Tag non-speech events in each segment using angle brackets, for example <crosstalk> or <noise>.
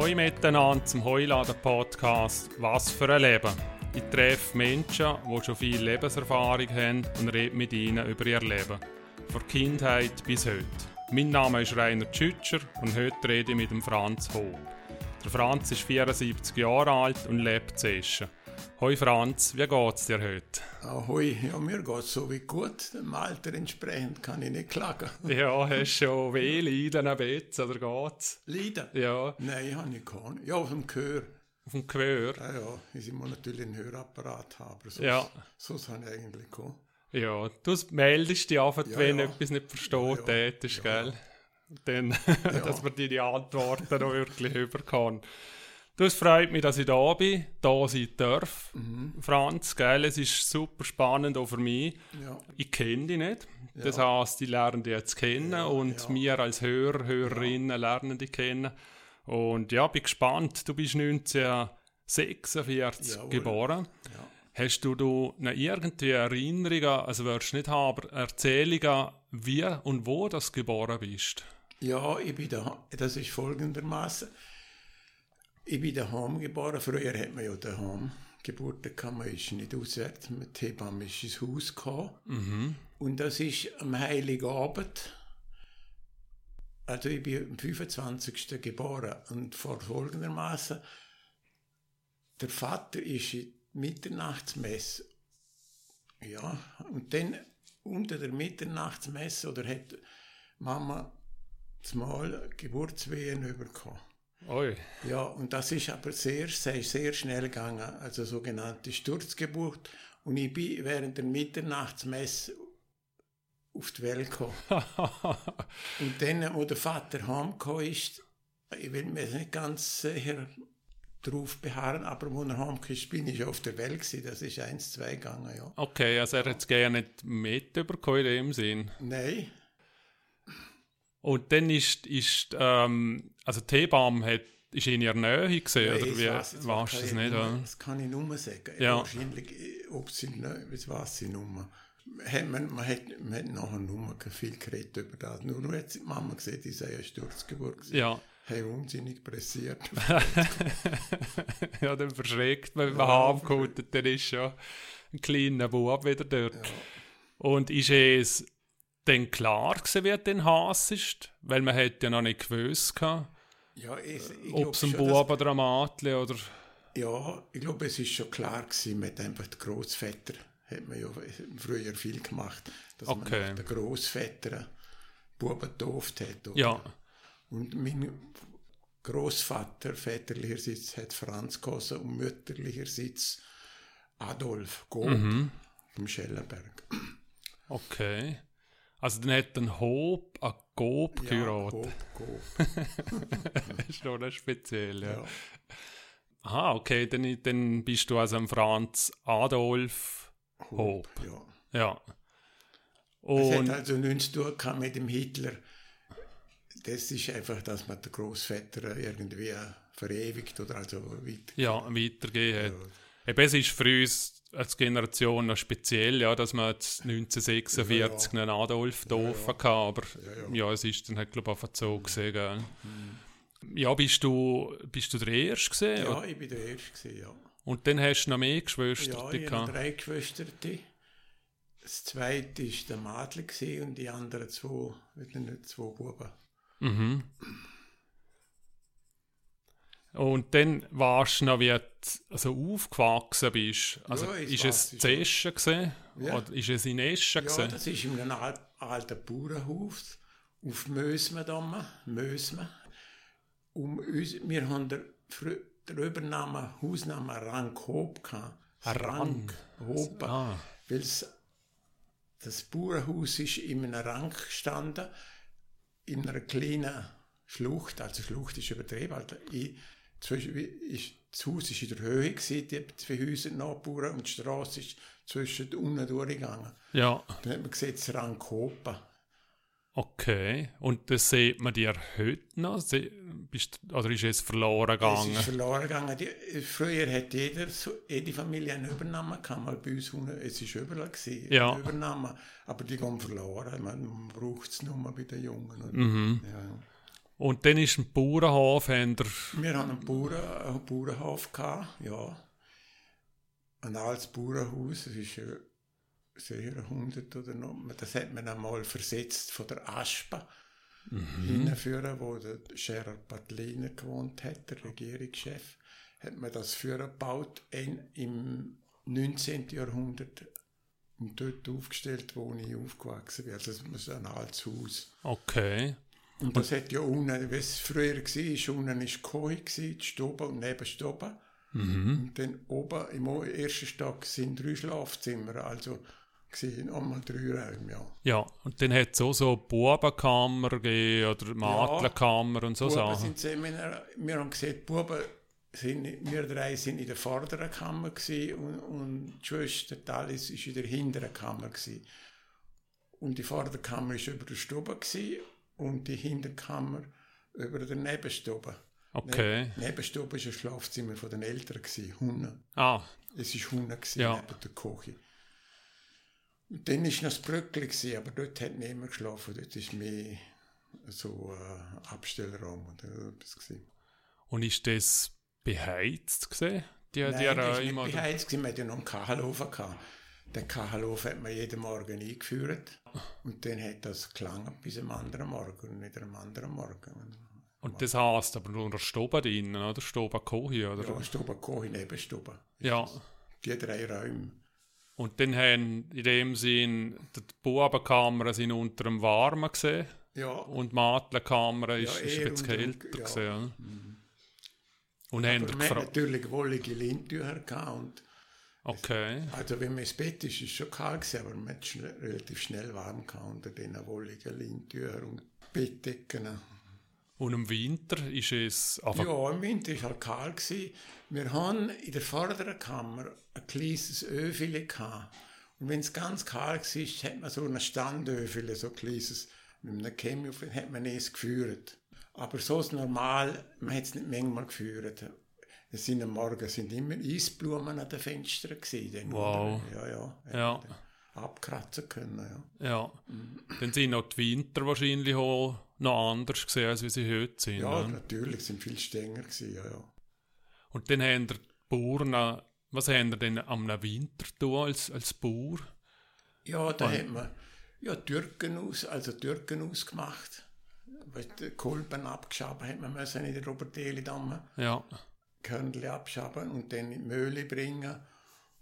Hallo miteinander zum Heuladen-Podcast «Was für ein Leben». Ich treffe Menschen, die schon viel Lebenserfahrung haben und rede mit ihnen über ihr Leben. Von Kindheit bis heute. Mein Name ist Rainer Tschütscher und heute rede ich mit dem Franz Hob. Der Franz ist 74 Jahre alt und lebt in Eschen. Hoi Franz, wie geht's dir heute? Ahoi, ja, mir geht's so wie gut. Dem Alter entsprechend kann ich nicht klagen. <laughs> Ja, hast du schon weh Leiden am Bett, oder geht's? Leiden? Ja. Nein, habe ich keinen. Ja, auf dem Gehör. Auf dem Gehör? Ja, ja, ich muss natürlich einen Hörapparat haben, sonst, ja. sonst habe ich eigentlich keinen. Ja, du meldest dich einfach, ja, wenn ja. etwas nicht versteht, ja, ja. ist, gell? Dann, <laughs> dass man deine Antworten auch wirklich <laughs> überkommt. Das freut mich, dass ich da bin, da sein darf. Mhm. Franz, gell, es ist super spannend auch für mich. Ja. Ich kenne dich nicht. Ja. Das heisst, ich lerne dich jetzt kennen ja, und wir als Hörer, Hörerinnen lernen dich kennen. Und ja, bin gespannt. Du bist 1946 geboren. Hast du, du eine irgendwie Erinnerungen, also wirst du nicht haben, aber Erzählungen, wie und wo du geboren bist? Ja, ich bin da. Das ist folgendermaßen. Ich bin daheim geboren. Früher hat man ja daheim Geburten kann man ist nicht auswärts. Mit Hebamme ist ins Haus gekommen. Mhm. Und das ist am Heiligabend. Also ich bin am 25. geboren und vor folgendermaßen der Vater ist in Mitternachtsmesse. Ja, und dann unter der Mitternachtsmesse oder hat Mama zumal Geburtswehen bekommen. Oi. Ja, und das ist aber sehr, sehr, sehr schnell gegangen, also sogenannte Sturzgeburt. Und ich bin während der Mitternachtsmesse auf die Welt gekommen. <laughs> und dann, wo der Vater heimgekommen ist, ich will mir nicht ganz sicher drauf beharren, aber wo er heimgekommen ist, bin ich auf der Welt gewesen. Das ist eins, zwei gegangen, ja. Okay, also er hat es gerne nicht mitbekommen in dem Sinn? Nein. Und dann ist, ist ähm, also die Hebamme hat, ist in ihrer Nähe gesehen, oder wie, weißt du es nicht? Nur, das kann ich nur sagen. Ja. Wahrscheinlich, ob sie, das weiß ich nur. Man, man, hat, man hat nachher nur viel geredet über das. Nur, nur hat die Mama gesehen, die sei eine Sturzgeburt. Ja. Hey, unsinnig pressiert. <laughs> <laughs> ja, dann verschreckt man, wenn man ja, heimkommt, dann ist schon ein kleiner Bub wieder dort. Ja. Und ist es denn klar gewesen, wer den Hass ist? Weil man hätte ja noch nicht gewusst, ja, ob es ein Bub oder ein Mädchen oder... Ja, ich glaube, es ist schon klar gewesen, mit einfach den Großväter hat man ja früher viel gemacht, dass okay. man den Großväter Buben getauft hat. Oder? Ja. Und mein Großvater väterlicherseits hat Franz geheißen und mütterlicherseits Adolf Gob mhm. vom Schellenberg. Okay. Also dann hat ein Hob ein Gob ja, geheiratet. Das <laughs> ist schon speziell, ja. ja. Aha, okay, dann, dann bist du also ein Franz Adolf Hob. Hob. Ja. ja. Und es hat also nichts zu tun mit dem Hitler. Das ist einfach, dass man den Großvater irgendwie verewigt oder also weiter. Ja, weitergehen hat. Ja. Eben, es ist für uns als Generation noch speziell, ja, dass man 1946 ja, ja. einen Adolf ja, ja. aber ja, es ist dann halt, glaube ich, so mhm. gesehen, gell? Mhm. Ja, bist du, bist du der Erste gesehen? Ja, ich bin der Erste gesehen, ja. Und dann hast du noch mehr Geschwister? Ja, ich habe drei Geschwister. Das zweite war der Madel und die anderen zwei, zwei Buben. Mhm. Und dann warst du noch, wie du also aufgewachsen bist. Also ja, ist es zu Eschen? Ja. Oder ist es in Eschen ja, das ist in einem alten Bauernhof auf Mösmen damals. Mösmen. Um uns, wir haben den, den Übernamen, Hausnamen Rank Hob gehabt. Rank Hob. Ah. Weil das Bauernhaus ist in einem Rank gestanden, in einer kleinen Schlucht, also Schlucht ist übertrieben, also in, zwischen, ist, das Haus war in der Höhe, gewesen, die zwei Häuser nachbauen und die Straße ist zwischen unten durchgegangen. Ja. Dann hat man gesehen, das Rankopen. Okay, und das sieht man dir heute noch? Bist, oder ist es verloren gegangen? Es ist verloren gegangen. Die, früher hat jeder, jede Familie einen Übernahmen gehabt, mal bei uns unten, es war überall gewesen, ja. Übernahmen, aber die gehen verloren. Man braucht es nur mal bei den Jungen. Mhm. Ja. Und dann ist ein Bauernhof, haben Wir haben einen, Bauern, einen Bauernhof gehabt, ja. Ein altes Bauernhaus, das ist sehr 100 oder noch. Das hat man einmal versetzt von der Aspa mhm. hinführen, wo der Gerard Badliner gewohnt hat, der Regierungschef. Hat man das Führer gebaut in, im 19. Jahrhundert und dort aufgestellt, wo ich aufgewachsen bin. Also das ist ein altes Haus. Okay. Und das hat ja unten, wie es früher war, unten war Kohi, die Stube und neben Stube. Mhm. Und dann oben im ersten Stock sind drei Schlafzimmer, also gesehen, einmal drei Räume, ja. Ja, und dann hat es auch so Bubenkammer oder Matlenkammer ja, und so Buben Sachen. Sind wir, wir haben gesehen, Buben sind, wir drei sind in der vorderen Kammer gewesen, und, und die Schwester Talis ist in der hinteren Kammer gewesen. Und die vordere Kammer war über der Stube gewesen, und die Hinterkammer über der Nebenstube. Okay. Ne Nebenstube war ein Schlafzimmer von den Eltern, Hunde. Ah. Es war Hunde ja. neben der Küche. Und dann war noch das Brückli, aber dort hat niemand geschlafen. Dort war mehr so ein äh, Abstellraum oder etwas. Gewesen. Und ist das beheizt gesehen? Die, Nein, die das war nicht beheizt. Gewesen. Wir hatten ja noch einen Kachelofen. Den Kachelofen hat man jeden Morgen eingeführt. Und dann hat das gelangt bis am anderen Morgen und nicht am anderen Morgen. Und das heisst aber nur der Stube drinnen, oder? Stube Kohi, oder? Ja, Stube Kohi, Nebenstube. Ja. Die drei Räume. Und dann haben in dem Sinn die Bubenkammer sind unter dem Warmen gesehen. Ja. Und die Matlenkammer ist, ja, ist ein bisschen kälter ja. gesehen. Mhm. Und Aber haben gefragt. natürlich wollige Lindtücher gehabt. Und okay. Also wenn man ins Bett ist, ist es schon kalt gewesen, aber man hat schnell, relativ schnell warm gehabt unter diesen wolligen Lindtüchern und Bettdecken. Und im Winter ist es einfach... Ja, im Winter war es halt kalt. Gewesen. Wir haben in der vorderen Kammer ein kleines Öfele gehabt. Und wenn es ganz kalt war, hat man so ein Standöfele, so ein kleines, mit einem Chemie, hat man es geführt. Aber so ist normal, man hat es nicht manchmal geführt. Es sind am Morgen sind immer Eisblumen an den Fenstern gewesen. Wow. Ja, ja. ja. Abkratzen können, ja. Ja. Dann sind auch die Winter wahrscheinlich auch noch anders gesehen, als wie sie heute sind. Ja, ne? natürlich, sind viel strenger gewesen, ja, ja. Und dann haben die Bauern, was haben die denn am Winter tun als, als Bauer? Ja, da hat man ja, Türken aus, also Türken ausgemacht. Die Kolben abgeschaben hat man müssen in der Robert-Eli-Damme. Ja. Körnchen abschaben und dann in die Mühle bringen.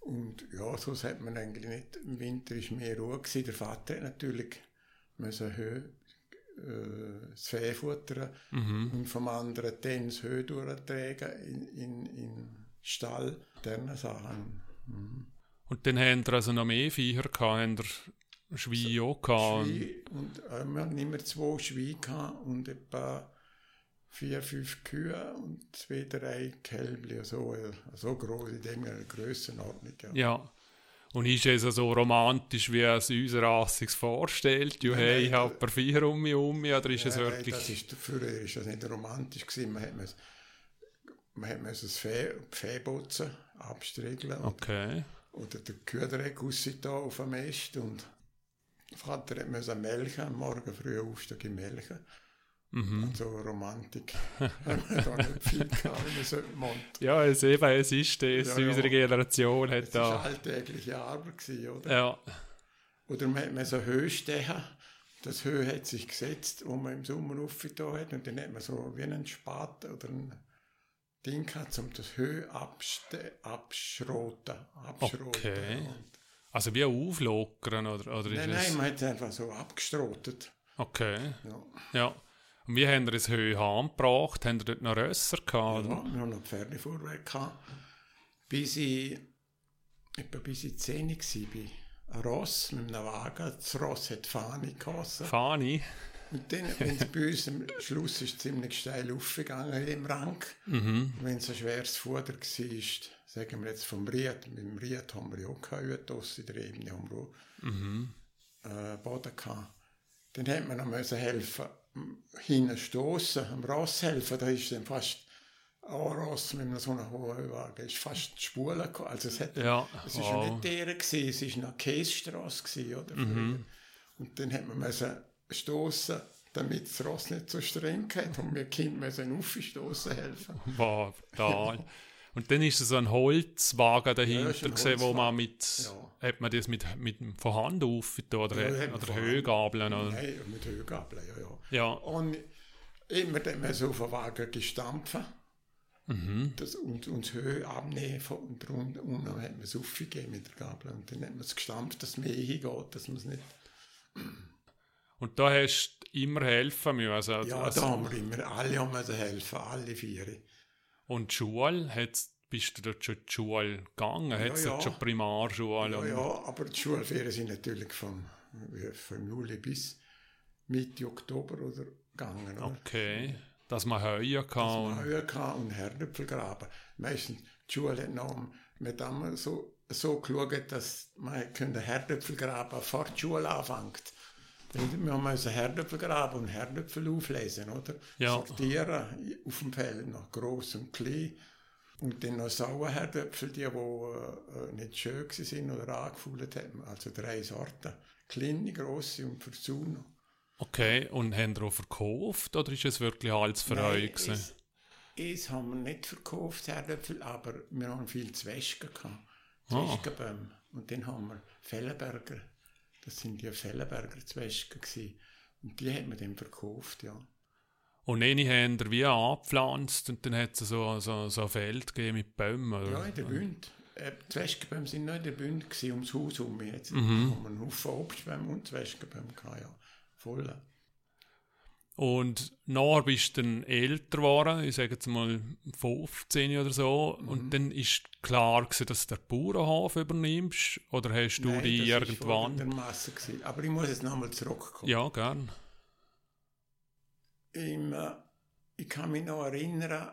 Und ja, so hat man eigentlich nicht. Im Winter war mehr Ruhe. Gewesen. Der Vater hat natürlich müssen Höhe äh, das Viehfutter mhm. und vom anderen dann das Höhe durchtragen in, in, in Stall, diese Sachen. Mhm. Und dann haben wir also noch mehr Viecher gehabt, haben wir Schweine auch gehabt. Schweine und äh, wir hatten immer zwei Schweine gehabt und etwa vier, fünf Kühe und zwei, drei Kälbchen, so, äh, so groß in dieser Grössenordnung. Ja. ja. Und ist es so romantisch, wie es uns sich vorstellt? Ja, hey, ich habe ein vier um mich um mich, oder ist es wirklich... Nein, das ist, früher ist das nicht romantisch gewesen. Man hat, man hat das Fee, Feebutzen abstriegeln. Okay. Oder den Kühldreck da auf dem Mist und der Vater musste melken, am Morgen früh aufstehen melken. Mhm. Also Romantik <laughs> haben wir da nicht viel gehabt, man so meint. Ja, es, eben, es ist das, ja, unsere Generation hat es da... Es war alltägliche Arbeit, gewesen, oder? Ja. Oder man hat so Höhe stehen, das Höhe hat sich gesetzt, wo man im Sommer aufgetan hat und dann hat man so wie einen Spat oder ein Ding gehabt, um das Höhe abschroten, abschroten. Okay. also wie auflockern, oder, oder nein, nein, man hat es einfach so abgestrotet. Okay. Ja. ja. Und wie haben wir es heute angebracht? Haben wir dort noch Rösser gehabt? Ja, wir haben noch Pferdefuhrwerk gehabt. Bis ich, etwa bis ich 10 war, ein Ross mit einem Wagen. Das Ross hat Fani geheißen. Fani? Und dann, wenn es bei uns am Schluss ist ziemlich steil aufgegangen im Rang. Mhm. Wenn es ein schweres Futter war, sagen wir jetzt vom Ried, mit dem Ried haben wir ja auch keine in der Ebene haben wir auch mhm. äh, Boden gehabt. Dann hat man noch helfen hinstoßen, am Ross helfen, da ist dann fast ein Ross mit so einem hohen Wagen, ist fast die Spule gekommen. Also es, hat, ja, es ist wow. ja nicht der gewesen, es ist eine Käsestrasse gewesen, oder? Mhm. Und dann hat man müssen stoßen, damit das Ross nicht so streng hat und wir Kind müssen aufstoßen helfen. Wow, total. <laughs> Und dann ist so ein Holzwagen dahinter ja, gesehen, wo man mit, ja. hat man das mit, mit von Hand auf oder, ja, oder Höhgabeln? Oder? Nein, mit Höhgabeln, ja, ja. ja. Und immer dann wir so auf den Wagen gestampft. Mhm. Das, und, und Höhe abnehmen von und unten, und dann hat man es aufgegeben mit der Gabel und dann hat man es gestampft, dass es mehr hingeht, dass man es nicht... Und da hast du immer helfen müssen? Also, ja, also, da haben wir immer, alle haben müssen helfen, alle vier. Und die Schule, hat's, bist du dort schon die Schule gegangen? Hat es ja, ja. schon Primarschule? Ja, ja, aber die Schulferien sind natürlich von, von Juli bis Mitte Oktober oder gegangen. Oder? Okay dass man Höhe kann. Dass man Höhe kann und Herdöpfel graben. Meistens die Schule hat noch mit so, so geschaut, dass man Herdöpfel graben vor die Schule anfängt. Wir haben also Herdöpfel graben und Herdöpfel auflesen, oder? Ja. Sortieren auf dem Feld, noch gross und klein. Und dann noch Sauerherdöpfel, die, die äh, nicht schön sind oder angefühlt haben. Also drei Sorten. Kleine, grosse und für Versuno. Okay, und haben ihr auch verkauft oder ist es wirklich alles für Nein, euch? Es, es haben wir nicht verkauft, Herdöpfel, aber wir haben viel Zwetschgen gehabt. Ah. Und dann haben wir Fellenberger, das sind die Fellenberger gewesen. Und die haben wir dann verkauft, ja. Und eine haben wir wie angepflanzt und dann hat es so, so, so ein Feld gegeben mit Bäumen? Oder? Ja, in der Bünd. Äh, die Zwetschgenbäume sind noch in der Bünd ums Haus herum. Jetzt mhm. haben wir einen Haufen Obstbäume und Zwetschgenbäume gehabt, ja voll. Und nachher bist du dann älter geworden, ich sage jetzt mal 15 oder so, mhm. und dann ist klar gewesen, dass du den Bauernhof übernimmst, oder hast du Nein, die das irgendwann? Nein, das war Aber ich muss jetzt nochmal zurückkommen. Ja, gern. Im, äh, ich kann mich noch erinnern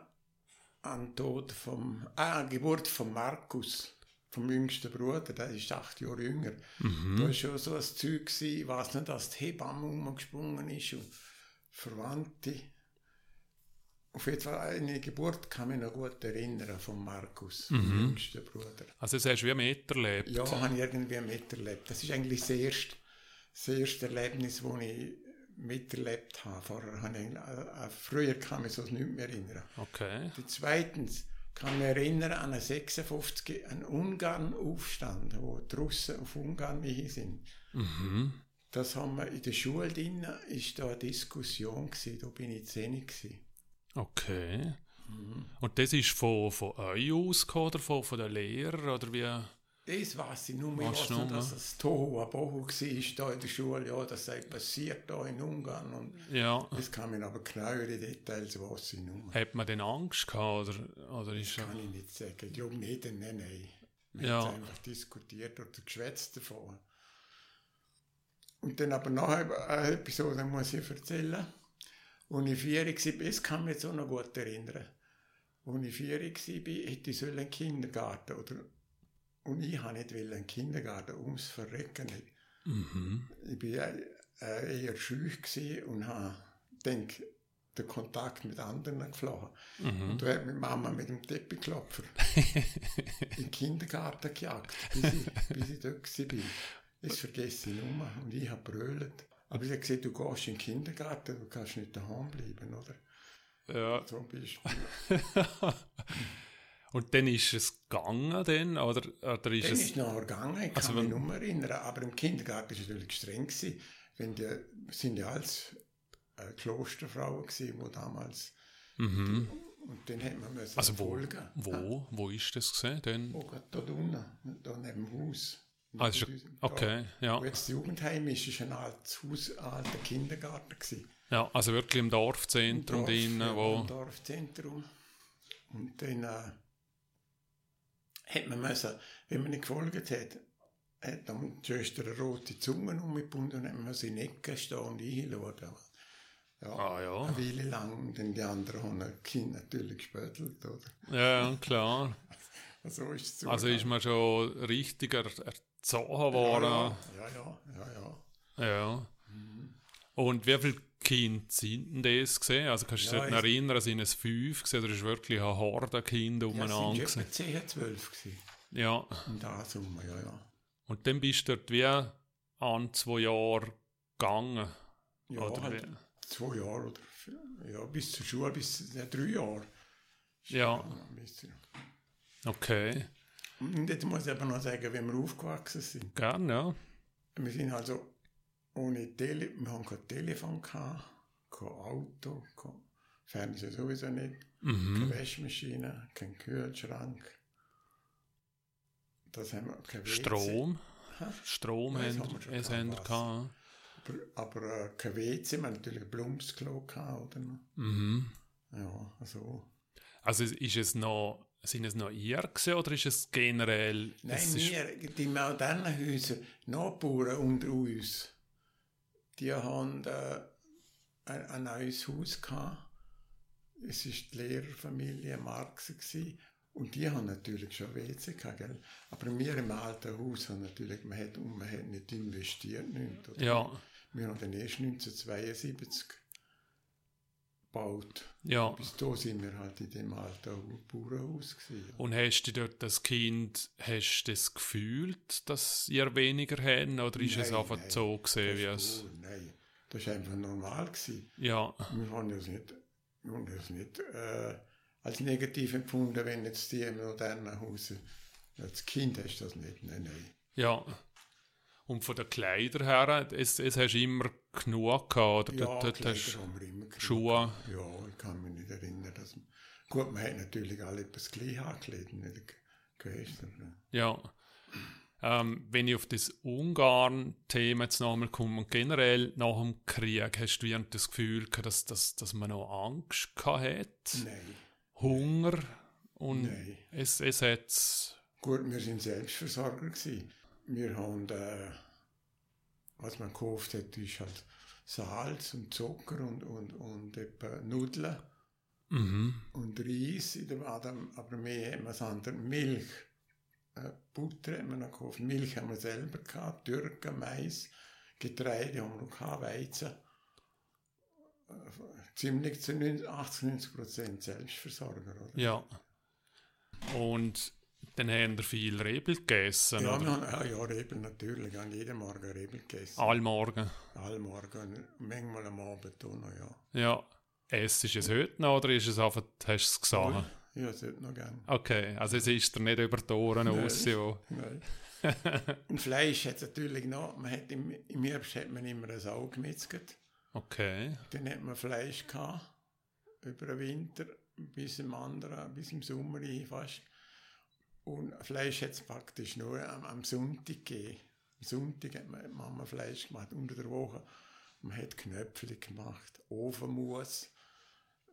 an den Tod vom, ah, Geburt von Markus vom jüngsten Bruder, der ist acht Jahre jünger. Mhm. Da war schon so ein Zeug, gewesen, ich weiß nicht, dass die Hebamme umgesprungen ist und Verwandte. Auf jeden Fall eine Geburt kann mich noch gut erinnern von Markus, mhm. dem jüngsten Bruder. Also das hast du wie miterlebt? Ja, habe ich irgendwie miterlebt. Das ist eigentlich das erste, das erste Erlebnis, das ich miterlebt habe. Vorher habe ich, äh, äh, früher kann ich mich so nicht mehr erinnern. Okay. Die zweitens, kann mich erinnern an einen 56, einen Ungarn-Aufstand, wo die Russen auf Ungarn hin sind. Mhm. Das haben wir in der Schule drin, ist da eine Diskussion gewesen, da bin ich zehn gewesen. Okay. Mhm. Und das ist von, von euch aus oder von, von den Lehrern oder wie? Das weiß ich nur, ich weiß nur, dass es Toho Abohu war da in der Schule, ja, das sei passiert da in Ungarn. Und ja. Das kann man aber genauere Details weiß ich nur. Hat man denn Angst gehabt? Oder, oder ist das kann ich nicht sagen. Nicht, nein, nein. Wir ja. haben einfach diskutiert oder geschwätzt davon. Und dann aber noch eine Episode muss ich erzählen. Als ich vier war, das kann mich jetzt auch noch gut erinnern. Als ich vier war, hätte ich einen Kindergarten oder und ich wollte nicht in den Kindergarten ums Verrecken. Mhm. Ich war äh, eher schüch und habe den Kontakt mit anderen geflogen. Mhm. Und da hat meine Mama mit dem Teppichklopfer <laughs> in den Kindergarten gejagt, bis ich, bis ich dort war. Das vergesse ich mehr. Und ich habe brüllt. Aber ich habe gesagt, du gehst in den Kindergarten, du kannst nicht daheim bleiben, oder? Ja. Zum Beispiel. <laughs> Und dann ist es gegangen, dann, oder, oder ist dann es... ist noch gegangen, ich kann also, mich nicht mehr erinnern, aber im Kindergarten war es natürlich streng. Gewesen, wenn die, sind ja alles äh, Klosterfrauen gewesen, die damals... Mhm. Und dann hat man müssen also wo, folgen. Wo, ja. wo ist das gesehen? Dann? Oh Gott, da unten, da neben dem Haus. Ist, okay, ja. Wo jetzt das Jugendheim ist, ist ein altes Haus, ein alter Kindergarten gewesen. Ja, also wirklich im Dorfzentrum Im Dorf, drin, ja, wo... Im Dorfzentrum. Und dann... Äh, hat man müssen, wenn man nicht gefolgt hat, hat dann die Schwester eine rote Zunge umgebunden und hat man in der Ecke stehen und einschauen. Ja, ah, ja. Eine Weile lang, denn die anderen haben das Kind natürlich gespöttelt, oder? Ja, klar. <laughs> so ist es Also ist man schon richtiger erzogen worden. Ja, ja, ja. ja, ja. ja. Mhm. Und wie viele Kinder sind denn das gesehen? Also kannst du dich ja, erinnern, sind es fünf gesehen oder ist wirklich eine Horde Kinder umeinander? Ja, es waren 10, 12 gewesen. Ja. Und da Summe, ja, ja. Und dann bist du dort wie an zwei Jahre gegangen? Ja, halt zwei Jahre oder ja, bis zur Schule, bis ja, drei Jahre. Ja. Okay. Und jetzt muss ich aber noch sagen, wie wir aufgewachsen sind. Gerne, ja. Wir sind also ohne Tele, wir haben kein Telefon gehabt, kein Auto, kein Fernseher sowieso nicht, Mhm. keine Waschmaschine, kein Kühlschrank. Das haben wir kein. Strom. Hä? Strom haben wir schon gehabt. Aber, äh, kein WC, wir natürlich ein Plumpsklo gehabt, oder? Mhm. Ja, also. Also ist es noch, sind es noch ihr gewesen, oder ist es generell? Nein, es wir, die modernen Häuser, Nachbarn unter uns, die haben äh, ein, ein neues Haus gehabt. Es war die Lehrerfamilie Marx gewesen. und die haben natürlich schon WC gehabt, gell? Aber wir im alten Haus haben natürlich, man hat, man hat nicht investiert, nicht, oder? ja, Wir haben dann erst 1972 gebaut. ja. Bis da sind wir halt in dem alten Bauernhaus gewesen. Und hast du dort das Kind, hast du das gefühlt, dass ihr weniger habt, oder ist es Nein, einfach nein. so gesehen, wie es... gut, Nein, das war einfach normal. Gewesen. Ja, Wir haben das nicht, wir haben das nicht äh, als negativ empfunden, wenn jetzt die im modernen Haus, als Kind hast du das nicht. Nein, nein. ja. Und von den Kleidern her, es, es hast du immer genug gehabt, oder? Ja, dort, dort hast du haben wir immer. Schuhe. Ja, ich kann mich nicht erinnern. Dass, gut, man hat natürlich alle etwas gleich angekleidet, nicht gestern. Ja. Ähm, wenn ich auf das Ungarn-Thema jetzt nochmal komme und generell nach dem Krieg, hast du irgendwie das Gefühl gehabt, dass, dass, dass man noch Angst hat? Nein, Hunger? Und nein. es, es hat. Gut, wir sind Selbstversorger gewesen. Wir haben, äh, was man gekauft hat, ist halt Salz und Zucker und, und, und etwa Nudeln Mhm. und Reis in der Wade, aber mehr haben wir das andere. Milch, äh, Butter haben wir noch gekauft, Milch haben wir selber gehabt, Türken, Mais, Getreide haben wir noch gehabt, Weizen. Äh, Ziemlich zu 90, 80, 90 Prozent Selbstversorger, oder? Ja. Und dann haben wir viel Rebel gegessen, Ja, oder? haben, ja, ja, Rebel natürlich. Haben jeden Morgen Rebel gegessen. Allmorgen. Allmorgen, manchmal am Abend auch noch, ja. Ja. Essst du es heute noch, oder ist es einfach, hast du es gesagt? Ja, hätte ich noch gern. Okay, also es ist dir nicht über die Ohren Nein. raus, ja. Nein. <laughs> Und Fleisch hat es natürlich noch. Man hat im, Im Herbst hat man immer eine Sau gemetzelt. Okay. Dann hat man Fleisch gehabt, über den Winter, bis im anderen, bis im Sommer hin fast. Und Fleisch hat es praktisch nur am, am Sonntag gegeben. Am Sonntag hat man, Mama Fleisch gemacht, unter der Woche. Man hat Knöpfchen gemacht, Ofenmus.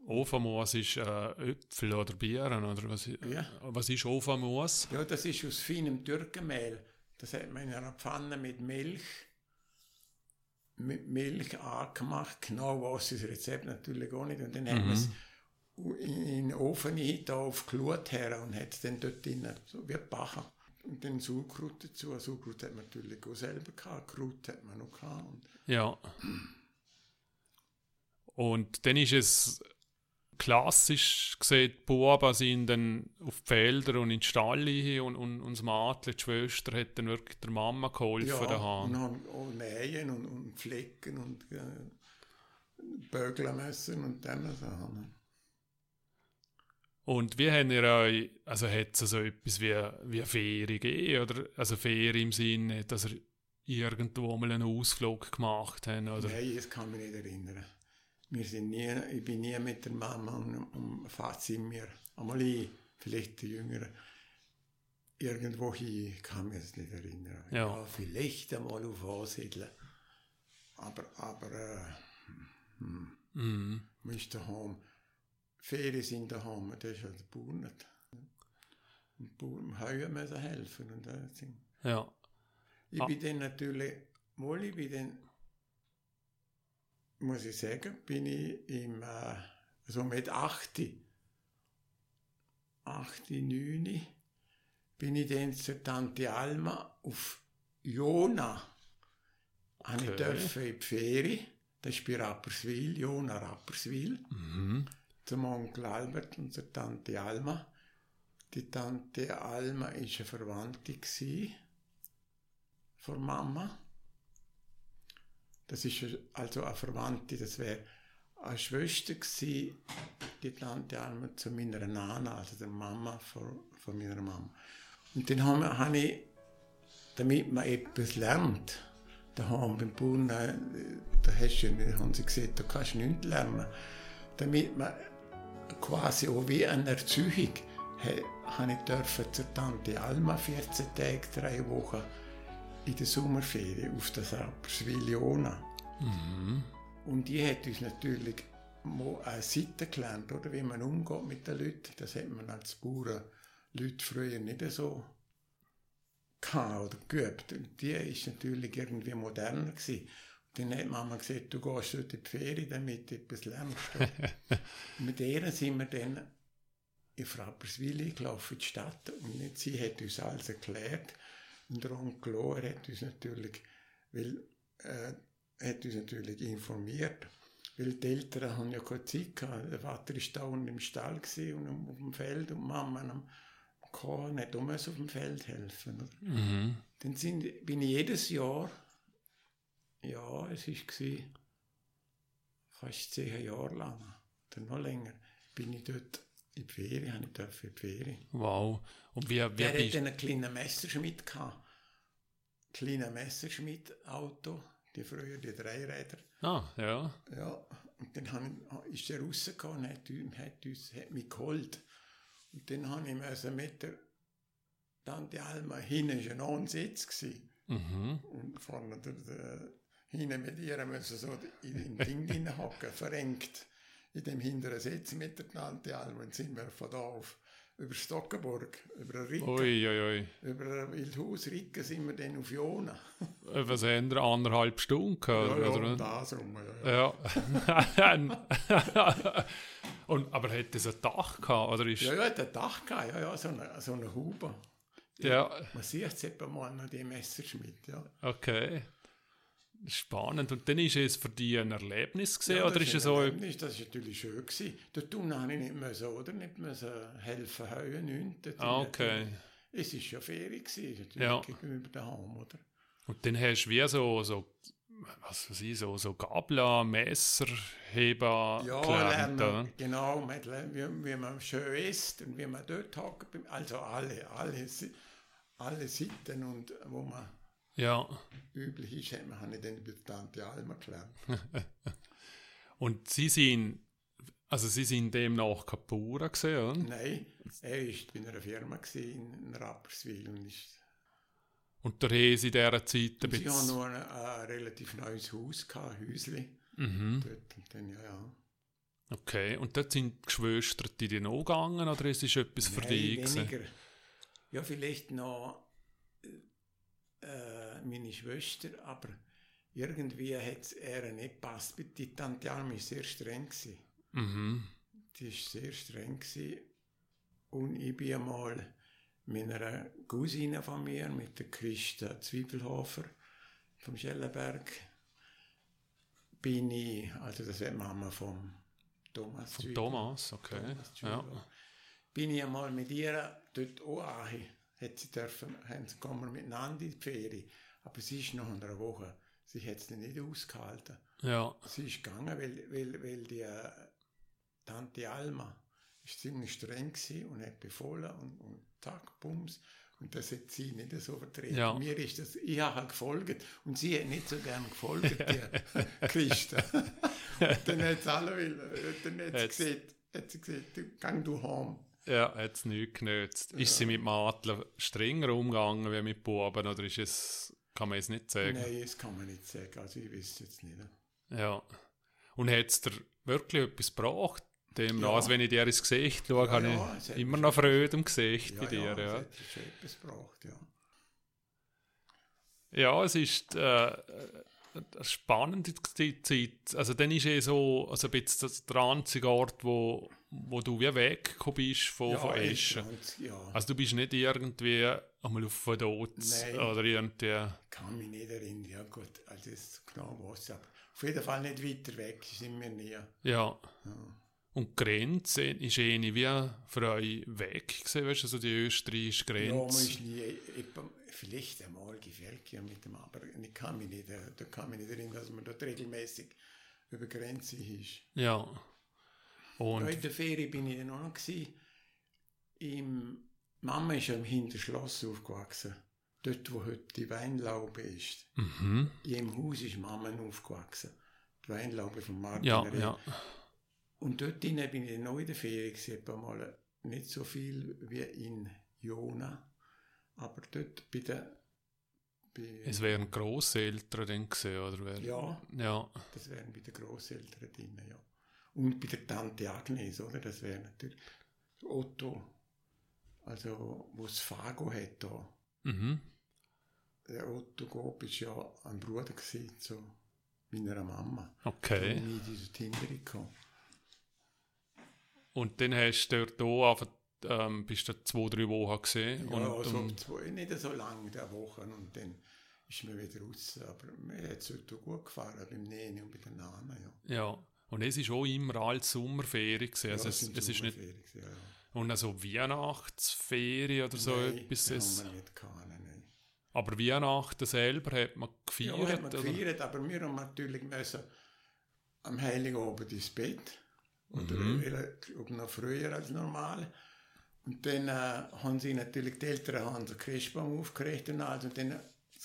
Ofenmoos ist äh, Äpfel oder Bieren, oder was, Ja. was ist Ofenmoos? Ja, das ist aus feinem Türkenmehl. Das hat man in einer Pfanne mit Milch, mit Milch angemacht. Genau was das Rezept natürlich auch nicht. Und dann hat man es in den Ofen da auf Glut her und hat es dann dort drin, so wie Bacher. Und dann Sauerkraut dazu. Sauerkraut hat man natürlich auch selber gehabt, Kraut hat man noch gehabt. Und Ja. Und dann ist es klassisch gesehen, die Buben sind dann auf die Felder und in den Stall hin und, und, und das Mädchen, die Schwester, hat dann wirklich der Mama geholfen ja, daheim. und haben auch nähen und, und flecken und äh, bögeln müssen und dann Sachen. Und wie haben ihr euch, also hat es so etwas wie, wie eine Ferie gegeben, oder? Also Ferie im Sinne, dass ihr irgendwo mal einen Ausflug gemacht habt, oder? Nein, das kann mich nicht erinnern. Wir sind nie, ich bin nie mit der Mama und, und Vater sind wir, einmal ich, vielleicht die Jüngeren, irgendwo hin, ich kann mich das nicht erinnern. Ja. vielleicht einmal auf Ansiedeln. Aber, aber, äh, hm, man ist daheim. Ferien sind daheim, das ist halt der Bauer nicht. Und Bauern müssen helfen und das sind Ja. ich Ah. bin dann natürlich, mal ich bin dann, muss ich sagen, bin ich im, äh, so mit 8, 8, 9, bin ich dann zur Tante Alma auf Jona. Habe ich Okay. dürfen in die Ferien, das ist bei Rapperswil, Jona Rapperswil Mhm. Zum Onkel Albert und zur Tante Alma. Die Tante Alma war eine Verwandte von Mama. Das ist also eine Verwandte, das wäre eine Schwester gewesen, die Tante Alma, zu meiner Nana, also der Mama von, von meiner Mama. Und dann habe hab ich, damit man etwas lernt, daheim beim Bauern, äh, da hast du, haben sie gesagt, da kannst du nichts lernen. Damit man quasi auch wie eine Erziehung, habe ich dürfen zur Tante Alma 14 Tage, drei Wochen in der Sommerferien auf das Rapperswil-Jona. Mhm. Und die hat uns natürlich eine Seite gelernt, oder, wie man umgeht mit den Leuten. Das hat man als Bauern Leute früher nicht so gehabt oder geübt. Und die ist natürlich irgendwie moderner gewesen. Dann hat Mama gesagt, du gehst heute in die Ferien, damit du etwas lernst. <laughs> mit ihr sind wir dann in Frapperswil gelaufen, in die Stadt. Und sie hat uns alles erklärt. Und der Onkel Lohr hat uns natürlich, weil, äh, hat uns natürlich informiert, weil die Eltern haben ja keine Zeit gehabt. Der Vater war da unten im Stall und auf dem Feld und Mama am Korn, nicht um auf dem Feld helfen. Mhm. Dann sind, bin ich jedes Jahr, ja, es war fast zehn Jahre lang, oder noch länger, bin ich dort in die Ferien, habe ich dafür in die Ferien. Wow. Und wie, wie Der hatte einen kleinen Messerschmidt gehabt. Kleiner Messerschmidt-Auto, die früher die Dreiräder. Ah, ja. Ja, und dann ich, ist er rausgekommen und hat, hat, uns, hat mich geholt. Und dann habe ich also mit der Tante Alma, hinten war ein Ansitz. Mhm. Und vorne der, der, mit ihr müssen so in den Ding <laughs> hocken, verrenkt in dem hinteren Sitz mit der Tante Alma. Und sind wir von da auf über Stockenburg, über Ricke, ui, ui, ui. über Wildhaus Ricke sind wir dann auf Jona. Äh, was haben wir, anderthalb Stunden? Ja, ja, oder? das rum, ja. ja. <laughs> Und, aber hat das ein Dach gehabt? Oder ist ja, ja, hat ein Dach gehabt, ja, ja, so eine, so eine Haube. Ja. Man sieht es eben mal an dem Messerschmidt, ja. Okay. Spannend. Und dann ist es für dich ein Erlebnis gewesen, ja, oder ist es so? Erlebnis, das war natürlich schön gewesen. Dort habe ich nicht müssen, oder? Nicht müssen helfen, heuen, nichts. Ah, okay. Es war ja Ferien gewesen, natürlich ja. gegenüber daheim, oder? Und dann hast du wie so, so was weiß ich, so, so Gabler, Messer, Heber ja, gelernt, lernen, genau, wie, wie man schön isst und wie man dort hockt, also alle, alle, alle Sitten und wo man ja. üblich ist, man nicht dann bei Tante Alma gelernt. <laughs> und Sie sind, also Sie sind demnach Kapura gesehen, oder? Nein, er war bei einer Firma in Rapperswil und ist und der Hese in dieser Zeit ein bisschen... Sie haben noch ein, ein, relativ neues Haus, gehabt, ein Häuschen. Mhm. Dort, und dann, ja, ja. Okay, und dort sind die Geschwister die dir noch gegangen oder ist es etwas Nein, für dich? weniger. Ja, vielleicht noch äh, meine Schwester, aber irgendwie hat er nicht gepasst. Die Tante Alma war sehr streng. Mhm. Die war sehr streng. Und ich bin einmal mit einer Cousine von mir, mit der Christa Zwiebelhofer vom Schellenberg, bin ich, also das ist Mama vom Thomas Von Thomas, okay. Thomas ja. Bin ich einmal mit ihr dort auch an, hat sie dürfen, haben sie kommen miteinander in die Ferien, aber sie ist noch in einer Woche, sie hat es nicht ausgehalten. Ja. Sie ist gegangen, weil, weil, weil die äh, Tante Alma ist ziemlich streng und hat befohlen und, und zack, bums. Und das hat sie nicht so vertreten. Ja. Mir ist das, ich habe halt gefolgt und sie hat nicht so gern gefolgt, die <laughs> Christen. <laughs> dann hat sie alle will, dann hat sie gesagt, hat sie gesagt, geh du heim. Ja, hat es nichts genützt. Ja. Ist sie mit Adler strenger umgegangen wie mit Buben oder ist es, kann man es nicht sagen? Nein, das kann man nicht sagen, also ich weiß es jetzt nicht. Ja. Und hat es dir wirklich etwas gebracht? Dem ja. also wenn ich dir ins Gesicht schaue, ja, habe ja, ich immer noch Freude im Gesicht bei dir. Ja, ja. Es hat etwas gebraucht, ja. Ja, es ist äh, eine spannende Zeit. Also dann ist es so also ein bisschen der einzige Ort, wo, wo du wie weggekommen bist von, ja, von Eschen. Ja. Also du bist nicht irgendwie einmal auf Verdotz oder irgendwie... Ich kann mich nicht erinnern, ja gut, also das ist genau was. Auf jeden Fall nicht weiter weg sind wir nie. Ja. ja. Und die Grenze ist eine wie für euch weg gewesen, weißt du, also die österreichische Grenze. Ja, man ist nie, vielleicht einmal gefällt ja mit dem, aber ich kann mich nicht, da kann mich nicht erinnern, dass man dort regelmäßig über Grenze ist. Ja. Und in der Ferie bin ich dann auch noch gewesen. Im, Mama ist ja im Hinterschloss aufgewachsen. Dort, wo heute die Weinlaube ist. mhm. In dem Haus ist Mama aufgewachsen. Die Weinlaube von Martin ja, Reh. ja. Und dort bin ich noch in der Ferie gewesen, etwa mal nicht so viel wie in Jona. Aber dort bei der, Es wären Grosseltern dann gesehen, oder? Wär, ja, Ja. das wären bei den Grosseltern drinnen, ja. Und bei der Tante Agnes, oder? Das wäre natürlich Otto, also wo es Fago hat da. Mhm. Der Otto Gob ist ja ein Bruder gewesen, zu meiner Mama. Okay. Und ich in die Tinder gekommen. Und dann hast du dort auch einfach, ähm, bist du zwei, drei Wochen gesehen. Ja, und, also und, zwei, nicht so lange der Woche und dann ist mir wieder raus. Aber mir hat es heute gut gefallen, beim Nähen und bei den Namen. Ja. ja. Und es ist auch immer als Sommerferien gewesen. Also ja, es, sind es ist nicht, ja, ja. und also Weihnachtsferien oder so Nein, etwas. Es, haben wir nicht gehabt, nein, nein. aber Weihnachten selber hat man gefeiert. Ja, hat man oder? gefeiert, aber wir haben natürlich müssen am Heiligen Abend ins Bett. Oder Mhm. mhm. noch früher als normal. Und dann äh, haben sie natürlich, die Eltern haben den Christbaum aufgerichtet und alles. Und dann,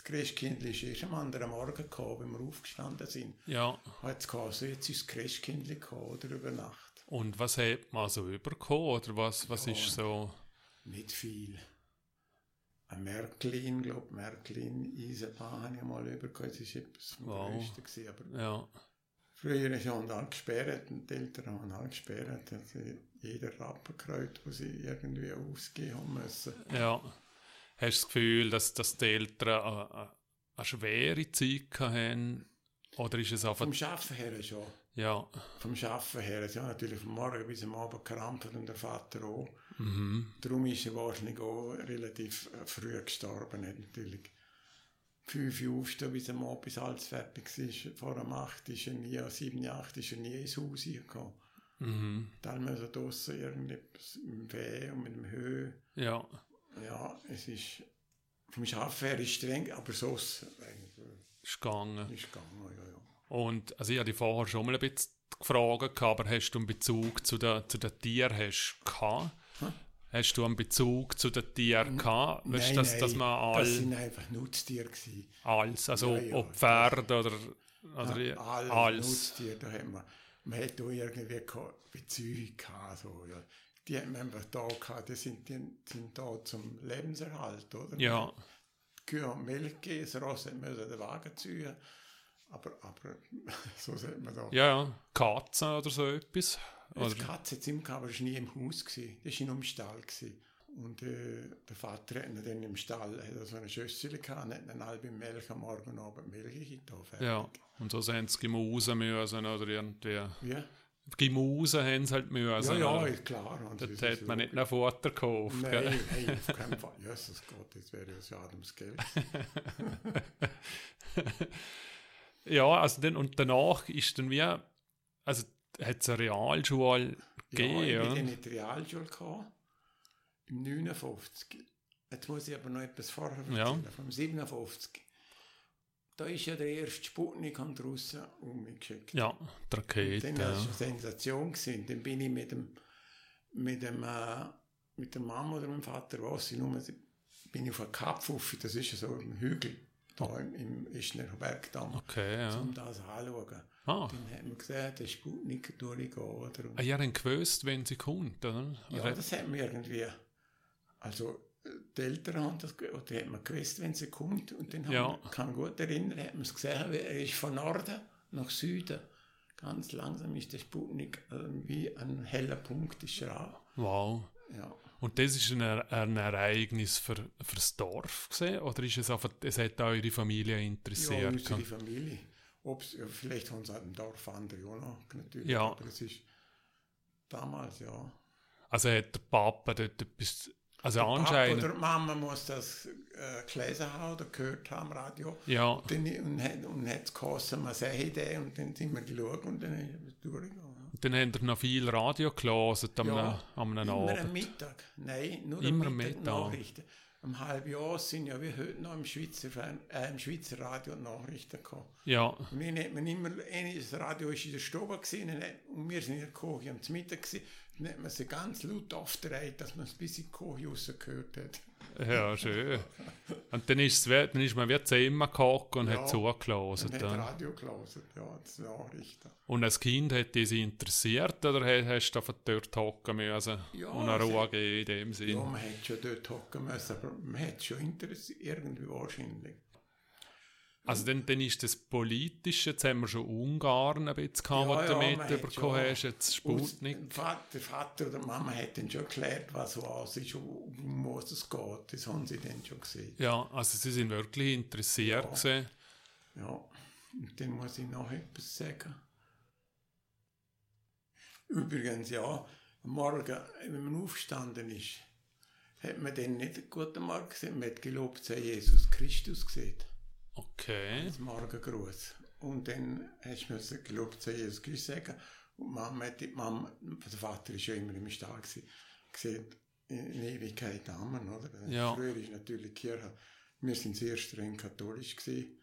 das Christkind ist erst am anderen Morgen gekommen, wenn wir aufgestanden sind. Ja. Hat es geheißen, jetzt ist das Christkind gekommen, oder über Nacht. Und was hat man so überkommen? Oder was, was Ja. ist so? Nicht viel. Ein Märklin, glaube Märklin, Eisenbahn habe ich mal übergekommen. Das war etwas vom Wow. Größten. Gewesen, aber Ja. Früher haben alle gesperrt und die Eltern haben alle gesperrt. Also jeder Rappenkreuz, wo sie irgendwie ausgehen haben müssen. Ja. Hast du das Gefühl, dass, dass die Eltern eine, eine, schwere Zeit hatten? Oder ist es einfach. Vom Schaffen her schon. Ja. Vom Schaffen her. Ja, natürlich vom Morgen bis am Abend krampft und der Vater auch. Mhm. Darum ist er wahrscheinlich auch relativ äh, früh gestorben. Natürlich fünf Uhr aufstehen, bis am Abend bis alles fertig war. Vor dem acht ist er nie, sieben, acht ist er nie ins Haus gekommen. Mhm. Dann müssen wir draussen irgendetwas im Weh und mit dem Höhe. Ja. Ja, es ist vom Schaffen her ist streng, aber sonst eigentlich, Ist gegangen. ist gegangen, ja, ja. Und also ich dich vorher schon mal ein bisschen gefragt, aber hast du einen Bezug zu den, zu den Tieren hast gehabt? Hm? Hast du einen Bezug zu den Tieren gehabt? Weißt du, dass, dass man all, das sind einfach Nutztiere gewesen. alles, also Ja, ja, ob Pferde oder, oder Ja, alle alles. Nutztiere, da hat man, man hat auch irgendwie Beziehung gehabt, so, ja. Die haben wir einfach da gehabt, die sind, die sind da zum Lebenserhalt, oder? Ja, Die Kühe haben Milch gegeben, das Ross müssen den Wagen ziehen, aber, aber <laughs> so sagt man da. ja, ja, Katzen oder so etwas. Die Oder, Katze hat immer gehabt, aber es war nie im Haus. Gewesen. Das war nur im Stall. Gewesen. Und äh, der Vater hat dann im Stall hat so eine Schüssel gehabt und hat dann halbe Milch am Morgen und Abend Milch getan. ja, und so sind sie Gemüse müssen oder irgendwie. Ja, Gemüse haben sie halt müssen. ja, ja oder? ist klar. Und das hat ist man nicht noch Futter gekauft. Nein, nein, auf keinen Fall. <laughs> Jesus Gott, das wäre ja schade ums Geld. <laughs> Ja, also dann, und danach ist dann wie, also hat es eine Realschule gegeben, ja, ich in die Realschule gekommen, im 59. Jetzt muss ich aber noch etwas vorher erzählen, Ja. vom 57. Da ist ja der erste Sputnik an die Russen umgeschickt. Ja, die Rakete. Dann war es Ja. eine Sensation. Gewesen. Dann bin ich mit dem, mit dem, äh, mit der Mama oder mit dem Vater, was ich nur, bin ich auf einer Kapfuffe, das ist ja so im Hügel, da im, im Ischner Bergdamm, Okay, ja. um das anzuschauen. Ah, Dann hat man gesehen, der Sputnik durchgehen, oder? Und ah, ihr habt gewusst, wenn sie kommt, oder? ja, das hat man irgendwie, also die Eltern haben das, oder hat man gewusst, wenn sie kommt, und dann Ja. haben, kann gut erinnern, hat man es gesehen, er ist von Norden nach Süden, ganz langsam ist der Sputnik äh, wie ein heller Punkt ist er an. Wow. Ja. Und das ist ein, ein Ereignis für, für das Dorf gesehen, oder ist es einfach, es hat auch eure Familie Ja, interessiert? unsere Familie. Ob's, ja, vielleicht haben sie auch im Dorf andere auch noch, natürlich. Ja. Aber es ist damals, ja. also hat der Papa dort etwas, also Papa anscheinend, oder die Mama muss das äh, gelesen haben oder gehört haben, am Radio. ja, Dann, und hat und hat es geheißen, man sehe den und dann sind wir geschaut und dann ist es durchgegangen. dann habt ihr noch viel Radio gelesen am, Ja, am Immer am Abend. Mittag. Nein, nur Immer am am Mittag, Mittag. Nachrichten. um halb Jahr sind ja wie heute noch im Schweizer, äh, im Schweizer Radio Nachrichten gekommen. Ja. Und dann hat man immer, das Radio ist in der Stube gewesen, und wir sind in der Küche am Mittag gewesen, hat man sie ganz laut aufgedreht, dass man es bis in die rausgehört hat. Ja, schön. Und dann ist, es, dann ist man wie zehnmal gehockt und Ja, hat zugelassen. Und hat dann. Radio gelesen, ja, das Nachrichten. Und als Kind hat dich sie interessiert oder ha- hast du einfach dort hocken müssen Ja, und eine Ruhe geben in dem Sinn? Ja, man hätte schon dort hocken müssen, aber man hätte schon interessiert, irgendwie wahrscheinlich. Also dann, dann ist das Politische, jetzt haben wir schon Ungarn ein bisschen gehabt, Ja, was du ja, schon- hast, jetzt Sputnik. Der Vater, der Vater oder Mama hat dann schon erklärt, was was ist und um was es geht. Das haben sie dann schon gesehen. Ja, also sie sind wirklich interessiert Ja. gewesen. Ja, und dann muss ich noch etwas sagen. Übrigens, ja, am Morgen, wenn man aufgestanden ist, hat man dann nicht einen guten Morgen gesehen, man hat gelobt, sei Jesus Christus gesehen. Okay. als Morgengruß. Und dann hast du müssen gelobt, sei Jesus Christus sagen. Und Mama, hat die Mama, der Vater war ja immer im Stall gesagt, in Ewigkeit Amen, oder? Ja. Früher ist natürlich die Kirche, wir sind sehr streng katholisch gewesen.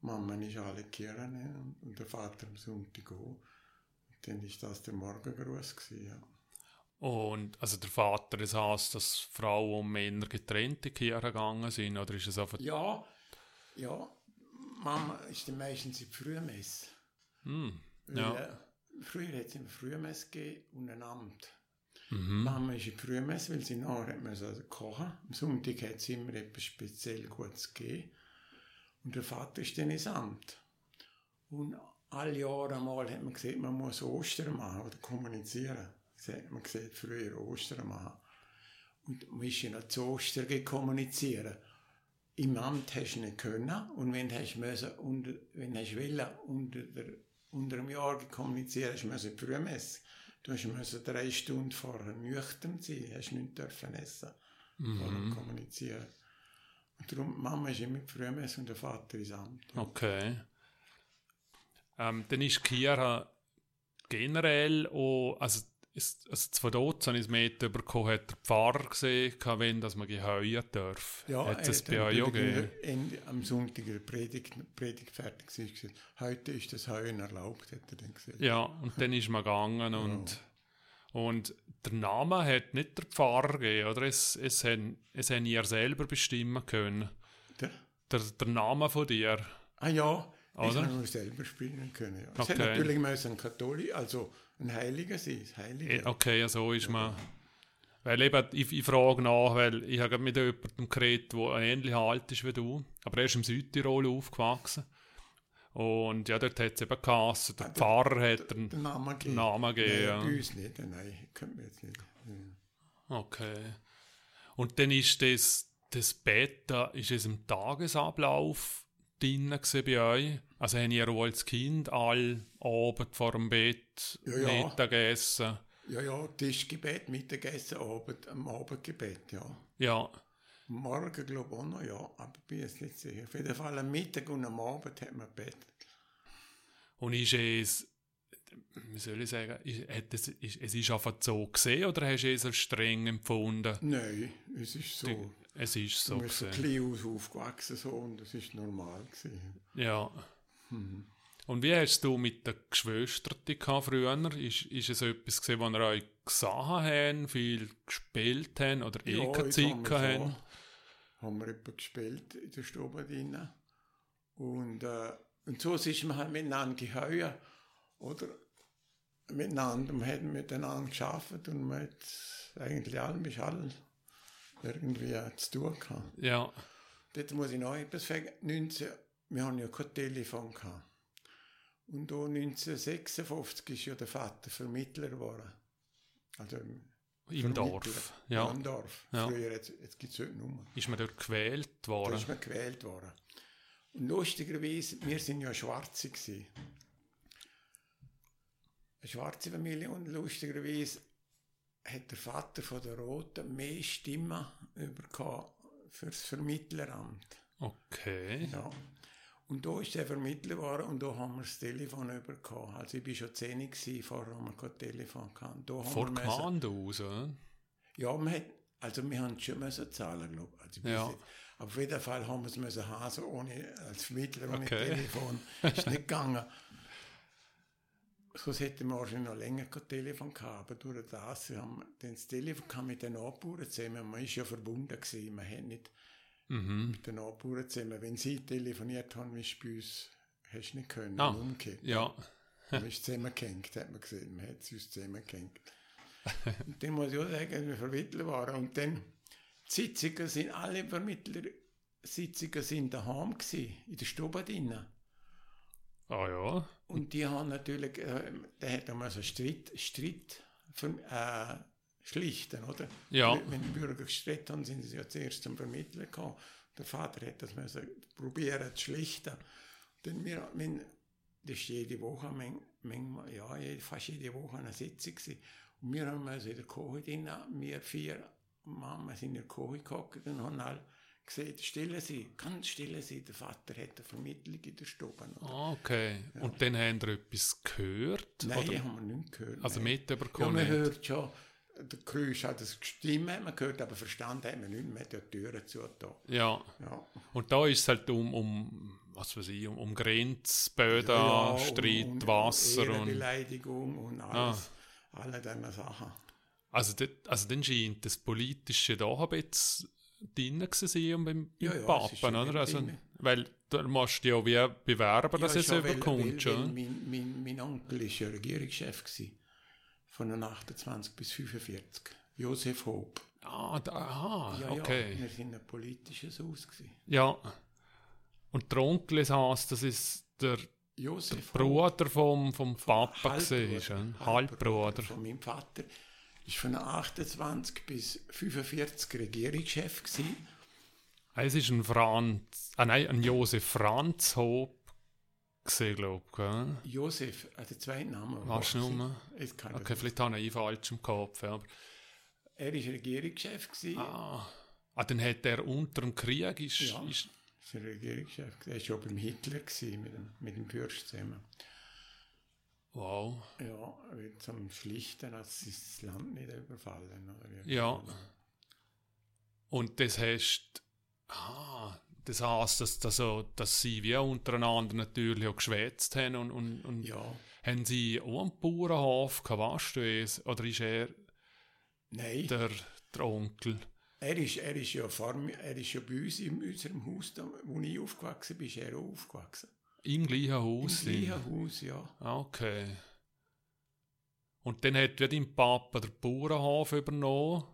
Mama ist alle Kirche ne? und der Vater am Sonntag auch. Und dann ist das der Morgengruß gewesen, ja. Und also der Vater, das heisst, dass Frauen und Männer getrennt in die Kirche gegangen sind, oder ist es einfach... Ja, ja, Mama ist dann meistens in die Frühmesse. Hm, Weil, ja. äh, früher hat es immer Frühmesse gegeben und ein Amt. Mhm. Mama ist in die Frühmesse, weil sie nachher müssen also kochen. Am Sonntag hat es immer etwas speziell Gutes gegeben. Und der Vater ist dann ins Amt. Und alle Jahre einmal hat man gesehen, man muss Ostern machen oder kommunizieren. Man gesehen, früher Ostern machen. Und man ist ja noch zu Ostern gegangen kommunizieren. Im Amt hast du nicht können. Und wenn du müssen, unter, wenn du wollen, unter, der, unter dem Jahr kommunizieren, hast du müssen in die Frühmesse. Du hast müssen drei Stunden vorher nüchtern sein, hast nicht dürfen essen, vorher kommunizieren. Und darum, die Mama ist immer in die Frühmesse und der Vater ins Amt. Okay. Ähm, dann ist Kirche generell auch, also, es, also zwei habe ich es mit bekommen, hat der Pfarrer gesehen, wenn dass man geheuern darf. hat es bei euch auch gegeben? Ende, am Sonntag der Predigt, Predigt fertig war, gesagt, heute ist das Heuen erlaubt, hat er dann gesagt. Ja, und dann ist man gegangen und, und der Name hat nicht der Pfarrer gegeben, oder? Es, es, haben, es haben ihr selber bestimmen können. Der, Der, der Name von dir. ah ja, Oder? haben wir selber spielen können. Ja. Es Okay. hat natürlich müssen ein Katholik, also ein Heiliger sein, das Heilige. Eh, Okay, ja, so ist man. Weil eben, ich, ich frage nach, weil ich habe mit jemandem geredet, der ähnlich alt ist wie du, aber er ist im Südtirol aufgewachsen. Und ja, dort hat es eben geheißen, der Pfarrer hat den Der Name gegeben. Namen gegeben. Nein, ja. bei uns nicht, nein, können wir jetzt nicht. Ja. Okay. Und dann ist das, das Bett, da ist es im Tagesablauf drin bei euch? Also haben ihr auch als Kind all Abend vor dem Bett Ja, ja. Mittagessen? Ja, ja, Tischgebet, Mittagessen, Abend, am Abendgebet, ja. Ja, Morgen glaube ich auch noch, ja, aber bin jetzt nicht sicher. Auf jeden Fall am Mittag und am Abend hat man Bett. und ist es, wie soll ich sagen, ist, es, ist, es ist einfach so gesehen oder hast du es als streng empfunden? Nein, es ist so. Die- Es ist so du bist klein aus aufgewachsen so, und das ist normal gewesen. Ja. Mhm. Und wie hast du mit den Geschwistern gehabt früher? Ist, ist es etwas gesehen, wo ihr euch gesehen habt, viel gespielt habt oder eh keine jetzt Zeit haben wir habt? haben wir etwa gespielt in der Stube drin. Und, äh, und so ist man halt miteinander geheuer, oder? Miteinander, man hat miteinander geschafft und man hat eigentlich allem ist all irgendwie zu tun gehabt. Ja, Dort muss ich noch etwas sagen. 19, wir haben ja kein Telefon gehabt. Und da 1956 ist ja der Vater Vermittler geworden. Also im, im Vermittler. Dorf. Ja. im Dorf. Ja. Früher, jetzt, jetzt gibt es heute nicht mehr. Ist man dort gewählt Da worden? ist man gewählt worden. Und lustigerweise, wir sind ja Schwarze gewesen. Eine schwarze Familie und lustigerweise hat der Vater von der Roten mehr Stimmen bekommen für das Vermittleramt. Okay. Ja. Und da ist er Vermittler geworden und da haben wir das Telefon bekommen. Also ich war schon 10 gewesen, vorher haben wir kein Telefon gehabt. Da haben Vor wir Command aus, oder? ja, man hat, Also wir haben schon müssen zahlen, glaube ich. Also Ja. ja. Auf jeden Fall haben wir es müssen haben, so ohne, als Vermittler, ohne Okay. Telefon. <laughs> Ist nicht gegangen. Sonst hätten wir wahrscheinlich noch länger kein Telefon gehabt, aber durch das haben wir dann das Telefon kam mit den Nachbarn zusammen. Man ist ja verbunden gewesen, man hat nicht Mhm. mit den Nachbarn zusammen. Wenn sie telefoniert haben, wie bei uns, hast du nicht können, Ah. umgekehrt. Ja. Man ist zusammengehängt, hat man gesehen. Man hat uns zusammengehängt. Und dann muss ich auch sagen, wir Vermittler waren. Und dann, die Sitzungen sind, alle Vermittler, Sitzungen sind daheim gewesen, in der Stube drinnen. Ah ja. Und die haben natürlich, äh, der hat einmal so Streit, Streit für, äh, schlichten, oder? Ja. Wenn die Bürger gestritten haben, sind sie ja zuerst zum Vermittler gekommen. Der Vater hat das müssen probieren zu schlichten. Denn wir, wenn, das ist jede Woche, man- manchmal, ja, fast jede Woche eine Sitzung gewesen. Und wir haben also in der Küche drin, wir vier Mama sind in der Küche gehockt und haben alle gesehen, stille sie, ganz stille sie, der Vater hat eine Vermittlung in der Stube. Ah, okay. Und dann haben wir etwas gehört? Nein, oder? haben wir nicht gehört. Also nein. mitbekommen? Ja, man hört schon, der Geräusch hat das Stimme man gehört, aber verstanden hat man nicht, ja die Türen zu. Ja. Ja. Und da ist es halt um, um was weiß ich, um, um Grenzböden, Ja, Streit, und- und Wasser und. Ehrenbeleidigung und alles, alle diese Sachen. Also, also dann scheint das Politische da ein bisschen drin zu sein und beim, Ja, ja, es Papen, oder? Also, drin. weil da musst du ja wie bewerben, dass Ja, es weil- überkommt. weil, mein, mein, mein Onkel war ja Regierungschef gewesen, von den 28 bis 45. Josef Hob. Ah, da, aha, Ja, okay. ja, wir sind ein politisches Haus gewesen. Ja. Und der Onkel Haas, das ist der Josef Hob. Bruder vom, vom Papa Halbbruder. gewesen, ein Halbbruder. Von meinem Vater. Ist von 28 bis 45 Regierungschef gewesen. Es ist ein Franz, ah nein, ein Josef Franz Hob gesehen, glaube ich. gell? Josef, also zwei Namen. Weißt du nur? Kann Okay, vielleicht habe ich falsch im Kopf. ja, Aber, Er war Regierungschef gewesen. ah, ah, dann hat er unter dem Krieg ist, Ja. ist Er war Regierungschef. Er war schon beim Hitler gewesen, mit dem, mit dem Fürst zusammen. wow. Ja, weil zum Schlichten sie das Land nicht überfallen. Oder. Ja. Und das heißt, ah, das heißt, dass, dass, dass sie wie untereinander natürlich auch geschwätzt haben und, und, und Ja. haben sie auch einen Bauernhof gehabt, weißt? Oder ist er Nein, der, der Onkel? er ist, er ist ja mir, er ist ja bei uns in unserem Haus, da, wo ich aufgewachsen bin, ist er auch aufgewachsen. Im gleichen Haus? Im gleichen Haus, ja. Okay. Und dann hat ja dein Papa den Bauernhof übernommen.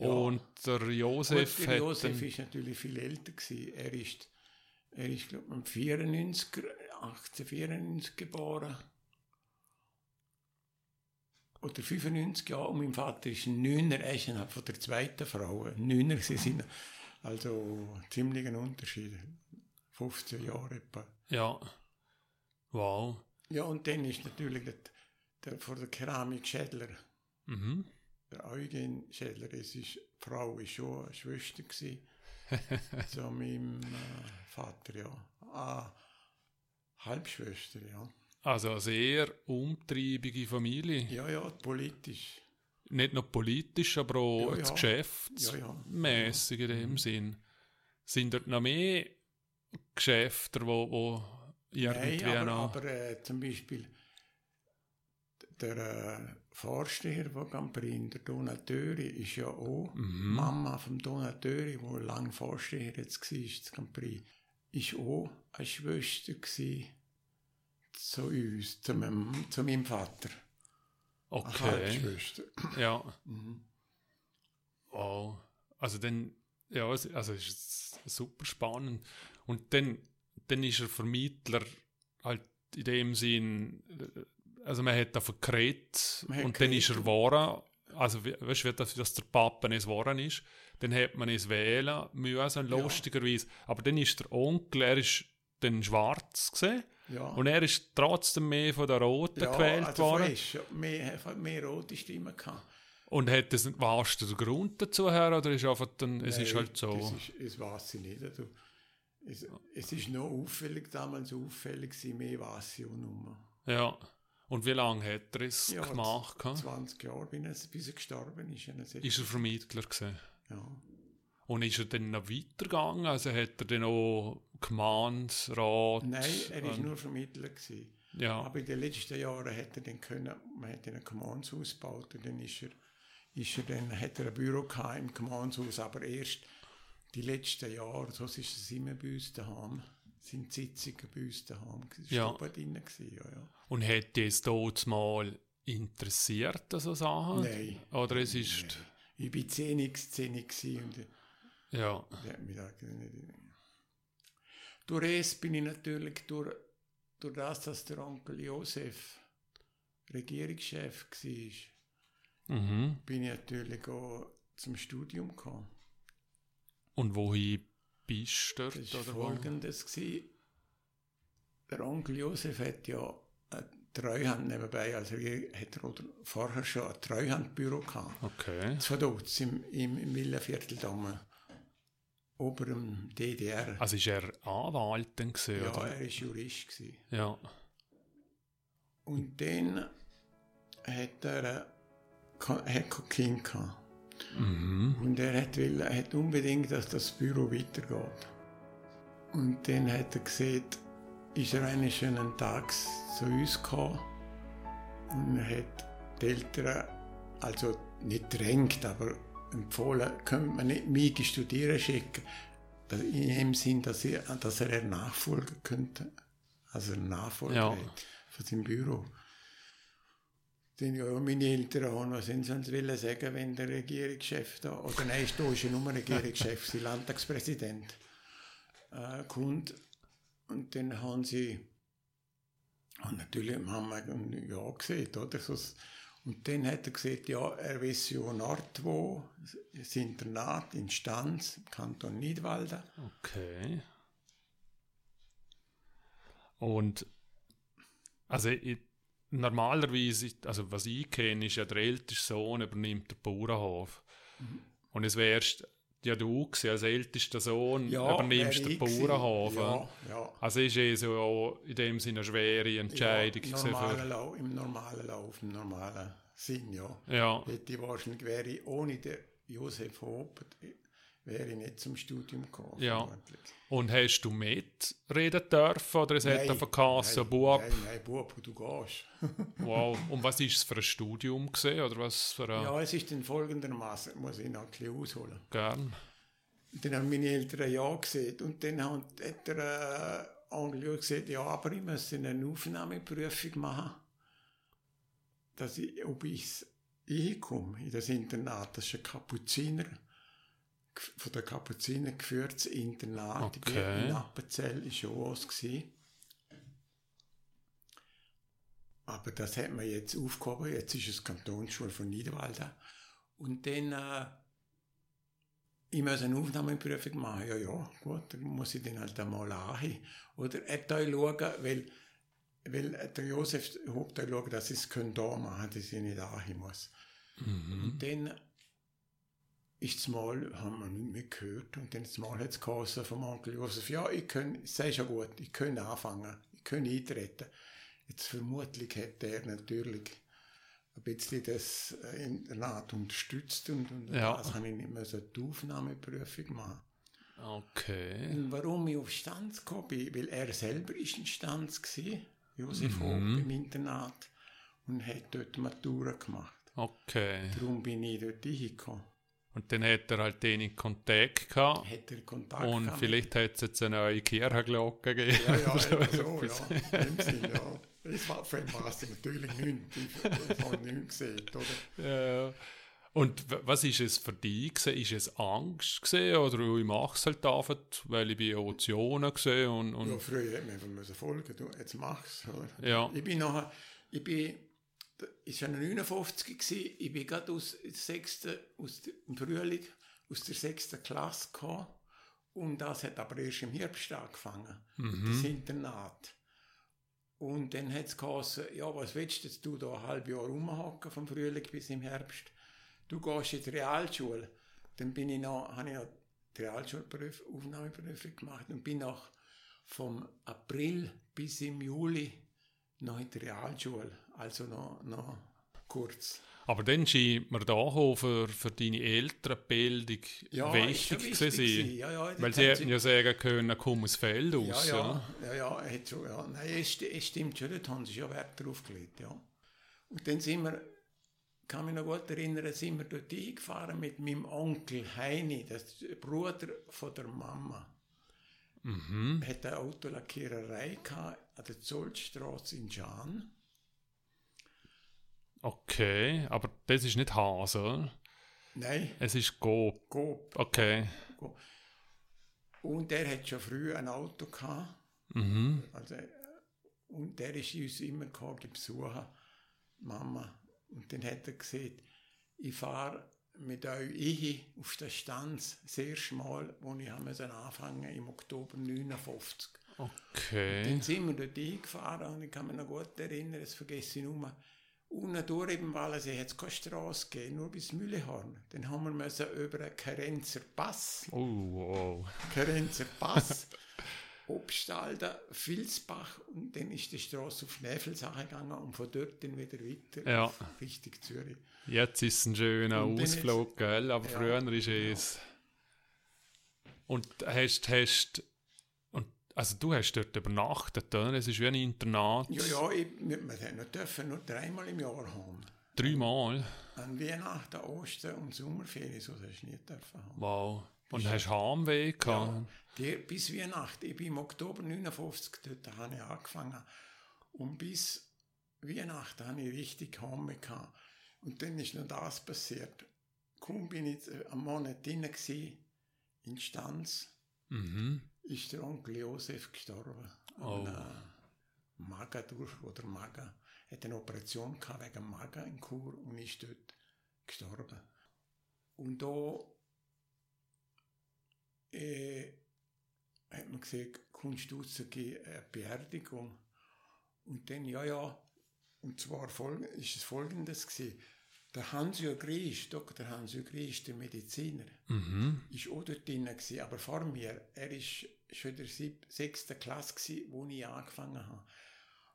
Ja. Und der Josef Gut, der Josef ist natürlich viel älter gewesen. Er ist, er ist glaube ich, 94, 1894 geboren. Oder 95 Jahre. Und mein Vater ist ein Neuner, er ist von der zweiten Frau. Neuner, sie sind also ziemlich ein Unterschied. 15 Jahre etwa. ja. Wow. Ja, und dann ist natürlich der, der, von der Keramik Schädler, Mhm. Der Eugen Schädler, es ist, die Frau ist schon eine Schwester gewesen. <laughs> zu meinem äh, Vater, ja. Ah, Halbschwester, ja. Also eine sehr umtriebige Familie. Ja, ja, politisch. Nicht nur politisch, aber auch Ja, das ja. geschäftsmäßig in dem Sinn. Sind dort noch mehr Geschäfte, wo, wo irgendwie Nein, aber, noch... aber äh, zum Beispiel der äh, Vorsteher von Camprin, der Donateuri, ist ja auch Mhm. Mama vom Donateuri, wo lang Vorsteher jetzt war, zu Camprin, ist auch eine Schwester zu uns, zu meinem, zu meinem Vater. Eine Okay, Halbschwester. ja. Mhm. Wow. Also dann, ja, es- also ist super spannend. Und dann, dann ist er Vermittler halt in dem Sinn, äh, also man hat Man hat und dann ist er geworden, also we- weißt du, dass, dass der Papa es geworden ist, dann hat man es wählen müssen, Ja. lustigerweise. Aber dann ist der Onkel, er ist dann schwarz gesehen Ja. und er ist trotzdem mehr von der Roten gewählt also worden. frisch, ja, mehr, mehr rote Stimmen gehabt. Und hat das, warst du der Grund dazu her oder ist einfach dann, es ist Nein, halt so? Das, ist, das weiß ich nicht. Also, es, es ist noch auffällig, damals auffällig, mehr weiß ich auch nicht mehr. Ja. Und wie lange hat er es Ja, gemacht? gehabt? 20 Jahre, bin ich, bis er gestorben ist. Ist er Vermittler gewesen? ja. Und ist er dann noch weitergegangen? Also hat er dann auch Gemeinsrat? Nein, er war ähm, nur Vermittler. Gewesen. Ja, Aber in den letzten Jahren hat er dann können, man hat ein Gemeinshaus gebaut und dann ist er, ist er dann, hat er ein Büro gehabt im Gemeinshaus, aber erst die letzten Jahre, so ist es immer bei uns daheim, sind die Sitzungen bei uns daheim, es Ja. war drin, gewesen, ja, ja. und hat es dort mal interessiert, so Sachen? Nein. Oder es ist... Nein. Ich war 10 10 gewesen und Ja, der hat mich da nicht... Durch es bin ich natürlich, durch, durch das, dass der Onkel Josef Regierungschef war, mhm. bin ich natürlich auch zum Studium gekommen. Und wohin dort? Das war folgendes. Gewesen. Der Onkel Josef hat ja eine Treuhand nebenbei, also er hat er oder vorher schon ein Treuhandbüro gehabt. Okay. Das war dort im, im, im Villenviertel da oben, oberem DDR. Also ist er Anwalt dann gewesen, ja, oder? er war Jurist. Gewesen. Ja. Und dann hat er äh, kein Kind gehabt. Mhm. Und er hat, will, er hat unbedingt, dass das Büro weitergeht. Und dann hat er gesehen, ist er einen schönen Tag zu uns gekommen und er hat die Eltern, also nicht drängt, aber empfohlen, könnte man nicht mich studieren schicken, in dem Sinn, dass er, dass er einen Nachfolger könnte, also einen Nachfolger Ja. von seinem Büro. Dann ja, meine Eltern haben, was sie sonst wollen sagen, wenn der Regierungschef da, oder nein, ist da ist ja nur Regierungschef, sein Landtagspräsident, äh, kommt. Und dann haben sie, und natürlich haben wir Ja gesehen, oder? Und dann hat er gesagt, ja, er weiß ja Ort wo, das Internat in Stanz, im Kanton Nidwalden. Okay. Und also ich, normalerweise, also was ich kenne, ist ja der älteste Sohn übernimmt den Bauernhof. Mhm. Und es wärst ja du gewesen, als ältester Sohn Ja, übernimmst den. Bauernhof. Ja, ja. Also ist es ja auch in dem Sinne eine schwere Entscheidung ja, normalen Lauf, Im normalen Lauf, im normalen Sinn, ja. ja. Hätte ich wahrscheinlich, wäre ich ohne den Josef Hopert, wäre ich nicht zum Studium gekommen. Ja. vermutlich. Und hast du mitreden dürfen oder es hat einfach geheißen, nein, Bub, Nein, nein, Bub, du gehst. <laughs> wow. Und was ist es für ein Studium gesehen oder was für ein, Ja, es ist dann folgendermaßen, muss ich noch ein bisschen ausholen. gern? Dann haben meine Eltern ja gesehen und dann hat hat der äh, Onkel gesagt, ja, aber ich muss eine Aufnahmeprüfung machen, dass ich, ob ich hinkomme in das Internat. Das ist ein Kapuziner, von der Kapuziner geführtes Internat. Okay. In Appenzell war schon was. Gewesen. Aber das hat man jetzt aufgehoben. Jetzt ist es Kantonsschule von Niederwalden. Und dann, äh, ich muss eine Aufnahmeprüfung machen. Ja, ja, gut, dann muss ich dann halt einmal anhin. Oder etwa schauen, weil, weil der Josef da schauen, dass ich es hier machen kann, dass ich nicht anhin muss. Mhm. Und dann ist Mal, haben wir nicht mehr gehört, und dann Mal hat es geheißen vom Onkel Josef, ja, ich kann, sei schon gut, ich kann anfangen, ich kann eintreten. Jetzt vermutlich hätte er natürlich ein bisschen das äh, Internat unterstützt und, und Ja. das habe ich nicht mehr so die Aufnahmeprüfung machen. Okay. Und warum ich auf Stanz gekommen bin, weil er selber ist in Stanz gewesen, Josef Mhm. Hopp im Internat, und hat dort Matura gemacht. Okay. Darum bin ich dort hingekommen. Und dann hat er halt den in Kontakt gehabt. Hat er Kontakt Und gehabt vielleicht hat es jetzt eine neue Kirchenglocke gegeben. Ja, ja, <laughs> so, etwas. ja. In dem Sinn, ja. Das war für war es natürlich nichts. Ich habe nichts gesehen, oder? Ja. Und was ist es für dich gewesen? Ist es Angst gewesen? oder ich mache es halt einfach, weil ich bin Emotionen gesehen und, und Ja, früher hätte man einfach müssen folgen du, jetzt mach's. Oder? Ja. Ich bin nachher, ich bin, es war 59 gewesen, ich bin gerade aus, der sechsten, aus dem Frühling, aus der sechsten Klasse gekommen. Und das hat aber erst im Herbst angefangen, das Internat. Und dann hat es geheißen, ja, was willst du jetzt du da ein halbes Jahr rumhocken, vom Frühling bis im Herbst? Du gehst in die Realschule. Dann bin ich noch, habe ich noch die Realschulaufnahmeprüfung gemacht und bin noch vom April bis im Juli noch in der Realschule. Also noch, noch kurz. Aber dann scheint mir da für, für deine Elternbildung Ja, wichtig zu sein. Ja, ja, Weil sie hätten ja sagen können, komm aus Feld Ja, aus. ja, Ja, ja, ja, ja. Nein, es, es stimmt schon, dort haben sie schon Wert drauf gelegt, ja. Und dann sind wir, kann mich noch gut erinnern, sind wir dort eingefahren mit meinem Onkel Heini, das Bruder von der Mama. Mhm. Er hat eine Autolackiererei gehabt an der Zollstraße in Schaan. Okay, aber das ist nicht Hase, oder? Nein, Es ist Go. Coop. Okay. Und er hat schon früh ein Auto gehabt. Mhm. Also, äh, und der ist uns immer gekommen, besuchen, Mama. Und dann hat er gesagt, ich fahre mit euch ich auf der Stanz, sehr schmal, wo ich müssen anfangen im Oktober 59. Okay. Dann sind wir dort eingefahren und ich kann mich noch gut erinnern, das vergesse ich nur. Unten durch Wallensee hat es keine Straße gegeben, nur bis Mühlehorn. Dann haben wir müssen über einen Kerenzer Pass Oh, wow. Kerenzer Pass, <laughs> Obstalden, Vilsbach und dann ist die Straße auf Schnefelsache gegangen und von dort dann wieder weiter Ja. Richtung Zürich. Jetzt ist es ein schöner Und Ausflug, gell? Aber Ja, früher ist es. Und hast, hast. Und, also, du hast dort übernachtet, oder? Es ist wie ein Internat. Ja, ja, ich, wir, dürfen nur dreimal im Jahr haben. Dreimal. An Weihnachten, Ostern und Sommerferien, so hast du nie dürfen haben. Wow. Und hast Heimweh gehabt? Ja, die, bis Weihnachten, ich bin im Oktober 59, dort habe ich angefangen. Und bis Weihnachten habe ich richtig Heim gehabt. Und dann ist noch das passiert. Kaum bin ich am Monat drin gewesen, in Stanz, Mhm. ist der Onkel Josef gestorben. Oh. An einer Magen durch, oder Magen. Er hat eine Operation gehabt wegen Magen in Chur und ist dort gestorben. Und da äh, hat man gesagt, kommst du raus, geh eine Beerdigung. Und dann, ja, ja, und zwar folg ist es folgendes gewesen. Der Hans-Jörg Dr. Hans-Jörg Griesch, der Mediziner, Mhm. ist auch dort drin gewesen, aber vor mir, er ist schon in der sechsten Klasse gewesen, wo ich angefangen habe.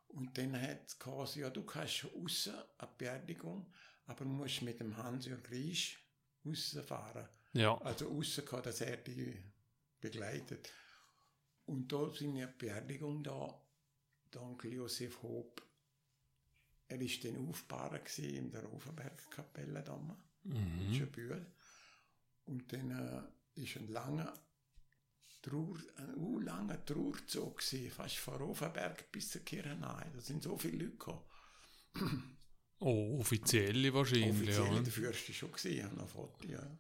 Und dann hat es geheißen, ja, du kannst raus, eine Beerdigung, aber du musst mit dem Hans-Jörg Griesch rausfahren. Ja. Also rausgehen, dass er die begleitet. Und da sind eine Beerdigung da, der Onkel Josef Hob. Er war dann gewesen in der Ofenbergkapelle damals in Mhm. Schönbühl. Und dann äh, ist ein langer Trauer, ein uh, langer Trauerzug gewesen, fast von Ofenberg bis zur Kirche nahe. Da sind so viele Leute gekommen. Oh, offizielle wahrscheinlich, Offiziell ja. der Fürst ist schon gewesen, ich habe noch ein Foto, ja.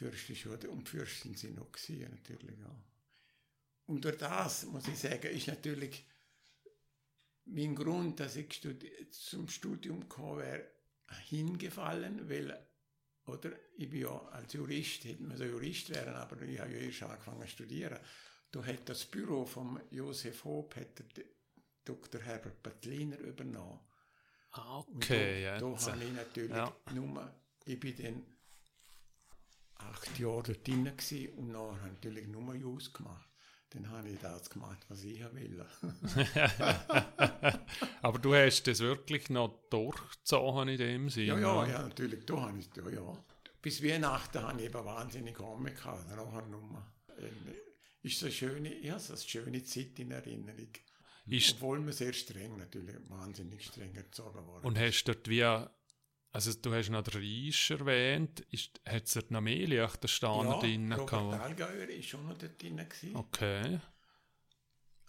Fürst ist schon, und die Fürstin sind noch gewesen, natürlich, ja. Und durch das, muss ich sagen, ist natürlich mein Grund, dass ich zum Studium gekommen wäre, hingefallen, weil, oder, ich bin ja als Jurist, hätte man so Jurist werden, aber ich habe ja erst angefangen zu studieren. Da hat das Büro von Josef Hob, hat der Dr. Herbert Battliner übernommen. Ah, Okay, da, jetzt. da habe ich natürlich Ja. nur, ich bin dann acht Jahre dort drin gewesen und nachher habe ich natürlich nur Jus gemacht. Dann habe ich das gemacht, was ich will. <laughs> Aber du hast das wirklich noch durchgezogen in dem Sinne. ja, ja, ja, natürlich, da habe ich, ja, ja. Bis Weihnachten habe ich eben wahnsinnig Hunger gehabt, nachher nur. Ähm, Ist so eine schöne, ja, so eine schöne Zeit in Erinnerung. Ist, Obwohl man sehr streng, natürlich, wahnsinnig streng erzogen worden. und hast dort wie, also du hast noch den Reisch erwähnt, ist, hat es noch mehr Liechtensteiner drin Robert gehabt? Allgäuer ist schon noch dort drin gewesen. Okay.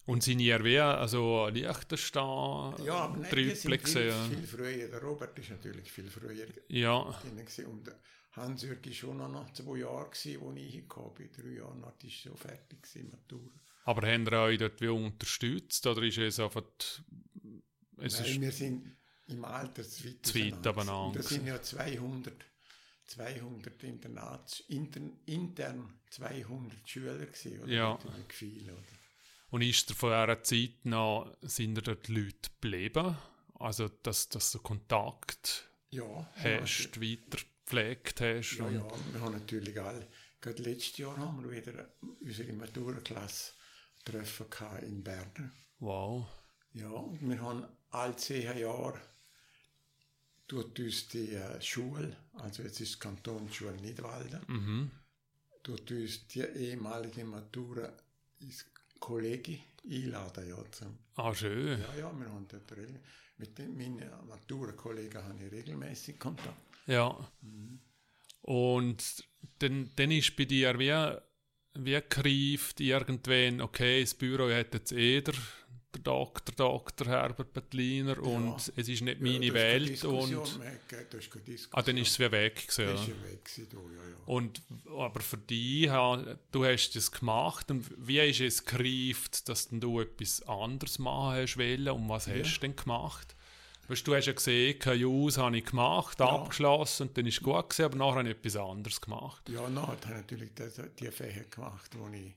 Und sind ihr wie, also Liechtenstein Ja, aber nein, Trüppel sind viel, früher. Der Robert ist natürlich viel früher Ja, drin gewesen. Und Hans-Jürg war schon noch nach zwei Jahren, gewesen, als ich hingekommen bin. Drei Jahre nach ist schon fertig gewesen, Matur. aber haben ihr euch dort wie unterstützt oder ist es einfach, es Nein, ist, wir sind im Alter zu weit, Zu weit auseinander. abeinander Und da sind ja 200, 200 Internats, intern, intern 200 Schüler gewesen, oder? Ja. Viel, oder? und ist dir von dieser Zeit noch, sind ihr dort Leute geblieben? Also, dass, dass du Kontakt Ja, hast, weiter gepflegt hast? Ja, ja, wir haben natürlich alle. Gerade letztes Jahr haben wir wieder unsere Maturaklasse treffen in Bern. Wow. Ja, und wir haben alle zehn Jahre tut uns die äh, Schule, also jetzt ist Kantonsschule Nidwalden, Mhm. tut uns die ehemalige Matura ins Kollegi einladen. Ja, zum, Ah, schön. ja, ja, wir haben dort mit den, meinen Matura-Kollegen habe ich regelmäßig Kontakt. Ja. Und dann, dann ist bei dir wie, wie gereift irgendwann, okay, das Büro hat jetzt eh der, der Doktor, Dr. Herbert Bettliner und es ist nicht meine Ja, keine Welt und keine Diskussion. ah, dann ist es wie weg gewesen, ist ja. ja weg gewesen, ja, ja. Und, aber für dich, ha- du hast das gemacht und wie ist es gereift, dass du etwas anderes machen hast wollen und was hast du denn gemacht? Weißt, du hast ja gesehen, KJUs habe ich gemacht, abgeschlossen und dann ist es gut gewesen, aber nachher habe ich etwas anderes gemacht. Ja, na, hat er natürlich die Fächer gemacht, die ich,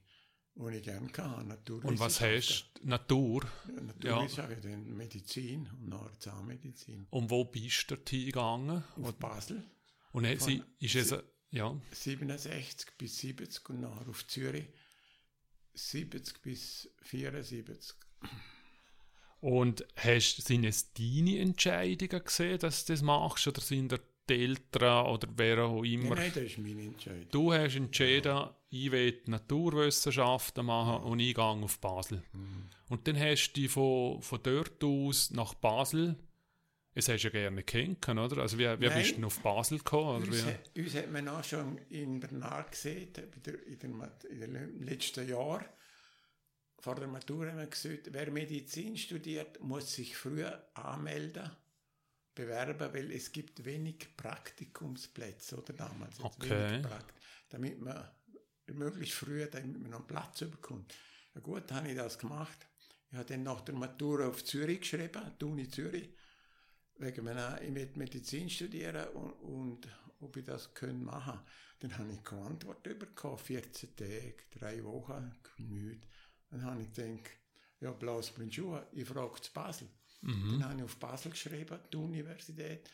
wo ich gerne hatte. Und was hast du? Natur. du? Naturwissenschaft, dann Medizin und nachher Zahnmedizin. Und wo bist du dorthin gegangen? Auf Basel, Und hat sie, ist es, ja, 67 bis 70 und nachher auf Zürich 70 bis 74. und hast, sind es deine Entscheidungen gesehen, dass du das machst, oder sind da die Eltern oder wer auch immer? Nein, das ist meine Entscheidung. Du hast entschieden, ich will Naturwissenschaften machen und ich gehe auf Basel. Mhm. Und dann hast du dich von, von dort aus nach Basel, es hast du ja gerne kennengelernt, oder? Also wie, wie Nein. bist du denn auf Basel gekommen? Oder Uns, wie? hat- uns hat man auch schon in Bernard gesehen, in, den letzten Jahren. Vor der Matura haben wir gesagt, wer Medizin studiert, muss sich früher anmelden, bewerben, weil es gibt wenig Praktikumsplätze, oder damals. jetzt Okay. Wenig Prakt damit man möglichst früh damit man noch einen Platz bekommt. Ja gut, habe ich das gemacht. Ich habe dann nach der Matura auf Zürich geschrieben, die Uni Zürich wegen meiner, ich will Medizin studieren und, und ob ich das können machen. Dann habe ich keine Antwort bekommen, 14 Tage, drei Wochen, nichts. Dann habe ich gedacht, ja, blaus bin Schuhe, ich frage zu Basel. Dann habe ich auf Basel geschrieben, die Universität,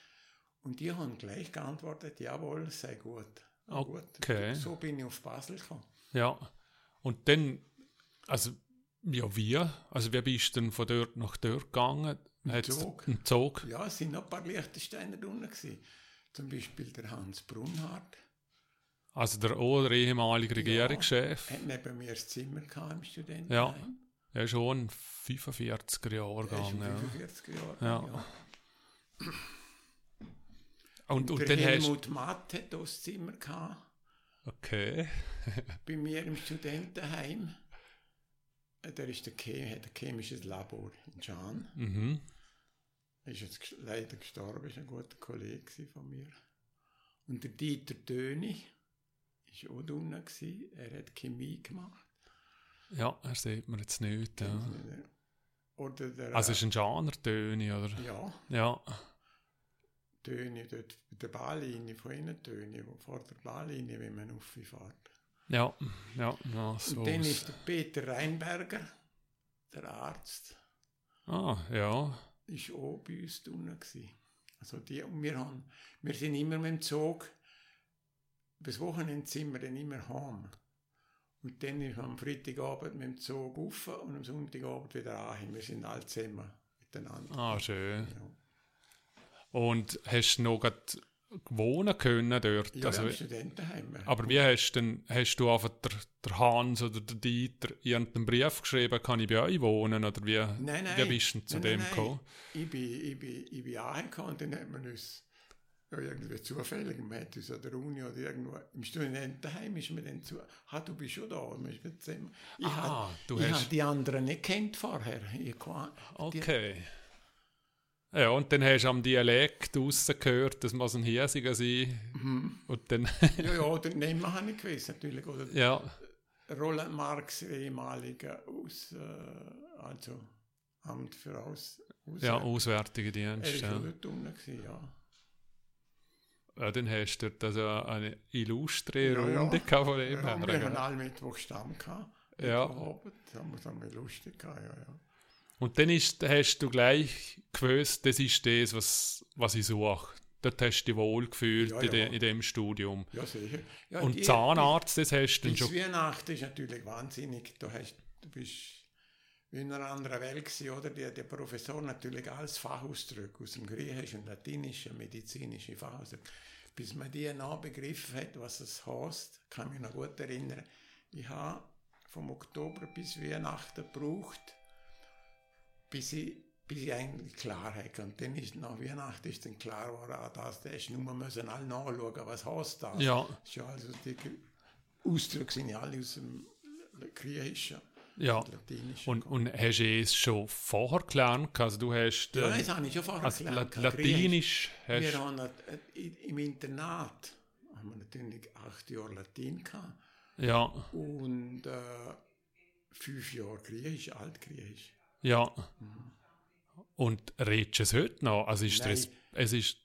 und die haben gleich geantwortet, jawohl, sei gut. Ah, gut. Okay. So bin ich auf Basel gekommen. Ja. Und dann, also, ja, wie? Also, wie bist du denn von dort nach dort gegangen? Hat's Zug. Ein Zug? Ja, es sind noch ein paar Liechtensteiner drunter gewesen. Zum Beispiel der Hans Brunhardt. Also, der, der ehemalige Regierungschef. hat neben mir das Zimmer gehabt im Studentenheim. Ja. Er ist schon 45er Jahre gegangen. 45 Jahre Ja. ja. Und, und der dann hast Helmut Matt hat das Zimmer gehabt, Okay. <laughs> bei mir im Studentenheim. Äh, Der ist der Chem, hat ein chemisches Labor in Can. Mhm. Er ist jetzt leider gestorben, ist ein guter Kollege von mir. Und der Dieter Döni war auch drinnen, er hat Chemie gemacht. Ja, er sieht mir jetzt nicht. Ja. Oder der, Also, es ist ein Genre-Töne, oder? ja, Ja. Töne dort bei der Bahnlinie, von innen Töne, vor der Bahnlinie, wenn man auffährt. Ja, ja, ja, so. Und dann ist der Peter Reinberger, der Arzt, Ah, ja. ist auch bei uns drinnen gewesen. Also die, und wir, haben, wir sind immer mit dem Zug, bis Wochenende sind wir dann immer heim. Und dann ist am Freitagabend mit dem Zug rauf und am Sonntagabend wieder an. Wir sind alle zusammen miteinander. Ah, schön. Ja. Und hast du noch wohnen können dort? Ja, also, im Studentenheim. aber wie hast du denn, hast du einfach der, der Hans oder der Dieter irgendeinen Brief geschrieben, kann ich bei euch wohnen? Oder wie, Nein, nein. wie bist du denn zu Nein, dem nein. gekommen? Ich bin, ich bin, ich bin angekommen und dann hat man uns ja, irgendwie zufällig, man hat uns an der Uni oder irgendwo im Studentenheim ist man dann zu, ah, du bist schon da, man ist mit zusammen. Ich Ah, hab- du ich hast- hab die anderen nicht kennt vorher. Ich kann, Okay. Ja, und dann hast du am Dialekt rausgehört, das muss ein Hiesiger sein. Mhm. Und dann, die, <laughs> ja, ja, den Namen habe ich gewusst, natürlich. Oder ja, Roland Marx, ehemaliger aus, äh, also Amt für Aus, aus ja, Auswärtige er Dienst. ist Ja. gewesen, ja. Ja, dann hast du dort also eine illustre Ja, ja. Runde gehabt von dem Ja, her, wir haben alle Mittwoch Stamm gehabt. Ja. Mittwochabend, haben wir dann lustig gehabt, ja, ja. Und dann ist, hast du gleich gewusst, das ist das, was, was ich suche. Dort hast du dich wohl gefühlt Ja, in, de, ja. in dem Studium. Ja, sicher. Ja, Und die- Zahnarzt, das hast du dann schon. Weihnachten ist natürlich wahnsinnig. Du, hast, du bist wie in einer anderen Welt gewesen, oder? Der, der Professor natürlich alles Fachausdrücke aus dem Griechischen, Latinischen, medizinischen Fachausdrücke. Bis man die noch begriffen hat, was es heißt, kann ich mich noch gut erinnern. Ich habe vom Oktober bis Weihnachten gebraucht, bis ich, bis ich eigentlich Klarheit hatte. Und dann ist nach Weihnachten ist dann klar geworden, ah, das, das ist nur, müssen alle nachschauen, was heißt das. Ja. Das ist ja also die Ausdrücke sind ja alle aus dem Griechischen. Ja. Und, und hast du es schon vorher gelernt? Also du hast... Ja, ähm, das habe ich schon vorher also gelernt. La Latinisch hast Wir haben äh, im Internat haben wir natürlich acht Jahre Latin gehabt Ja, und äh, fünf Jahre Griechisch, Altgriechisch. ja. Und redest du es heute noch? Also ist Nein. es, es ist...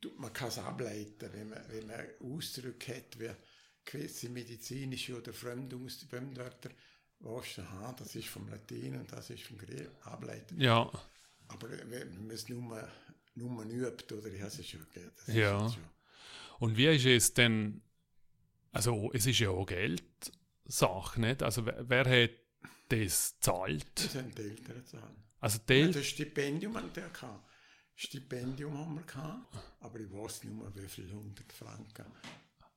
Du, man kann es ableiten, wenn man, wenn man Ausdrücke hat, wie gewisse medizinische oder Fremdaus Fremdwörter, weißt aha, das ist vom Latin und das ist vom Griechisch, ableiten. Ja, Aber wenn man es nur, nur übt, oder ich habe es schon das Ja. schon. Und wie ist es denn, also es ist ja auch Geldsache, nicht? Also wer, wer hat das gezahlt? Das sind die Eltern zahlen. Also die Ja, das Stipendium haben der gehabt. Stipendium haben wir gehabt, aber ich weiß nicht mehr, wie viel 100 Franken.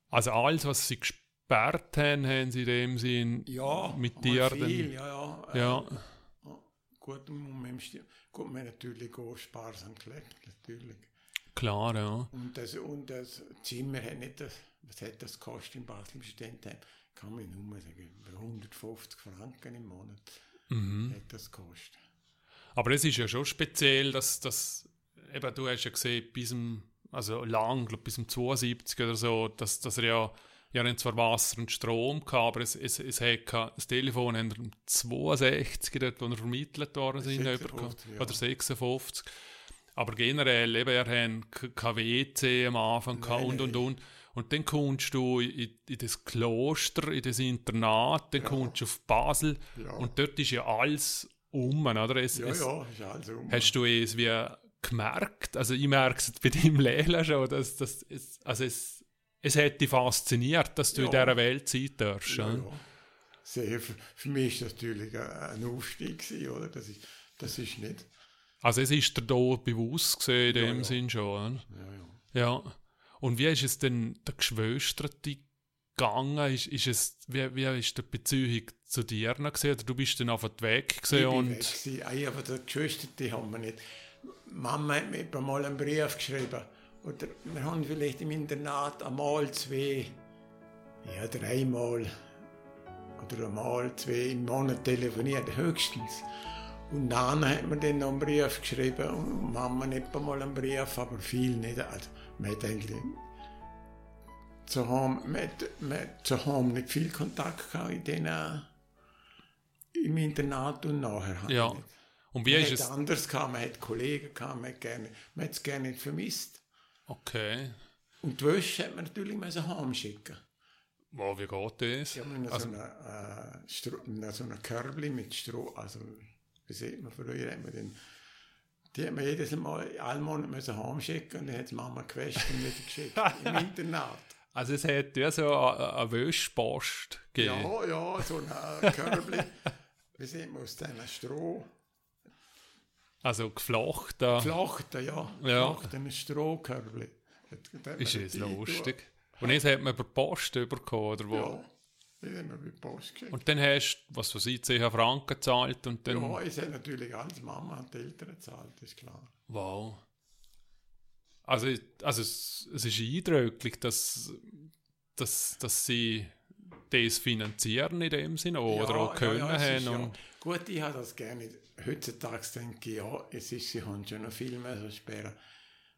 also alles, was sie gesperrt haben, haben sie in dem Sinn Ja, mit dir viel, ja, ja. äh, Ja, Gut, Sti- gut, wir haben natürlich auch sparsam gelebt, natürlich. klar, ja. Und das, und das Zimmer hat nicht das, was hat das gekostet in Basel im Studentenheim? Kann man nur sagen, 150 Franken im Monat Mhm. hat das gekostet. Aber es ist ja schon speziell, dass, dass eben, du hast ja gesehen, bis zum, also lang, glaub, bis zum 72 oder so, dass, dass er ja, ja haben zwar Wasser und Strom gehabt, aber es, es, es hat kein- das Telefon haben wir um 62 dort, wo er vermittelt worden sind, 56, übergekommen. ja. oder 56. Aber generell, eben, er hat kein WC am Anfang Nein, und, und, und. Und dann kommst du in, in das Kloster, in das Internat, dann kommst du auf Basel Ja. und dort ist ja alles um, oder? Es, Ja, es, ja, ist alles um. Hast du es wie gemerkt? Also ich merke es bei deinem Lehrer schon, dass, dass es, also es, es hat dich fasziniert, dass du in Ja. dieser Welt sein darfst. Ja, Ja. Sehr, für, mich ist das natürlich ein, Aufstieg oder? Das ist, das ist nicht. Also es ist dir da bewusst gesehen, in dem ja. Sinn schon. Ja. Und wie ist es denn der Geschwister gegangen? Ist, ist es, wie, wie ist die Beziehung zu dir? Oder du bist dann einfach weg bin und... weg gewesen. Aber die Geschwister, die haben wir nicht. Mama hat mir mal einen Brief geschrieben. Oder wir haben vielleicht im Internat einmal, zwei, ja, dreimal oder einmal, zwei im Monat telefoniert, höchstens. Und dann hat mir dann noch einen Brief geschrieben und Mama etwa mal einen Brief, aber viel nicht. Also, man hat eigentlich zu Hause, man hat, man hat zu Hause nicht viel Kontakt gehabt in den, im Internat und nachher. halt Ja. nicht. Und wie Man ist es... anders gehabt, man hat Kollegen gehabt, man hat gerne, man hat es gerne nicht vermisst. Okay. Und die Wäsche hat man natürlich müssen heimschicken. Wow, wie geht das? Habe noch Also- so eine, äh, so eine Körbli mit Stroh, also wie sieht man, früher hat man den, die hat man jedes Mal, alle Monate müssen heimschicken und dann hat die Mama gewäscht und wieder geschickt, <laughs> im Internat. Also es hat ja so eine, eine Wäschpost gegeben. Ja, ja, so eine Körbli, <laughs> wie sieht man, aus diesen Stroh, Also geflochten. Geflochten, ja, Ja. geflochten hat Ist jetzt lustig. Und jetzt hat man per Post bekommen, oder wo? Ja, haben wir bei der Post geschickt. Und dann hast du, was weiß ich, 10 Franken gezahlt und dann... ja, ich habe natürlich als Mama und die Eltern gezahlt, ist klar. Wow. Also, also es, es ist eindrücklich, dass, dass, dass sie das finanzieren in dem Sinne oder auch können es ist haben. ja- Und, Gut, ich habe das gerne. Heutzutage denke ich, ja, es ist, sie haben schon noch viel mehr so sperren.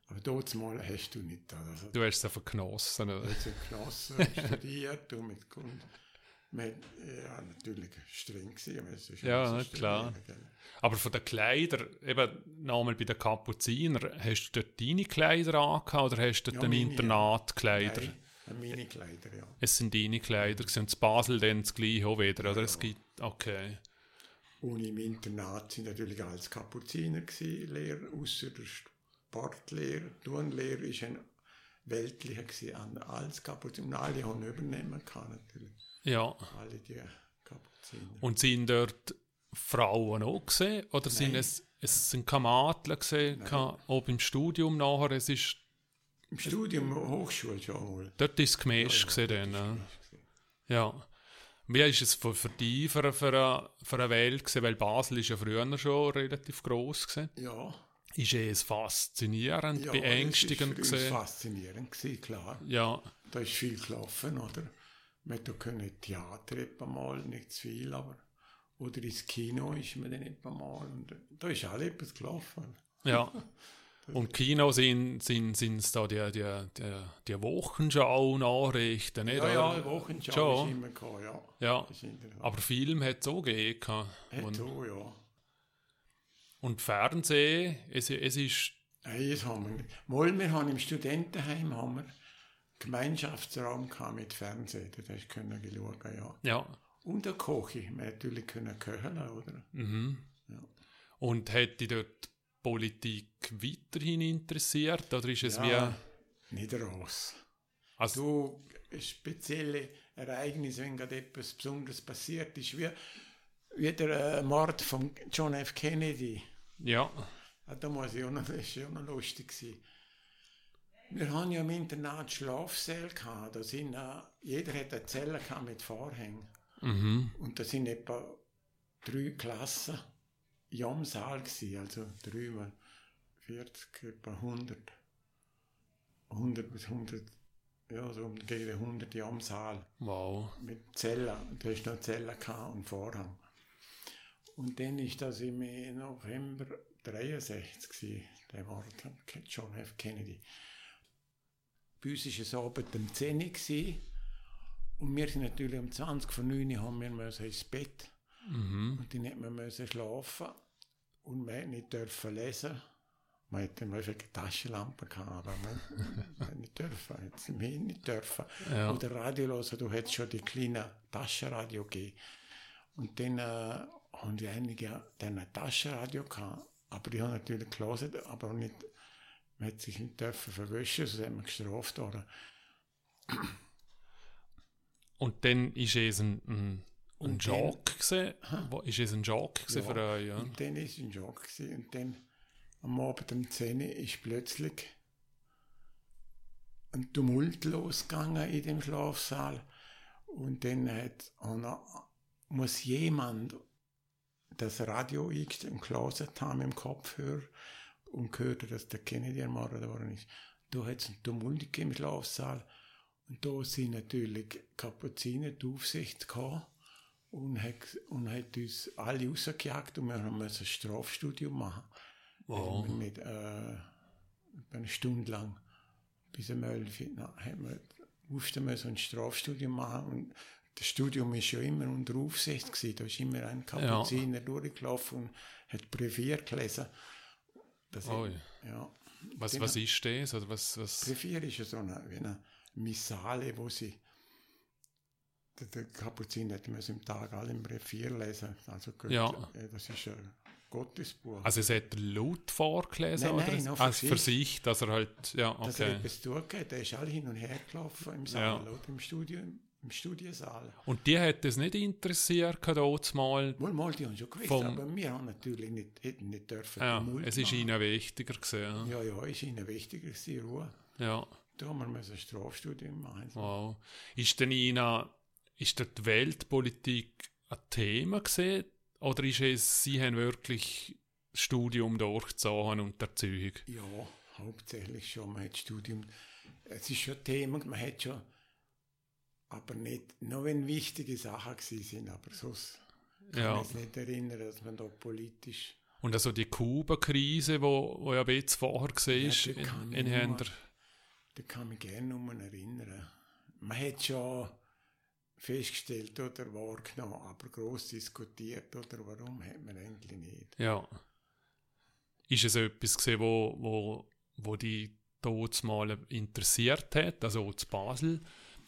Aber dort mal hast du nicht. Also, du hast es einfach genossen. Oder? du hast genossen, studiert, du mit Kunden. Man, ja, natürlich streng gewesen, aber es ist Ja, klar. Aber von den Kleidern, eben nochmal bei den Kapuziner, hast du dort deine Kleider angehabt oder hast du dort Ja, ja. Internatkleider? Nein, meine Kleider, ja. Es sind deine Kleider und in Basel dann das gleiche auch wieder, oder? Es ja. gibt, okay. Und im Internat sind natürlich alles Kapuziner gewesen, Lehrer, außer der Sportlehrer, Turnlehrer ist ein weltlicher gewesen, an- alles Kapuziner. Und alle haben übernehmen können, natürlich. Ja. Alle die Kapuziner. Und sind dort Frauen auch gesehen? Oder sind es, es sind keine Mädchen gesehen, auch im Studium nachher? Es ist, Im Studium, Hochschule schon mal. dort ist es gemischt Ja, ja, ist ja. Wie ist es für, für dich, für, für, eine, für eine Welt gewesen? Weil Basel ist ja früher schon relativ gross gewesen. Ja, Ist es faszinierend, ja beängstigend ist uns gesehen? faszinierend gewesen, klar. Ja, Da ist viel gelaufen, oder? Man können Theater etwa mal, nicht zu viel, aber oder ins Kino ist man dann etwa mal und da ist alle etwas gelaufen. ja. <laughs> Und Kino sind, sind, sind's da die, die, die, die Wochenschau-Nachrichten, nicht? Ja, ja? Wochenschau Schon. ist immer gekommen, ja. Ja, der aber Film hat es auch gegeben. Hat Und, auch, ja. und Fernsehen, es, es ist, Nein, das haben wir. Mal, wir haben im Studentenheim haben wir Gemeinschaftsraum gehabt mit Fernsehen, da hast du können schauen, ja. ja. Und der Koch, wir natürlich können köcheln, oder? Mhm. Ja. Und dich dort Politik weiterhin interessiert? Oder ist es Ja, nicht raus. wie. Also, Du, spezielle Ereignisse, wenn gerade etwas Besonderes passiert ist, wie, wie der äh, Mord von John F. Kennedy. ja. Ja, da muss ich auch noch, <laughs> das ist ja auch noch lustig gewesen. Wir haben ja im Internat Schlafsäle gehabt. Da sind, äh, jeder hat eine Zelle gehabt mit Vorhängen. Mhm. Und da sind etwa drei Klassen in einem Saal gewesen. Also mal 40, etwa 100. 100 bis 100, ja, so umgegen 100 in einem Saal Wow. mit Zellen. Da ist noch gehabt und Vorhang. Und dann ist das im November 63 gewesen, der Mord an John F. Kennedy. Bei uns war es abend um 10 Uhr und wir sind natürlich um 20 vor 9 Uhr haben wir ins Bett Mhm. und dann hätten wir müssen schlafen und wir hätten nicht dürfen lesen. Man hätte mal eine Taschenlampe gehabt, aber man, man hätte <laughs> nicht dürfen, jetzt mehr nicht dürfen. Ja. Oder Radio hören, du hättest schon die kleinen Taschenradio gegeben. Und dann äh, haben die einige dann ein Taschenradio gehabt, aber die haben natürlich gelesen, aber nicht, man hat sich nicht dürfen verwischen, sonst hat man gestraft worden. Und dann ist es ein, ein, ein gewesen. Wo- Ist es ein gewesen Ja. für euch? Ja. Und dann ist ein Schock gewesen. Und dann am Abend um 10 Uhr ist plötzlich ein Tumult losgegangen in dem Schlafsaal. Und dann hat einer, muss jemand das Radio eingestellt und gelesen haben im Kopfhörer und gehört, dass der Kennedy ermordet worden ist. Da hat es einen Tumult im Schlafsaal. Und da sind natürlich Kapuziner die Aufsicht gehabt und hat, und hat uns alle rausgejagt und wir haben ein Strafstudium machen. Wow. Mit, äh, eine Stunde lang bis um 11 Uhr na, haben wir, mussten wir so ein Strafstudium machen und das Studium ist ja immer unter Aufsicht gewesen. Da ist immer ein Kapuziner durchgelaufen und hat Brevier gelesen. Das Ui. ja. Was, was ist das? Oder was, was? Brevier ist ja so eine, wie eine Missale, wo sie der, Kapuziner hat müssen im Tag alle im Brevier lesen. Also gut, Ja. äh, das ist ein Gottesbuch. Also es hat laut vorgelesen? Nein, oder? nein, nur für also für sich. sich, dass er halt, ja, Dass er okay. etwas durchgeht, der ist alle hin und her gelaufen im Saal, Ja. oder? Im Studium, im Studiensaal. Und die hat es nicht interessiert, dort mal. Wohl mal, die haben schon gewusst, Vom- aber wir haben natürlich nicht, hätten nicht dürfen. Ja, es ist machen. ihnen wichtiger gewesen. Ja, ja, ist ihnen wichtiger, die Ruhe. Ja. ja. Da haben wir ein Strafstudium machen. Wow. Ist denn Ihnen, ist dort die Weltpolitik ein Thema gesehen? Oder ist es, Sie haben wirklich das Studium durchgezogen und der Zeug? Ja, hauptsächlich schon. Man hat Studium, es ist schon Thema, man hat schon, aber nicht, nur wenn wichtige Sachen gewesen sind, aber sonst kann Ja. ich mich nicht erinnern, dass man da politisch, Und also die Kuba-Krise, wo, wo ja jetzt vorher Ja, ist, die in, ich da kann mich gerne um erinnern. Man hat schon festgestellt oder wahrgenommen, aber groß diskutiert oder warum hat man eigentlich nicht. Ja. Ist es etwas gesehen, wo, wo, wo die dort mal interessiert hat, also auch zu Basel?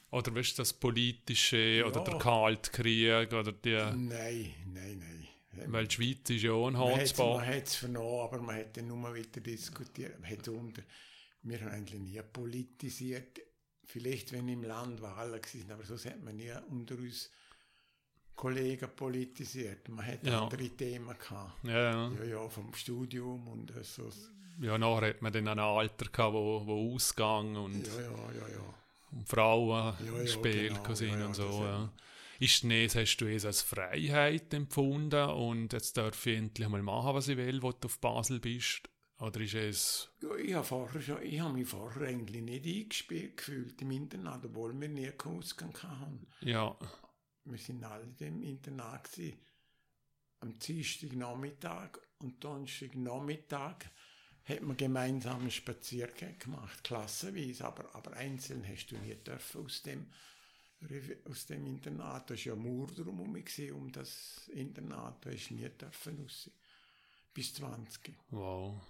Oder weißt du, das Politische oder Ja. der Kaltkrieg oder die, Nein, nein, nein. weil die Schweiz ist ja auch ein Hotspot. Man hat es vernommen, aber man hat dann nur wieder diskutiert. Man hat unter, wir haben eigentlich nie politisiert. Vielleicht, wenn im Land Wahlen waren, aber sonst hat man nie unter uns Kollegen politisiert. Man hat Ja. andere Themen gehabt. Ja, ja. Ja, ja, vom Studium und so. ja, nachher hat man dann ein Alter gehabt, wo, wo ausgegangen und, Ja, ja, ja, ja. und Frauen Ja, ja, Spiel genau, ja, ja, und so. Ja. Ist das, hast du es als Freiheit empfunden und jetzt darf ich endlich mal machen, was ich will, wo du auf Basel bist? Oder ist es... Ja, ich habe vorher schon, ich habe mich vorher eigentlich nicht eingespielt gefühlt im Internat, obwohl wir nie keinen Ausgang hatten. Ja, Wir sind alle dem Internat gewesen. Am Dienstag Nachmittag und Donnerstag Nachmittag hat man gemeinsam einen Spaziergang gemacht, klassenweise, aber, aber einzeln hast du nie dürfen aus dem, aus dem Internat. Da war ja Mauer drumherum um das Internat, da hast du nie dürfen raus. Bis 20. wow.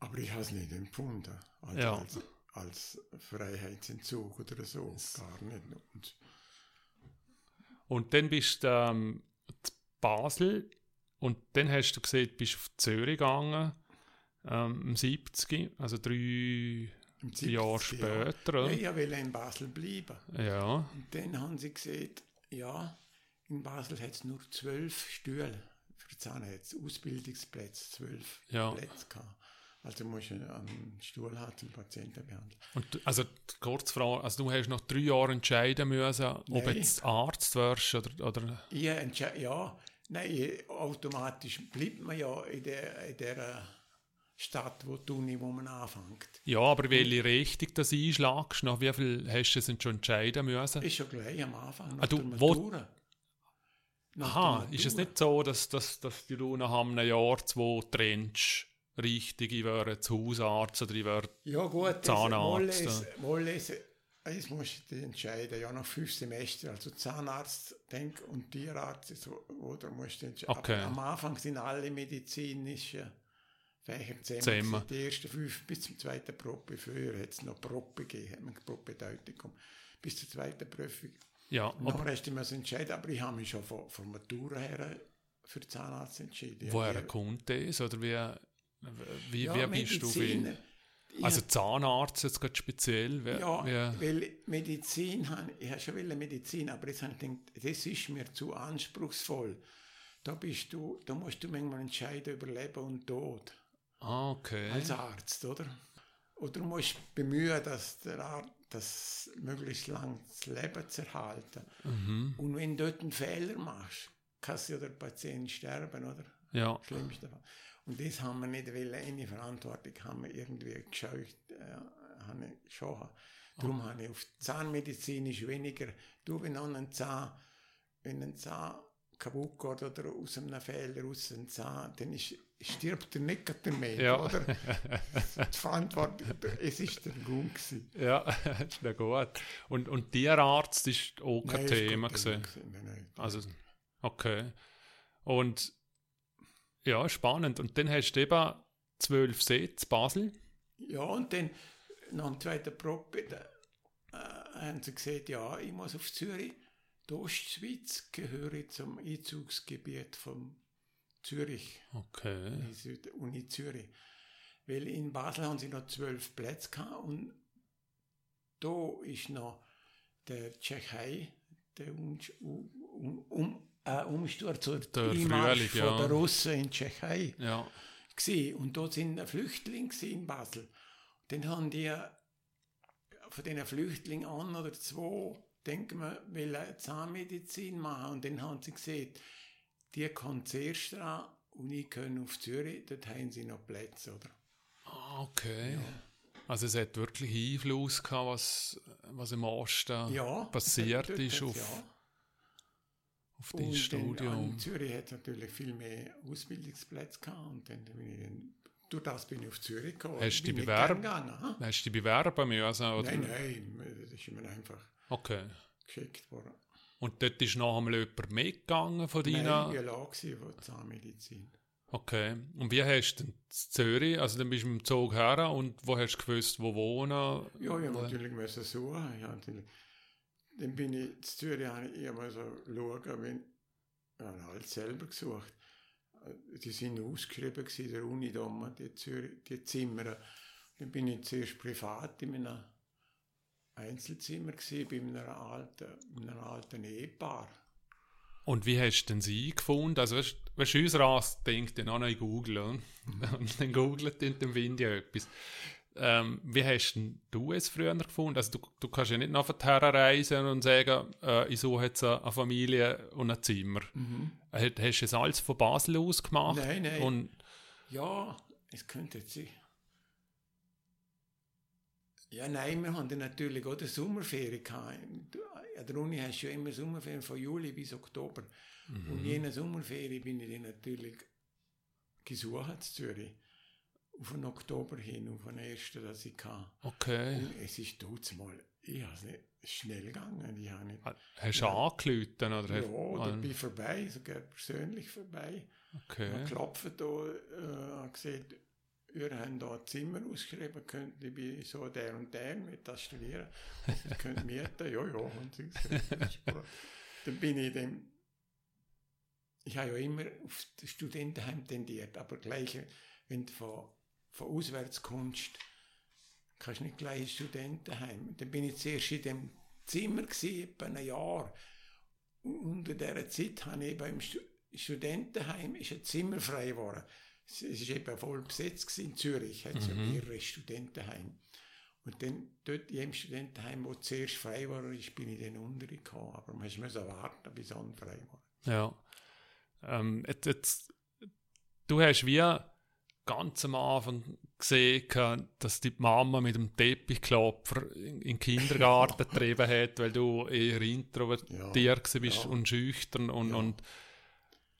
Aber ich habe es nicht empfunden. Also Ja. als, als Freiheitsentzug oder so. Gar nicht. Und Und dann bist du ähm, Basel und dann hast du gesehen, du bist auf Zürich gegangen, ähm, im 70, also drei Jahre 70. Jahr. später. Ja, oder? ich in Basel bleiben. Ja, Und dann haben sie gesagt, ja, in Basel hat es nur zwölf Stühle für Zahnärzte, Ausbildungsplätze, zwölf Ja. Plätze gehabt. Also musst du einen Stuhl haben zum Patienten behandeln. und du- also kurz Frage, also du hast nach drei Jahren entscheiden müssen, ob Nein. jetzt Arzt wirst oder, oder Ich entsche- ja, nein, automatisch bleibt man ja in der, in der Stadt, wo die Uni, wo man anfängt. ja, aber welche Richtung das einschlagst, nach wie viel hast du es schon entscheiden müssen? Ist schon gleich am Anfang, nach Ah, du, der wo- Matura. Nach Aha, der ist es Matura. nicht so, dass, dass, dass du nach einem Jahr, zwei trennst, richtig, ich wäre zu Hausarzt oder ich wäre Ja gut, Zahnarzt, das Wollesen, das musst du entscheiden, ja nach fünf Semester, also Zahnarzt denk, und Tierarzt, so, oder musst du entscheiden. Okay. Aber am Anfang sind alle medizinischen Fächer zusammen. Die ersten fünf bis zum zweiten Probe, früher hat es noch Probe gegeben, hat man Probedeutigung, bis zur zweiten Prüfung. ja, Nachher hast du dich entscheiden, aber ich habe mich schon von, von Matura her für Zahnarzt entschieden. woher Ja, kommt das? Oder wie, wie, ja, wie bist du? Wie, Medizin, also Zahnarzt jetzt gerade speziell? Wie, Ja, wie, weil Medizin, ich habe schon Medizin, aber jetzt habe ich gedacht, das ist mir zu anspruchsvoll. Da bist du, da musst du manchmal entscheiden über Leben und Tod ah, okay. als Arzt, oder? Oder du musst bemühen, dass der Arzt das möglichst lang das Leben zu erhalten. Mhm. Und wenn du dort einen Fehler machst, kann ja der Patient sterben, oder? Ja, Schlimmste Fall. Und das haben wir nicht wollen, eine Verantwortung haben wir irgendwie gescheucht, äh, schon. Darum habe ich auf Zahnmedizin ist weniger, du, wenn ein Zahn, wenn ein Zahn kaputt geht oder aus einem Fehler aus einem Zahn, dann ist, stirbt er nicht damit, Ja. oder? <laughs> Die Verantwortung, es ist der Grund gewesen. ja, <laughs> ist ja gut. Und, und Tierarzt ist auch kein Nein, Thema gewesen. gewesen, nein, nein. Also, okay. Und ja, spannend. Und dann hast du eben zwölf Sitze, Basel. Ja, und dann nach dem zweiten Probe äh, haben sie gesagt, ja, ich muss auf Zürich. Die Ostschweiz gehöre zum Einzugsgebiet von Zürich, Okay. die Süd- Uni Zürich. Weil in Basel haben sie noch zwölf Plätze gehabt und da ist noch der Tschechei, der um, um, um, äh, Umsturz oder Der Einmarsch Frühling, von ja. der Russen in Tschechei Ja. und dort sind Flüchtlinge in Basel. Dann haben die von diesen Flüchtlingen an oder zwei, denken wir, will Zahnmedizin machen und dann haben sie gesehen, die kommen zuerst dran und ich kann auf Zürich, dort haben sie noch Plätze, oder? Ah, okay. Also es hat wirklich Einfluss gehabt, was, was im Osten Ja. passiert ist auf, ja. Auf Und Studium. in Zürich hat es natürlich viel mehr Ausbildungsplätze gehabt und dann bin ich dann, durch das bin ich auf Zürich gekommen. Hast du dich bewerben? Hast du dich bewerben müssen? Oder? Nein, nein, das ist mir einfach Okay. geschickt worden. Und dort ist noch einmal jemand mitgegangen von Nein, deiner... ich war von Zahnmedizin. Okay. Und wie hast du denn in Zürich, also dann bist du mit dem Zug her und wo hast du gewusst, wo wohnen? Ja, ich musste natürlich müssen suchen. Ich natürlich, dann bin ich in Zürich, habe ich immer so schauen, wenn, ich habe alles selber gesucht. Die sind ausgeschrieben gewesen, der Uni da, die, Zürich, die Zimmer. Dann bin ich zuerst privat in einem Einzelzimmer gewesen, bei einem alten, in einem alten Ehepaar. Und wie hast du denn sie gefunden? Also, weißt, weißt du, unser Arzt denkt ja noch in Google? Mhm. <laughs> und dann googelt in dem Wind ja etwas. Ähm, wie hast du es früher gefunden? Also, du, du kannst ja nicht nach reisen und sagen, äh, ich suche jetzt eine Familie und ein Zimmer. Mhm. Hast, hast du es alles von Basel aus gemacht? Nein, nein. Und ja, es könnte jetzt sein. Ja, nein, wir haben natürlich auch die Sommerferien gehabt. An der Uni hast du ja immer Sommerferien von Juli bis Oktober. Mhm. Und jene Sommerferien bin ich dann natürlich gesucht in Zürich. Auf den Oktober hin, auf den ersten, das ich hatte. Okay. Und es ist dort mal, ich habe es nicht schnell gegangen. Ich habe nicht, Hast du angelüht? Oder ja, oder bin ich vorbei, sogar persönlich vorbei. Okay. Ich klopfe da, äh, gesehen, wir haben da ein Zimmer ausgeschrieben, könnt ihr bei so der und der mit das studieren. Das könnt mieten, ja, ja, sie gesagt. Dann bin ich dem, ich habe ja immer auf das Studentenheim tendiert, aber gleich, wenn du von, von auswärts kommst, kannst nicht gleich ins Studentenheim. Dann bin ich zuerst in dem Zimmer gewesen, etwa ein Jahr. Und unter dieser Zeit habe ich eben im Studentenheim ist ein Zimmer frei geworden es war eben voll besetzt in Zürich, hat es mhm. ja mehrere Studentenheim. Und dann dort in jedem Studentenheim, wo zuerst frei war, ist, bin ich dann untergekommen. Aber man musste warten, bis es frei war. Ja. Ähm, jetzt, jetzt, du hast wie ganz am Anfang gesehen, dass die Mama mit dem Teppichklopfer in den Kindergarten <laughs> getrieben hat, weil du eher introvertiert ja, bist ja. und schüchtern. Und, ja. und,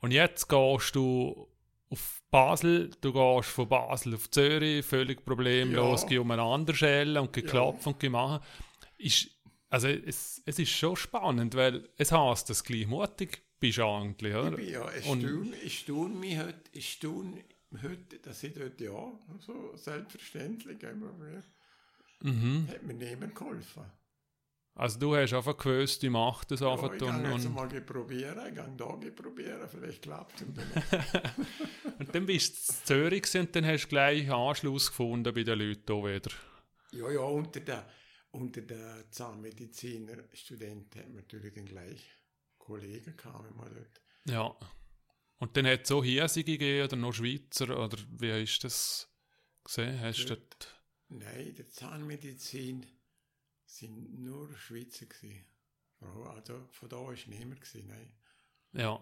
und jetzt gehst du auf Basel, du gehst von Basel auf Zürich, völlig problemlos, ja. geh um eine andere Schelle und geklopft ja. und gemacht. Ist, also es, es ist schon spannend, weil es heißt, dass du gleich mutig bist eigentlich, oder? Ich bin ja, ich staune, ich staune mich heute, ich staune heute, dass ich dort, ja, so selbstverständlich immer mehr, mhm. hat mir niemand geholfen. Also du hast einfach gewusst, die macht das einfach. Ja, ich kann jetzt mal probieren, ich kann da probieren, vielleicht klappt es <laughs> Und dann bist du in Zürich und dann hast du gleich Anschluss gefunden bei den Leuten hier wieder. Ja, ja, unter den unter der Zahnmediziner Studenten haben wir natürlich dann gleich Kollegen kamen wir dort. Ja. Und dann hat es auch Hiesige gegeben oder noch Schweizer oder wie ist das gesehen? Hast dort, Nein, der Zahnmedizin sind nur Schweizer gewesen. Also von da war niemand gewesen, nein. Ja.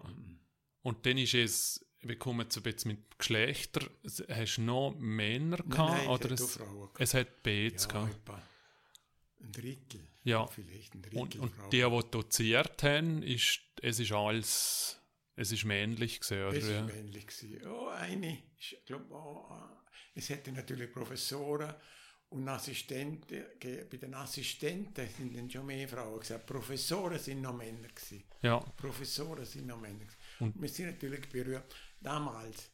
Und dann ist es, wir kommen jetzt ein bisschen mit Geschlechter, hast du noch Männer gehabt? Nein, oder es, Frauen gehabt. es hat Bets ja, gehabt? Ein Drittel. Ja. Vielleicht ein Drittel und, und die, die doziert haben, ist, es ist alles, es ist männlich gewesen, oder? Es ist männlich gewesen. Oh, eine, ich glaube, oh, es hätte natürlich Professoren, und Assistenten, bei den Assistenten sind dann schon mehr Frauen gesagt. Professoren sind noch Männer gewesen. Ja. Professoren sind noch Männer gewesen. Und wir sind natürlich berühmt. Damals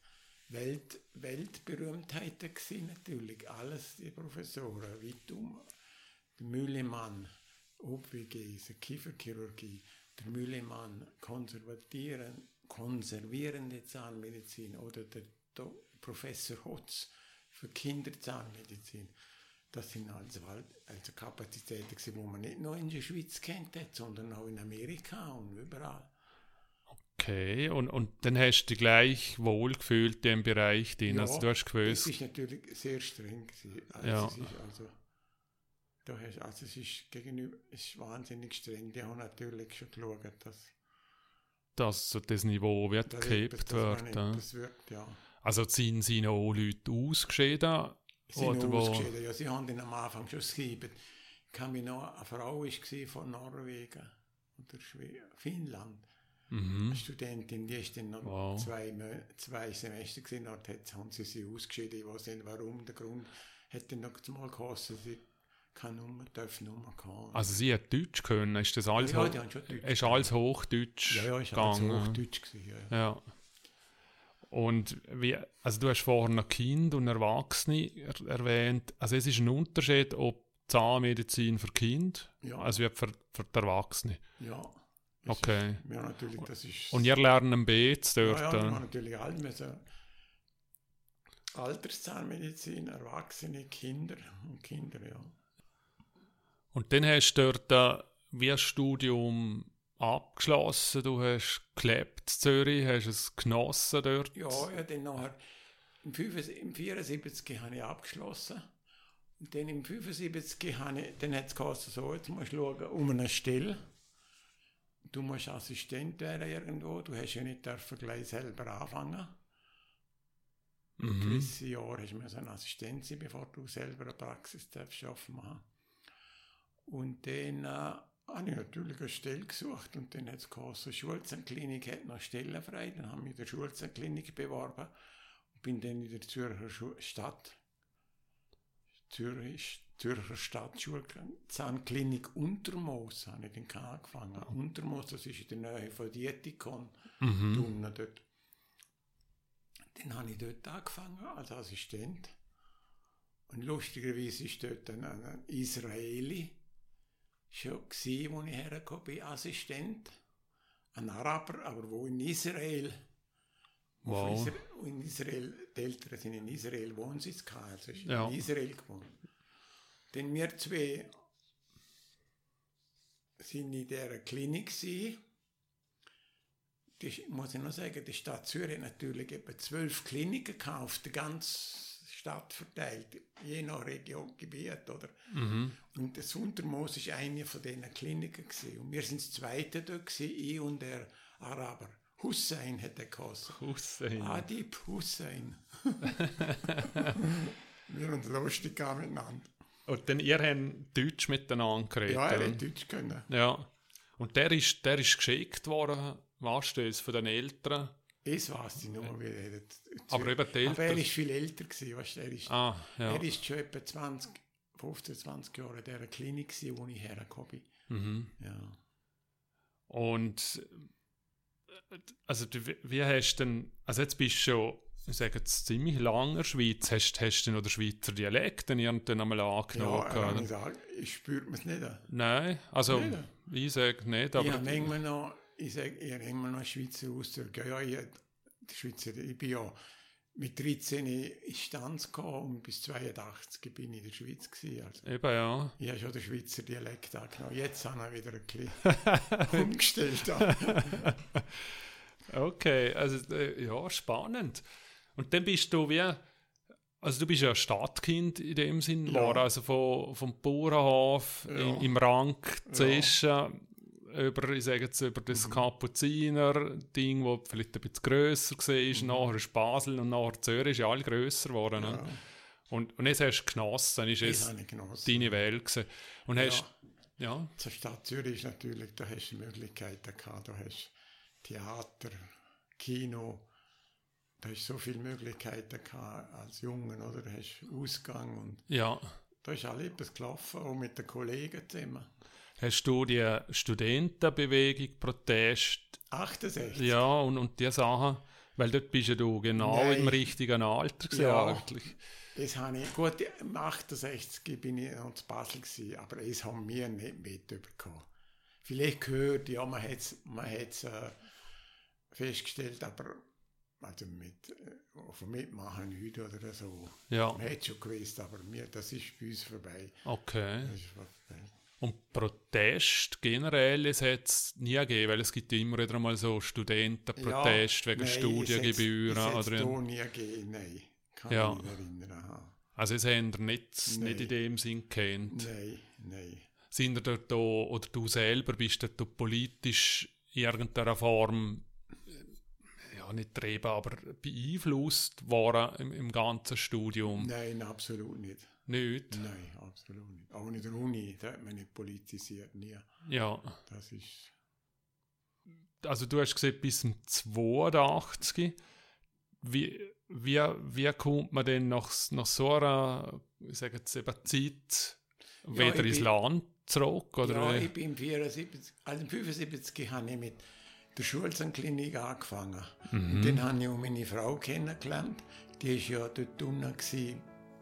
Welt, Weltberühmtheiten gewesen natürlich. Alles die Professoren. Wittum, der Müllemann, Obwegese, Kieferchirurgie, der Müllemann, konservieren, konservierende Zahnmedizin oder der Professor Hotz für Kinderzahnmedizin. Das sind also, also Kapazitäten, die man nicht nur in der Schweiz kennt, sondern auch in Amerika und überall. Okay, und, und dann hast du dich gleich wohlgefühlt im Bereich, den ja, also du hast gewusst. Das ist natürlich sehr streng. Also ja. Also, da hast, also es ist gegenüber, es ist wahnsinnig streng. Die haben natürlich schon geschaut, dass dass das Niveau wird gekippt wird. Das wird ja. Also sind sie noch Leute ausgeschieden sind Oder ausgeschieden. Ja, sie haben ihn am Anfang schon geschrieben. Ich kann mich noch, eine Frau war von Norwegen oder Finnland. Mhm. Eine Studentin, die ist dann noch wow. zwei, zwei Semester gesehen, dort haben sie sie ausgeschieden. Ich weiß nicht warum, der Grund hat dann noch mal sie keine Nummer, darf Nummer haben. Also sie hat Deutsch können, ist das alles, ja, ja, Deutsch ist alles Hochdeutsch Ja, ja, ist alles Hochdeutsch gewesen, ja. ja. Und wie, also du hast vorhin noch Kind und Erwachsene erwähnt. Also es ist ein Unterschied, ob Zahnmedizin für Kind, ja. also wie für, für die Erwachsene. Ja. Okay. Ist, ja, natürlich, das ist... Und ihr lernt ein Beet dort? Ja, ja, wir natürlich alle müssen Alterszahnmedizin, Erwachsene, Kinder und Kinder, ja. Und dann hast du dort ein Studium abgeschlossen, du hast gelebt in Zürich, hast es genossen dort. Ja, ja, dann nachher, im, 1974 habe ich abgeschlossen. Und dann im 75 habe ich, dann hat es geheißen, so, jetzt musst du schauen, um eine Stelle. Du musst Assistent werden irgendwo, du hast ja nicht dürfen gleich selber anfangen. Mhm. Gewisse Jahre hast du eine Assistent sein, bevor du selber eine Praxis darfst machen Und dann äh, habe ich natürlich eine Stelle gesucht und dann hat es geheißen, Schulzenklinik hat noch Stellen frei. Dann habe ich in der Schulzenklinik beworben und bin dann in der Zürcher Stadt, Zürich, Zürcher Stadtschulzahnklinik Untermoos habe ich dann angefangen. Untermoos, das ist in der Nähe von Dietikon, mhm. dort. Dann habe ich dort angefangen als Assistent. Und lustigerweise ist dort ein, ein Israeli schon gewesen, wo ich hergekommen bin, Assistent. Ein Araber, aber wo in Israel, wow. Wo in Israel, die Eltern sind in Israel Wohnsitz gehabt, also ist ja. in Israel gewohnt. Denn wir zwei sind in dieser Klinik gewesen die, muss ich noch sagen, die Stadt Zürich hat natürlich etwa zwölf Kliniken auf der ganzen Stadt verteilt, je nach Region, Gebiet, oder? Mhm. Und das Untermoos war eine von diesen Kliniken gewesen. Und wir sind das zweite dort gewesen, ich und der Araber. Hussein hat er geheißen. Hussein. Adib Hussein. <laughs> wir haben lustig miteinander. Und dann ihr habt Deutsch miteinander geredet? Ja, er hat Deutsch können. Ja. Und der ist, der ist geschickt worden Weißt du das von den Eltern? Das weiß ich wie er Aber eben die Eltern. Aber er war viel älter, gewesen, weißt er ist, ah, ja. er ist schon etwa 20, 15, 20 Jahre in dieser Klinik, gewesen, wo ich hergekommen bin. Mhm. Ja. Und also wie hast du denn, also jetzt bist du schon, ich sage jetzt ziemlich lange in der Schweiz, hast, hast du noch den Schweizer Dialekt dann irgendwann einmal angenommen? Ja, ich, sage, ich spürt man es nicht. Nein, also nicht. ich sage nicht, aber... Ich habe manchmal noch ich sage, ich habe immer noch Schweizer Ausdrücke. Ja, ich, die Schweizer, ich bin ja mit 13 in Stanz gekommen und bis 82 bin ich in der Schweiz gewesen. Also Eben, ja. Ich habe schon den Schweizer Dialekt angenommen. Jetzt habe ich wieder ein bisschen <laughs> umgestellt. <laughs> okay, also äh, ja, spannend. Und dann bist du wie, also du bist ja Stadtkind in dem Sinn, ja. war also von, vom Bauernhof ja. im, im Rang zuerst. Über, ich sage jetzt, über das mhm. Kapuziner-Ding, das vielleicht ein bisschen grösser war, mhm. nachher ist Basel und nachher Zürich, ist ja alle grösser geworden. Ne? Ja. Und, und jetzt hast du genossen, ist es deine Welt gewesen. Und ja. hast, ja. Zur Stadt Zürich ist natürlich, da hast du Möglichkeiten gehabt, da hast Theater, Kino, da hast so viele Möglichkeiten gehabt als Jungen, oder? Da hast Ausgang und ja. da ist alles etwas gelaufen, auch mit den Kollegen zusammen. Hast du die Studentenbewegung, Protest? 68. Ja, und, und die Sachen, weil dort bist ja du genau Nein. im richtigen Alter ja, eigentlich. Das habe ich, gut, im 68 bin ich noch zu Basel gewesen, aber das haben wir nicht mitbekommen. Vielleicht gehört, ja, man hat es man äh, festgestellt, aber also mit, äh, von Mitmachen heute oder so. Ja. Man hat schon gewusst, aber mir, das ist bei uns vorbei. Okay. Das ist vorbei. Und Protest generell es hat es nie gegeben, weil es gibt immer wieder mal so Studentenprotest ja, wegen nein, Studiengebühren. Es hat es nie gegeben, nein. Kann ja. ich mich erinnern. Also es haben ihr nicht, nicht in dem Sinn kennt. Nein, nein. Sind ihr da, oder du selber bist dort politisch in irgendeiner Form ja nicht treiben, aber beeinflusst worden im, im ganzen Studium? Nein, absolut nicht. Nicht? Nein, absolut nicht. Auch in der Uni, da hat man nicht politisiert, nie. Ja. Das ist... Also du hast gesagt, bis zum 82. Wie, wie, wie kommt man denn nach, nach so einer, ich sage jetzt eben Zeit, wieder ja, ins bin, Land zurück? Oder ja, wie? ich bin 74, also 75 habe ich mit der Schulzenklinik angefangen. Mhm. Und dann habe ich auch meine Frau kennengelernt. Die war ja dort unten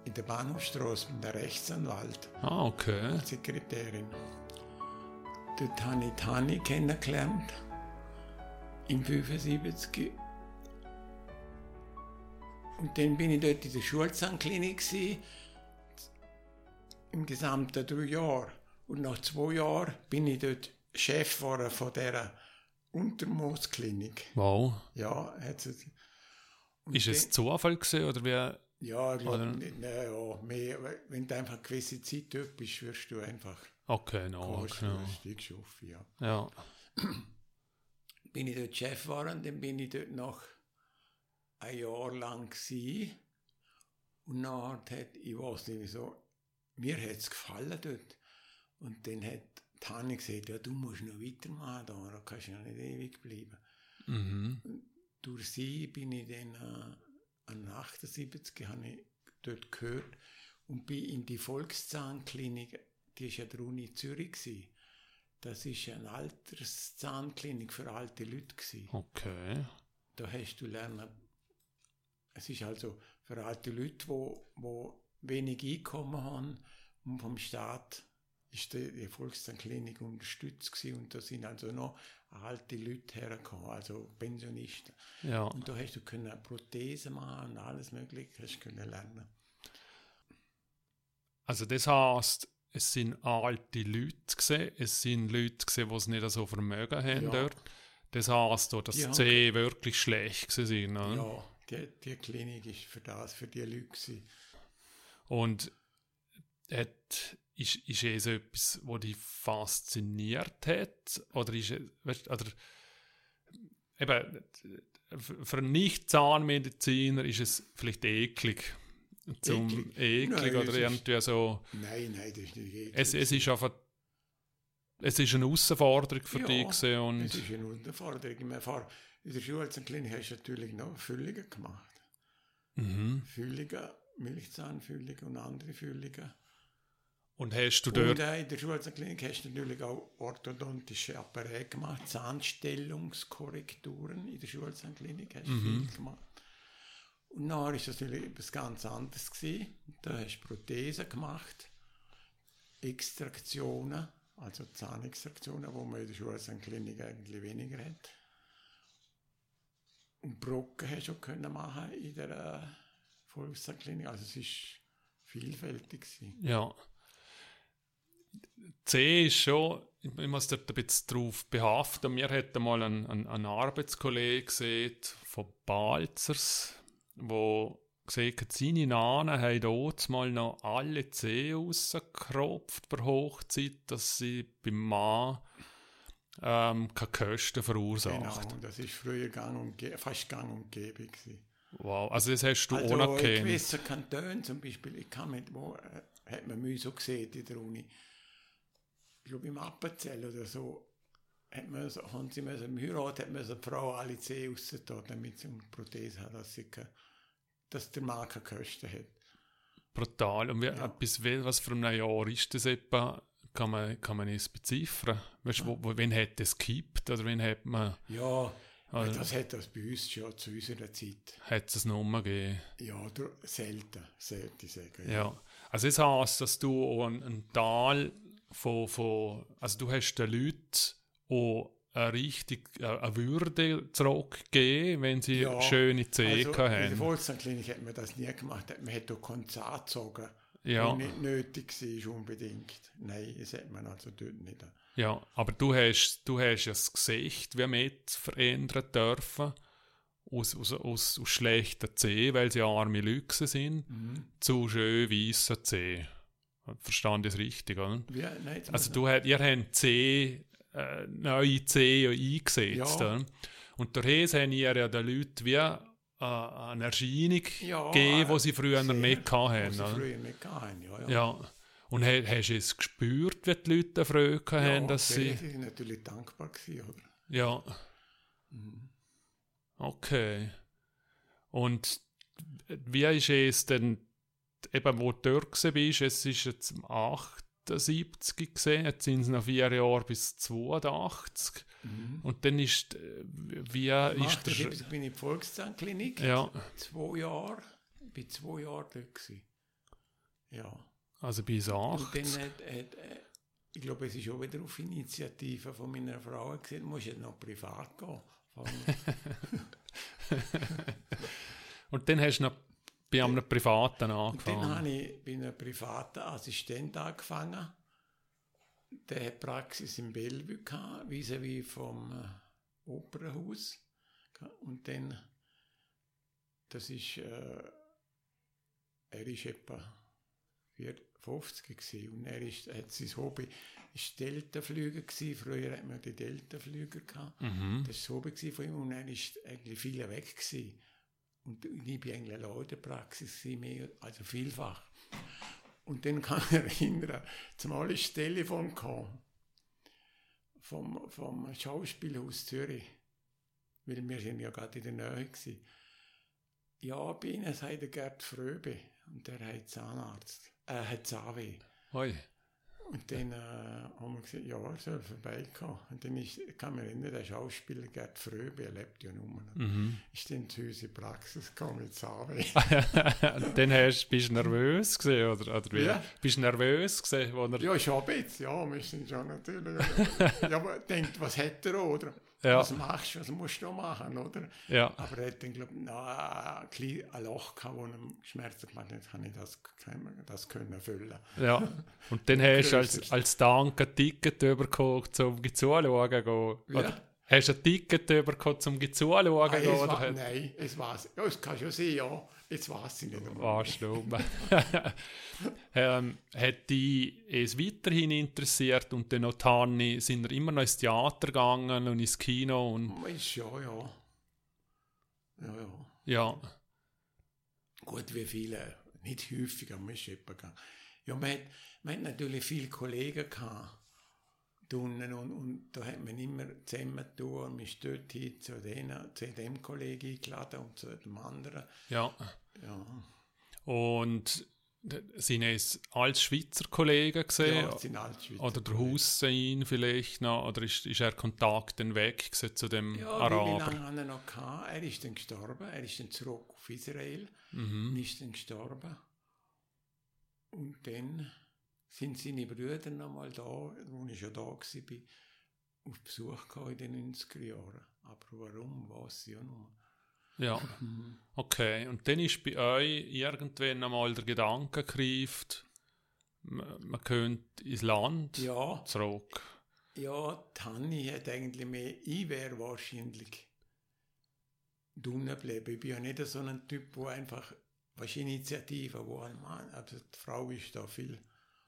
in der Bahnhofstraße mit der Rechtsanwalt. Ah, okay. Sekretärin. Dort habe ich Tani kennengelernt. Im 75. Und dann bin ich dort in der Schulzahnklinik im gesamten drei Jahren. Und nach zwei Jahren bin ich dort Chef geworden von dieser Untermoosklinik. Wow. Ja, hat sie, Ist es Zufall gewesen, oder wie? Ja, ich glaube Oder- nicht, na, ja, mehr, wenn du einfach gewisse Zeit dort bist, wirst du einfach Okay, no, kommst, genau. wirst du geschaffen, ja. Ja. bin ich dort Chef geworden, dann bin ich dort noch ein Jahr lang gsi und nachher hat, ich weiß nicht wieso, mir hat es gefallen dort und dann hat Tanja gesagt, ja du musst noch weitermachen da, da kannst du ja nicht ewig bleiben. Mhm. Durch sie bin ich dann äh, an 78 habe ich dort gehört und bin in die Volkszahnklinik, die ist ja der Uni Zürich gsi. Das ist eine Alterszahnklinik für alte Leute gsi. Okay. Da hast du lernen. Es ist also für alte Leute, wo, wo wenig Einkommen haben und vom Staat ist die, die Volkszahnklinik unterstützt gewesen und da sind also noch alte Leute hergekommen, also Pensionisten. Ja. Und da hast du können Prothesen machen und alles mögliche hast können lernen. Also das heißt, es sind alte Leute gesehen, es sind Leute gesehen, die es nicht so Vermögen haben Ja. dort. Das heißt, dass Die Zähne wirklich schlecht sind. Ne? Ja, die, die Klinik ist für das, für die Leute gewesen. Und hat, ist, ist es etwas, was dich fasziniert hat? Oder ist es, weißt, oder, eben, für einen Nicht-Zahnmediziner ist es vielleicht eklig. Zum Eklig? eklig Nein, oder ist- irgendwie so. Nein, nein, das ist nicht eklig. Es, es ist einfach. Es ist eine Herausforderung für Ja, dich und Es ist eine Unterforderung. In, der Schulzahnklinik hast du natürlich noch Füllungen gemacht. mhm. Füllungen, Milchzahnfüllungen und andere Füllungen. Und hast du Und dort äh, in der Schulzahnklinik hast du natürlich auch orthodontische Apparate gemacht, Zahnstellungskorrekturen in der Schulzahnklinik hast du Mhm. viel gemacht. Und nachher ist das natürlich etwas ganz anderes gewesen. Da hast du Prothesen gemacht, Extraktionen, also Zahnextraktionen, wo man in der Schulzahnklinik eigentlich weniger hat. Und Brocken hast du auch können machen in der äh, Volkszahnklinik. Also es ist vielfältig gewesen. Ja. C ist schon, ich muss dort ein bisschen drauf behaften. Mir hat einmal ein, ein, ein Arbeitskollege gesehen von Balzers, wo gesehen hat, seine Nanen haben dort mal noch alle Zehen rausgekropft per Hochzeit, dass sie beim Mann ähm, keine Kosten verursacht. Genau, das ist früher gang und fast gang und gäbe gewesen. Wow, also das hast du Also auch noch in gewissen Kantonen zum Beispiel, ich kann mit, wo äh, hat man mich so gesehen in der Uni, ich glaube im Appenzell oder so, hat man so, haben sie müssen, im Heirat hat man so die Frau alle Zähne rausgetan, damit sie eine Prothese hat, dass, sie dass der Mann keine Kosten hat. Brutal. Und wie, Ja. bis was für ein Jahr ist das etwa? Kann man, kann man es beziffern? Weißt wo, wo, wen hat das gekippt? Oder wen hat man, Ja, Also- das hat das bei uns schon zu unserer Zeit. hat es Nummer gegeben? Ja, selten, selten sagen. Ja. Also das heisst, dass du auch einen, einen Teil von, von, also du hast den Leuten auch eine richtig, äh, eine Würde zurückgegeben, wenn sie Ja, schöne Zähne Also, in der haben. Volkszahnklinik hat man das nie gemacht. Man hat auch Zahn gezogen, Ja. nicht nötig war unbedingt. Nein, das hat man also dort nicht. Ja, aber du hast, du hast ja das Gesicht wie mit verändern dürfen. Aus, aus, aus, aus schlechten Zähnen, weil sie arme Lüchse sind, zu schön weißen Zähnen. Ich es richtig, oder? Wie, nein, Also du, hat- ihr habt Zähne, äh, neue Zähne eingesetzt. Ja. oder? Und daher haben ihr ja den Leuten wie äh, eine Erscheinung Ja, gegeben, die sie früher sehr, nicht hatten. sie früher nicht hatten. Ja, ja. Ja. Und ha- hast du es gespürt, wie die Leute Freude haben, dass sie... die sind natürlich dankbar gewesen, oder? Ja. Okay. Und wie ist es denn, eben wo du dort bist, es ist jetzt am 78 gesehen, jetzt sind es noch vier Jahre bis 82. Und dann ist, äh, wie ist der der... 70 bin ich in die Volkszahnklinik. Ja, Zwei Jahre. Ich bin zwei Jahre dort. Gewesen. Ja. also bis Und 8. dann hat, hat, äh, ich glaube, es ist auch wieder auf Initiative von meiner Frau gesehen, du musst jetzt noch privat gehen. <laughs> <laughs> Und dann hast du noch bei einem Privaten Und dann angefangen. habe ich bei einem privaten Assistent angefangen. der hat Praxis in Bellevue vis-à-vis vom äh, Opernhaus. Und dann, das ist, äh, er ist etwa 50 gewesen. und er ist, hat sein Hobby ist Deltaflüger gewesen. Früher hat man die Deltaflüger gehabt. Mhm. Das war das Hobby von ihm und er ist eigentlich viel weg gewesen. Und ich bin auch in der Praxis mehr, also vielfach. Und dann kann ich mich erinnern, zumal ist das Telefon gekommen vom, vom Schauspielhaus Zürich, weil wir sind ja gerade in der Nähe gewesen. Ja, bei Ihnen sei der Gerd Fröbe und der hat Zahnarzt, äh, hat Zahnweh. Hoi. Und dann äh, haben wir gesagt, ja, er soll vorbeikommen. Und dann ist, kann man erinnern, der Schauspieler Gerd Fröbe, er lebt ja nur noch, Mhm. ist dann zu unserer Praxis gekommen mit Zahnweh. dann hast, bist du nervös gewesen, oder, oder wie? Ja. Bist du nervös gewesen, wo er... Ja, schon ein bisschen, ja, wir sind schon natürlich. <laughs> ja, aber denkt, was hat er, oder? Ja. Was machst du, was musst du machen, oder? Ja. Aber er hat dann, ich, noch ein, klein- ein Loch gehabt, wo ihm gemacht hat, kann ich das, das können füllen. Ja, und dann <laughs> hast du als, als Dank ein Ticket bekommen, um zuzuschauen. gehen. Ja. Oder hast du ein Ticket bekommen, um zuzuschauen? Ah, oder war, nein, es war's. Ja, es kann schon sein, ja. Jetzt weiß ich nicht mehr. War schlimm. ähm, hat dich es weiterhin interessiert und dann noch Tanni, sind wir immer noch ins Theater gegangen und ins Kino und Ist ja, ja. Ja, ja. ja, Gut, wie viele, nicht häufig, aber man ist etwa gegangen. Ja, man hat, man hat natürlich viele Kollegen gehabt. Drinnen Und, und da hat man immer zusammen und man ist dort hin zu, denen, zu dem Kollegen eingeladen und zu dem anderen. ja. Ja, Und sind es als Schweizer Kollegen gesehen? ja sind alle Schweizer oder der. Hussein vielleicht noch? Oder ist, ist er Kontakt dann weg zu dem Ja, wie, wie Araber? lange hat er noch gehabt? Er ist dann gestorben. Er ist dann zurück auf Israel Mhm. und ist dann gestorben. Und dann sind seine Brüder noch mal da, wo ich schon da war, auf Besuch in den 90er Jahren. Aber warum, weiß ich ja noch. Ja, okay. Und dann ist bei euch irgendwann einmal der Gedanke man man könnte ins Land Ja, zurück. ja, Tanni hat eigentlich mehr, ich wäre wahrscheinlich drinnen geblieben. Ich bin ja nicht so ein Typ, der einfach, was Initiative, wo ein Mann, also die Frau ist da viel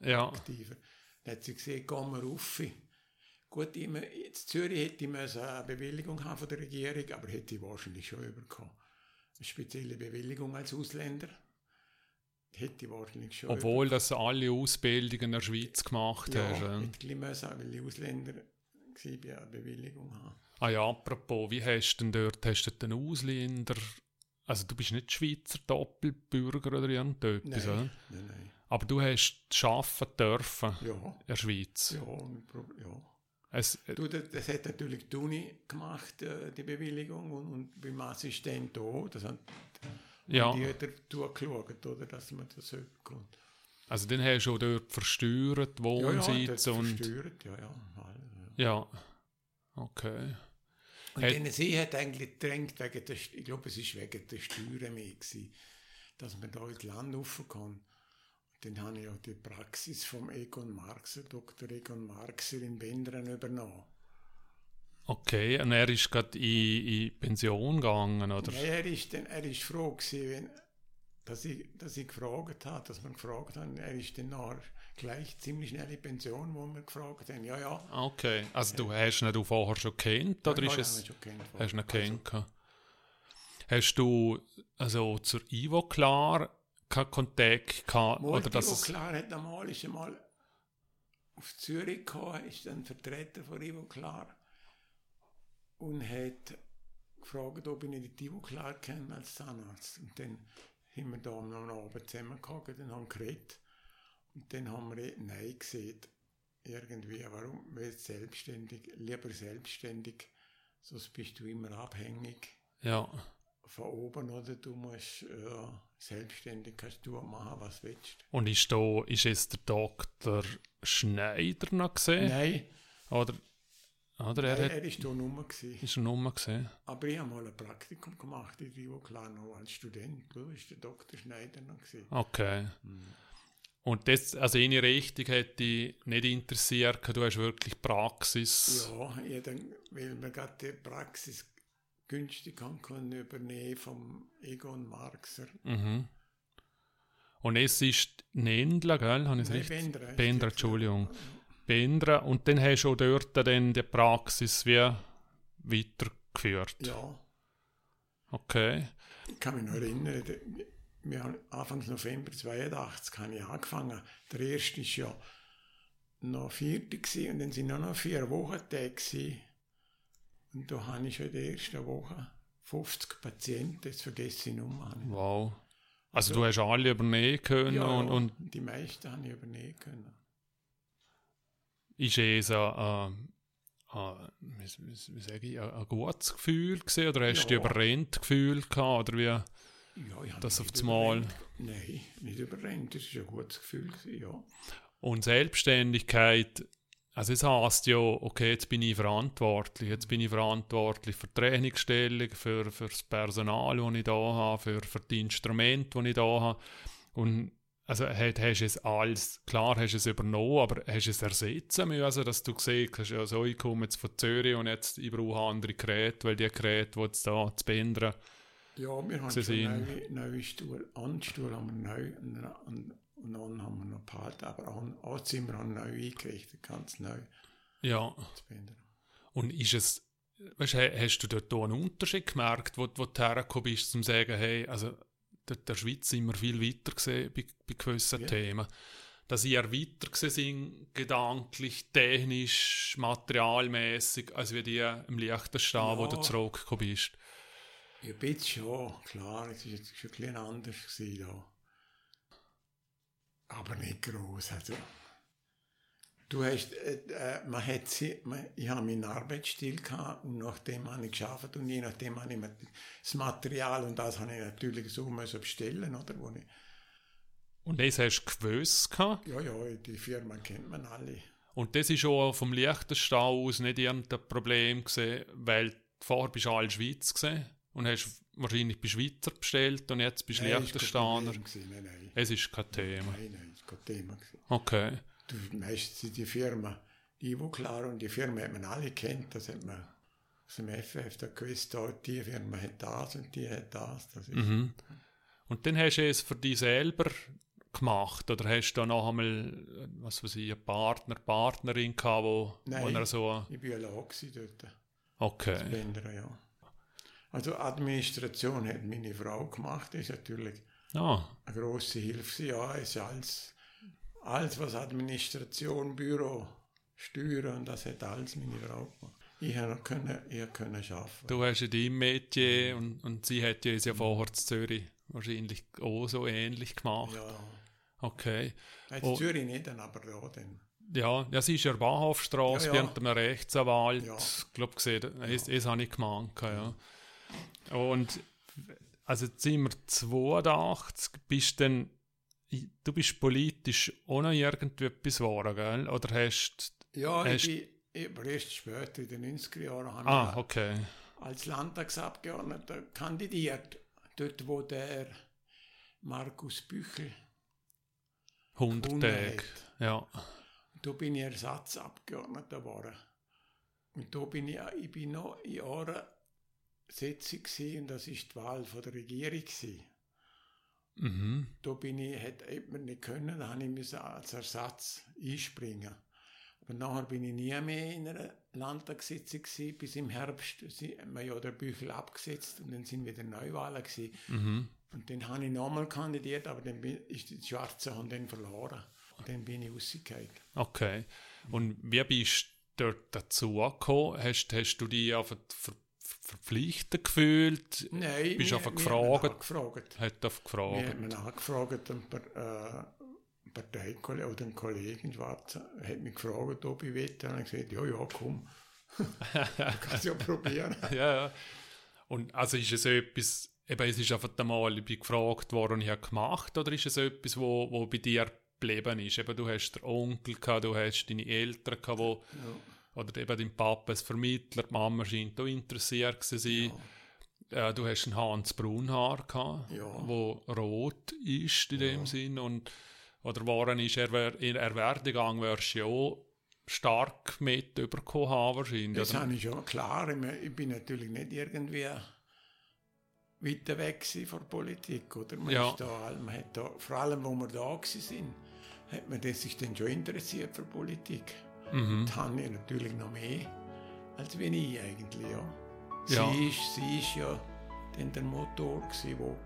Ja, aktiver. Dann hat sie gesehen, gehen wir rauf. Gut, in Zürich hätte ich eine Bewilligung haben von der Regierung, aber hätte ich wahrscheinlich schon bekommen. Eine spezielle Bewilligung als Ausländer. Hätte ich wahrscheinlich schon obwohl das alle Ausbildungen in der Schweiz gemacht ja, hast. Ja. hätte müssen, weil ich Ausländer war, eine Bewilligung haben. Ah ja, apropos, wie hast du denn dort, hast du den Ausländer, also du bist nicht Schweizer Doppelbürger oder irgendetwas, oder? Nein, nein, nein. Aber du hast arbeiten dürfen Ja, in der Schweiz. ja, ja. Es, äh, Du, das, das hat natürlich die Uni gemacht, äh, die Bewilligung, und, und beim Assistent auch. Das hat, ja, Die hat dazu geschaut, oder, dass man das bekommt. also dann hast du auch dort versteuert, Wohnsitz das und... versteuert, ja, ja. ja. Ja, okay. Und Hat- dann sie hat eigentlich gedrängt, wegen der, ich glaube, es ist wegen der Steuern mehr gewesen, dass man da ins Land rauf kann. Dann habe ich auch die Praxis vom Egon Marxer, Dr. Egon Marxer in Bendern übernommen. Okay, und er ist gerade in, in Pension gegangen, oder? Nein, er ist, dann, er ist froh gewesen, wenn, dass, ich, dass ich gefragt habe, dass man gefragt hat. Er ist dann nachher gleich ziemlich schnell in Pension, wo wir gefragt haben, ja, ja. Okay, also du hast ihn du vorher schon kennt, oder ja, ist es... schon kennt Hast du ihn kennt? Hast du also zur Ivo klar keinen Kontakt gehabt? Oder dass Ivo es, Klar hat einmal, ist einmal auf Zürich gekommen, ist ein Vertreter von Ivo Klar und hat gefragt, ob ich nicht die Ivo Klar kenne als Zahnarzt. Und dann haben wir da am Abend zusammengekommen, dann haben wir geredet und dann haben wir Nein gesehen. Irgendwie, warum? Weil selbstständig, lieber selbstständig, sonst bist du immer abhängig ja, von oben, oder? Du musst ja, selbstständig kannst du machen, was du willst. und ist, da, ist es der Dr. Schneider noch gesehen? Nein, Oder, oder er Nein, hat, er war da nur. Gewesen. ist er nur gesehen? Aber ich habe mal ein Praktikum gemacht in Rio Klano als Student. Da war der Dr. Schneider noch. Gewesen. Okay. Und das, also eine Richtung hätte dich nicht interessiert, du hast wirklich Praxis. Ja, ich dann, weil man gerade die Praxis günstig kann können übernehmen vom Egon Marxer. Mhm. Und es ist Nendler, gell? Habe ich Nein, richtig? Bendra Bendra, Entschuldigung. Bendra. Und dann hast du auch dort dann die Praxis wie weitergeführt. Ja, Okay. ich kann mich noch erinnern, wir haben Anfang November 82 habe ich angefangen. Der erste war ja noch vierte und dann sind noch, noch vier Wochentage gewesen. Und da habe ich schon in der ersten Woche 50 Patienten, das vergesse ich nicht mehr. Wow. Also, du hast alle übernehmen können Ja, und, und die meisten habe ich übernehmen können. ist es ein, äh, äh, wie, sage ich, ein, ein gutes Gefühl gewesen, oder hast du Ja. dich überrennt Gefühl gehabt, oder wie? Ja, ich habe Das auf das Mal. Nein, nicht überrennt, das war ein gutes Gefühl, gewesen, ja. Und Selbstständigkeit, also es heißt ja, okay, jetzt bin ich verantwortlich, jetzt bin ich verantwortlich für die Trainingsstellung, für, für das Personal, das ich da habe, für, für die Instrumente, die ich da habe. Und also hast, hast du es alles, klar hast du es übernommen, aber hast du es ersetzen müssen, dass du gesehen hast, ja, so, ich komme jetzt von Zürich und jetzt, ich brauche andere Geräte, weil die Geräte, die jetzt da zu bändern, Ja, wir haben schon sehen. neue, neue Stuhl, Anstuhl haben wir neu und, und, und dann haben wir noch behalten, aber an Anzimmer haben wir neu eingerichtet, ganz neu. ja. Und ist es, weißt, hast du dort auch einen Unterschied gemerkt, wo, wo du hergekommen bist, zum zu sagen, hey, also dort in der Schweiz sind wir viel weiter gesehen bei, bei gewissen Ja. Themen. Dass ihr weiter sind, gedanklich, technisch, materialmäßig, als wie die im Liechtenstein, wo Ja. du zurückgekommen bist. Ja, bisschen schon, klar, es war jetzt schon ein bisschen anders gewesen da. Aber nicht groß. Also, du hast, äh, äh, man hat sie, man, ich habe meinen Arbeitsstil gehabt und nachdem habe ich geschafft und je nachdem habe ich das Material und das habe ich natürlich so müssen bestellen, oder? Wo ich, Und das hast du gewusst. gehabt. ja, ja, die Firma kennt man alle. Und das ist auch vom Liechtenstein aus nicht irgendein Problem gewesen, weil vorher bist du all Schweiz gesehen und hast wahrscheinlich bei Schweizer bestellt und jetzt bist du Liechtensteiner. Nein, nein, Es ist kein Thema. nein, nein, ist kein Thema. gewesen. Okay. Du, meistens die Firma, die Ivo klar und die Firma hat man alle kennt, das hat man aus dem FF da gewusst, da, die Firma hat das und die hat das. das Mhm. Und dann hast du es für dich selber gemacht oder hast du da noch einmal, was weiß ich, einen Partner, Partnerin gehabt, wo, wo Nein. er so, Ich war allein dort, okay, Bänder, ja. Also Administration hat meine Frau gemacht, das ist natürlich ah, eine grosse Hilfe. Ja, ist alles, alles was Administration, Büro, Steuern, und das hat alles meine Frau gemacht. Ich habe noch können, ich können arbeiten. du hast in deinem Metier und, und sie hat ja es ja vorher in Zürich wahrscheinlich auch so ähnlich gemacht. Ja, Okay. jetzt Oh. Zürich nicht, aber da dann. Ja, ja, sie ist ja Bahnhofstrasse Ja, ja. während einem Rechtsanwalt. Ja. Ich glaube, gesehen, das, das habe ich gemacht. Ja. Und also jetzt sind wir 82, bist dann, du bist politisch auch noch irgendwie etwas geworden, gell? Oder hast Ja, Hast- ich bin aber erst später, in den 90er Jahren, habe Ah, okay. als Landtagsabgeordneter kandidiert. Dort, wo der Markus Büchel 100 gewonnen Tage. Ja. Da bin ich Ersatzabgeordneter geworden. Und da bin ich, ich bin noch in einer Sitzung gewesen, und das ist die Wahl von der Regierung gewesen. Mhm. Da bin ich, hätte man nicht können, da habe ich müssen als Ersatz einspringen. Aber nachher bin ich nie mehr in einer Landtagssitzung gewesen, bis im Herbst haben wir ja den Büchel abgesetzt und dann sind wieder Neuwahlen gewesen. Mhm. Und dann habe ich nochmal kandidiert, aber dann bin, ist die Schwarze haben dann verloren. Und dann bin ich rausgegangen. Okay. Und wie bist du dort dazu gekommen? Hast, hast du dich einfach verpflichtet gefühlt? Nein, Bist du einfach gefragt? angefragt. Hat auf gefragt. man angefragt, ein paar, äh, Parteikollege oder ein Kollege in Schwarz hat mich gefragt, ob ich will. Und ich gesagt, ja, ja, komm. <laughs> du kannst ja probieren. <laughs> ja, ja. Und also ist es etwas, eben es ist einfach einmal, ich bin gefragt worden und ich habe gemacht, oder ist es etwas, wo, wo bei dir geblieben ist? Eben, du hast den Onkel gehabt, du hast deine Eltern gehabt, wo, Ja. Oder eben dein Papa als Vermittler, die Mama scheint auch interessiert zu sein. Äh, du hast einen Hans Braunhaar gehabt, Ja. wo rot ist in dem Sinn und oder waren ist, er wär, in er Werdegang wärst du ja auch stark mit überkommen haben wahrscheinlich. Das oder? habe ich schon, klar. Ich, bin natürlich nicht irgendwie weiter weg von der Politik, oder? Man, Ja. ist da, man hat da, vor allem, wo wir da sind, hat man das sich dann schon interessiert für Politik. Mhm. Ich natürlich noch mehr, als wenn ich eigentlich, ja. Ja. Sie, ist, sie ist ja dann der Motor gewesen, wo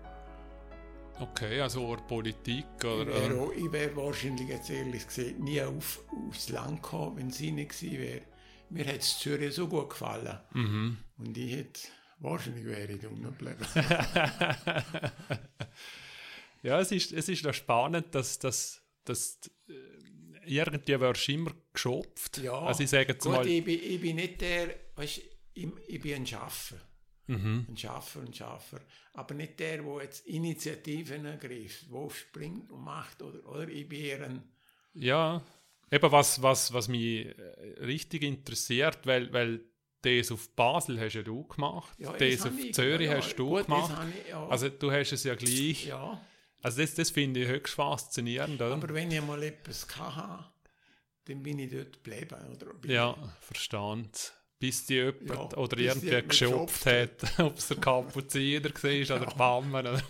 Okay, also auch Politik ich oder... wäre auch- ich wäre wahrscheinlich jetzt ehrlich gesagt nie auf, aufs Land gekommen, wenn sie nicht gewesen wäre. Mir hat es Zürich so gut gefallen. mhm. Und ich hätte, wahrscheinlich wäre ich da unten geblieben. <laughs> Ja, es ist, es ist noch spannend, dass, dass, dass äh, irgendwie wirst du immer geschopft. Ja, also ich sage jetzt Gut, mal... ich bin, ich bin nicht der, weißt, ich, ich bin ein Schaffer. Mhm. Ein Schaffer, ein Schaffer. Aber nicht der, der jetzt Initiativen ergreift, wo springt und macht. Oder, oder ich bin eher ein, Ja, eben was, was, was mich äh, richtig interessiert, weil, weil das auf Basel hast ja du gemacht, ja, das habe auf ich- Zürich ja, hast du gut, gemacht. Das ich, ja. Also du hast es ja gleich. ja, Also das, das finde ich höchst faszinierend, oder? aber wenn ich mal etwas hatte, dann bin ich dort geblieben. Oder ja, verstand. Bis die jemand Ja, oder jemand geschopft hat, <laughs> ob es der Kapuziner war oder <laughs> die Mama oder,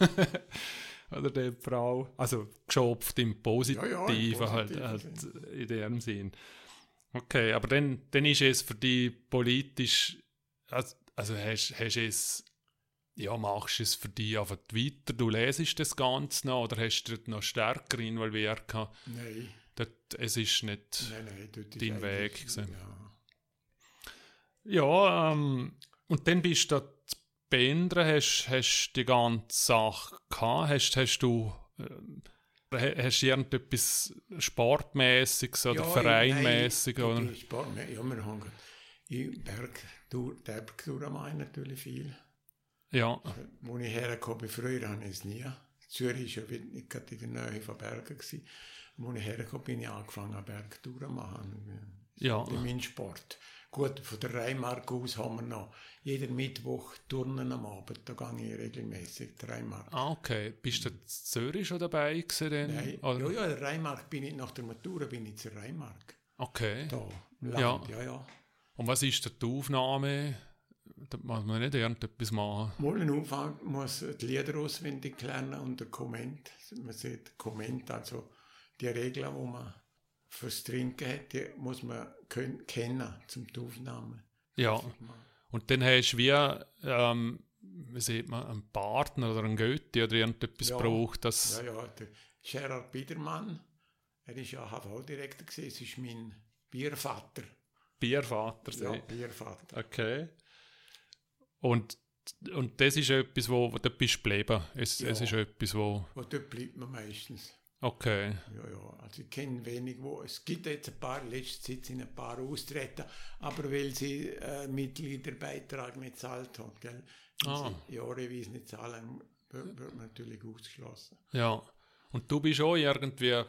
<laughs> oder die Frau. Also geschopft im Positiven, Ja, ja, im halt, positiven halt in dem Sinn. Okay, aber dann, dann ist es für dich politisch, also, also hast, hast es, ja, machst du es für dich einfach weiter, du lesest das Ganze noch oder hast du noch stärker involviert gehabt? Nein, Dort, es ist nicht... nein, nein. Dein Weg gewesen. Ja. Ja, ähm, und dann bist du da zu Bendren, hast, hast die ganze Sache gehabt, hast, hast du ähm, ha- hast du irgendetwas Sportmäßiges oder Ja, Vereinmäßiges? nein, Oder? ich- ich Sport, ja, wir haben in Berg, durch, Bergtour am natürlich viel. Ja, Wo ich hergekommen bin, früher habe ich es nie. Zürich war ja nicht gerade in der Nähe von Bergen. Gewesen. Wo ich hergekommen bin, ich angefangen, Bergtouren zu machen. Ja. Das ist mein Sport. Gut, von der Rheinmark aus haben wir noch jeden Mittwoch Turnen am Abend. Da gehe ich regelmäßig, die Rheinmark. ah, okay. Bist du in Zürich schon dabei gewesen? Nein, Oder? ja, ja, der Rheinmark bin ich, nach der Matura bin ich zur Rheinmark. Okay. Da, im Ja. Land, ja, ja. Und was ist die Aufnahme? Da muss man nicht irgendetwas machen. Mal am Anfang muss die Lieder auswendig lernen und der Komment. Man sieht Komment, also die Regeln, die man fürs Trinken hat, die muss man können, kennen zum Aufnehmen. Ja. Und dann hast du wie, ähm, wie sieht man, einen Partner oder einen Götti oder irgendetwas Ja. braucht, das... Ja, ja, der Gerhard Biedermann, er ist ja HV-Direktor gewesen, es ist mein Biervater. Biervater Ja. Biervater. Okay. Und, und das ist etwas, wo, wo du bist geblieben. Es, Ja. es ist etwas, wo. Und dort bleibt man meistens. Okay. Ja, ja, also ich kenne wenig, wo, es gibt jetzt ein paar, letzte Zeit sind ein paar austreten, aber weil sie äh, Mitgliederbeitrag nicht zahlt haben, gell? Wenn Ah. sie jahreweise nicht zahlen, wird, wird man natürlich ausgeschlossen. Ja. Und du bist auch irgendwie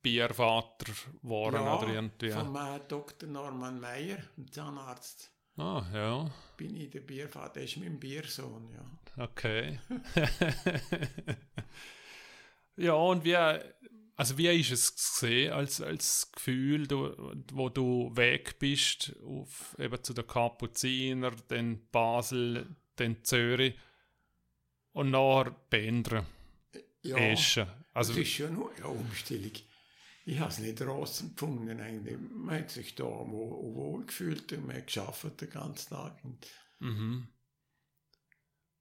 Biervater geworden oder irgendwie. vom äh, Dr. Norman Meyer, dem Zahnarzt, Ah, ja. bin ich der Biervater, der ist mein Biersohn, ja. Okay. <laughs> ja, und wie, also wie ist es gesehen als, als Gefühl, du, wo du weg bist auf, eben zu der Kapuziner, dann Basel, dann Zürich und nachher Bendren, Ja, Eschen. Also, das ist schon nur eine Umstellung. Ich habe es nicht raus empfunden eigentlich. Man hat sich da wohl, wohl gefühlt und man hat geschafft den ganzen Tag. Und mhm.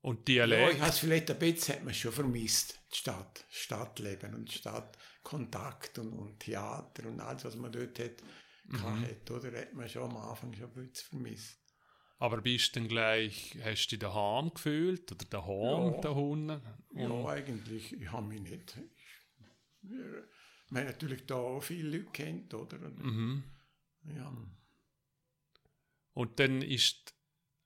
Und Ja, Dialekt. ich habe es vielleicht ein bisschen hat man schon vermisst. Die Stadt, Stadtleben und Stadtkontakt und, und Theater und alles, was man dort hat, mhm. hat, oder? Hat man schon am Anfang schon ein bisschen vermisst. Aber bist du dann gleich, hast du dich daheim gefühlt oder daheim, Ja. da unten? Ja, eigentlich, ich habe mich nicht. Ich, haben natürlich da auch viele Leute kennt, oder? Und, Mhm. Ja, Und dann ist,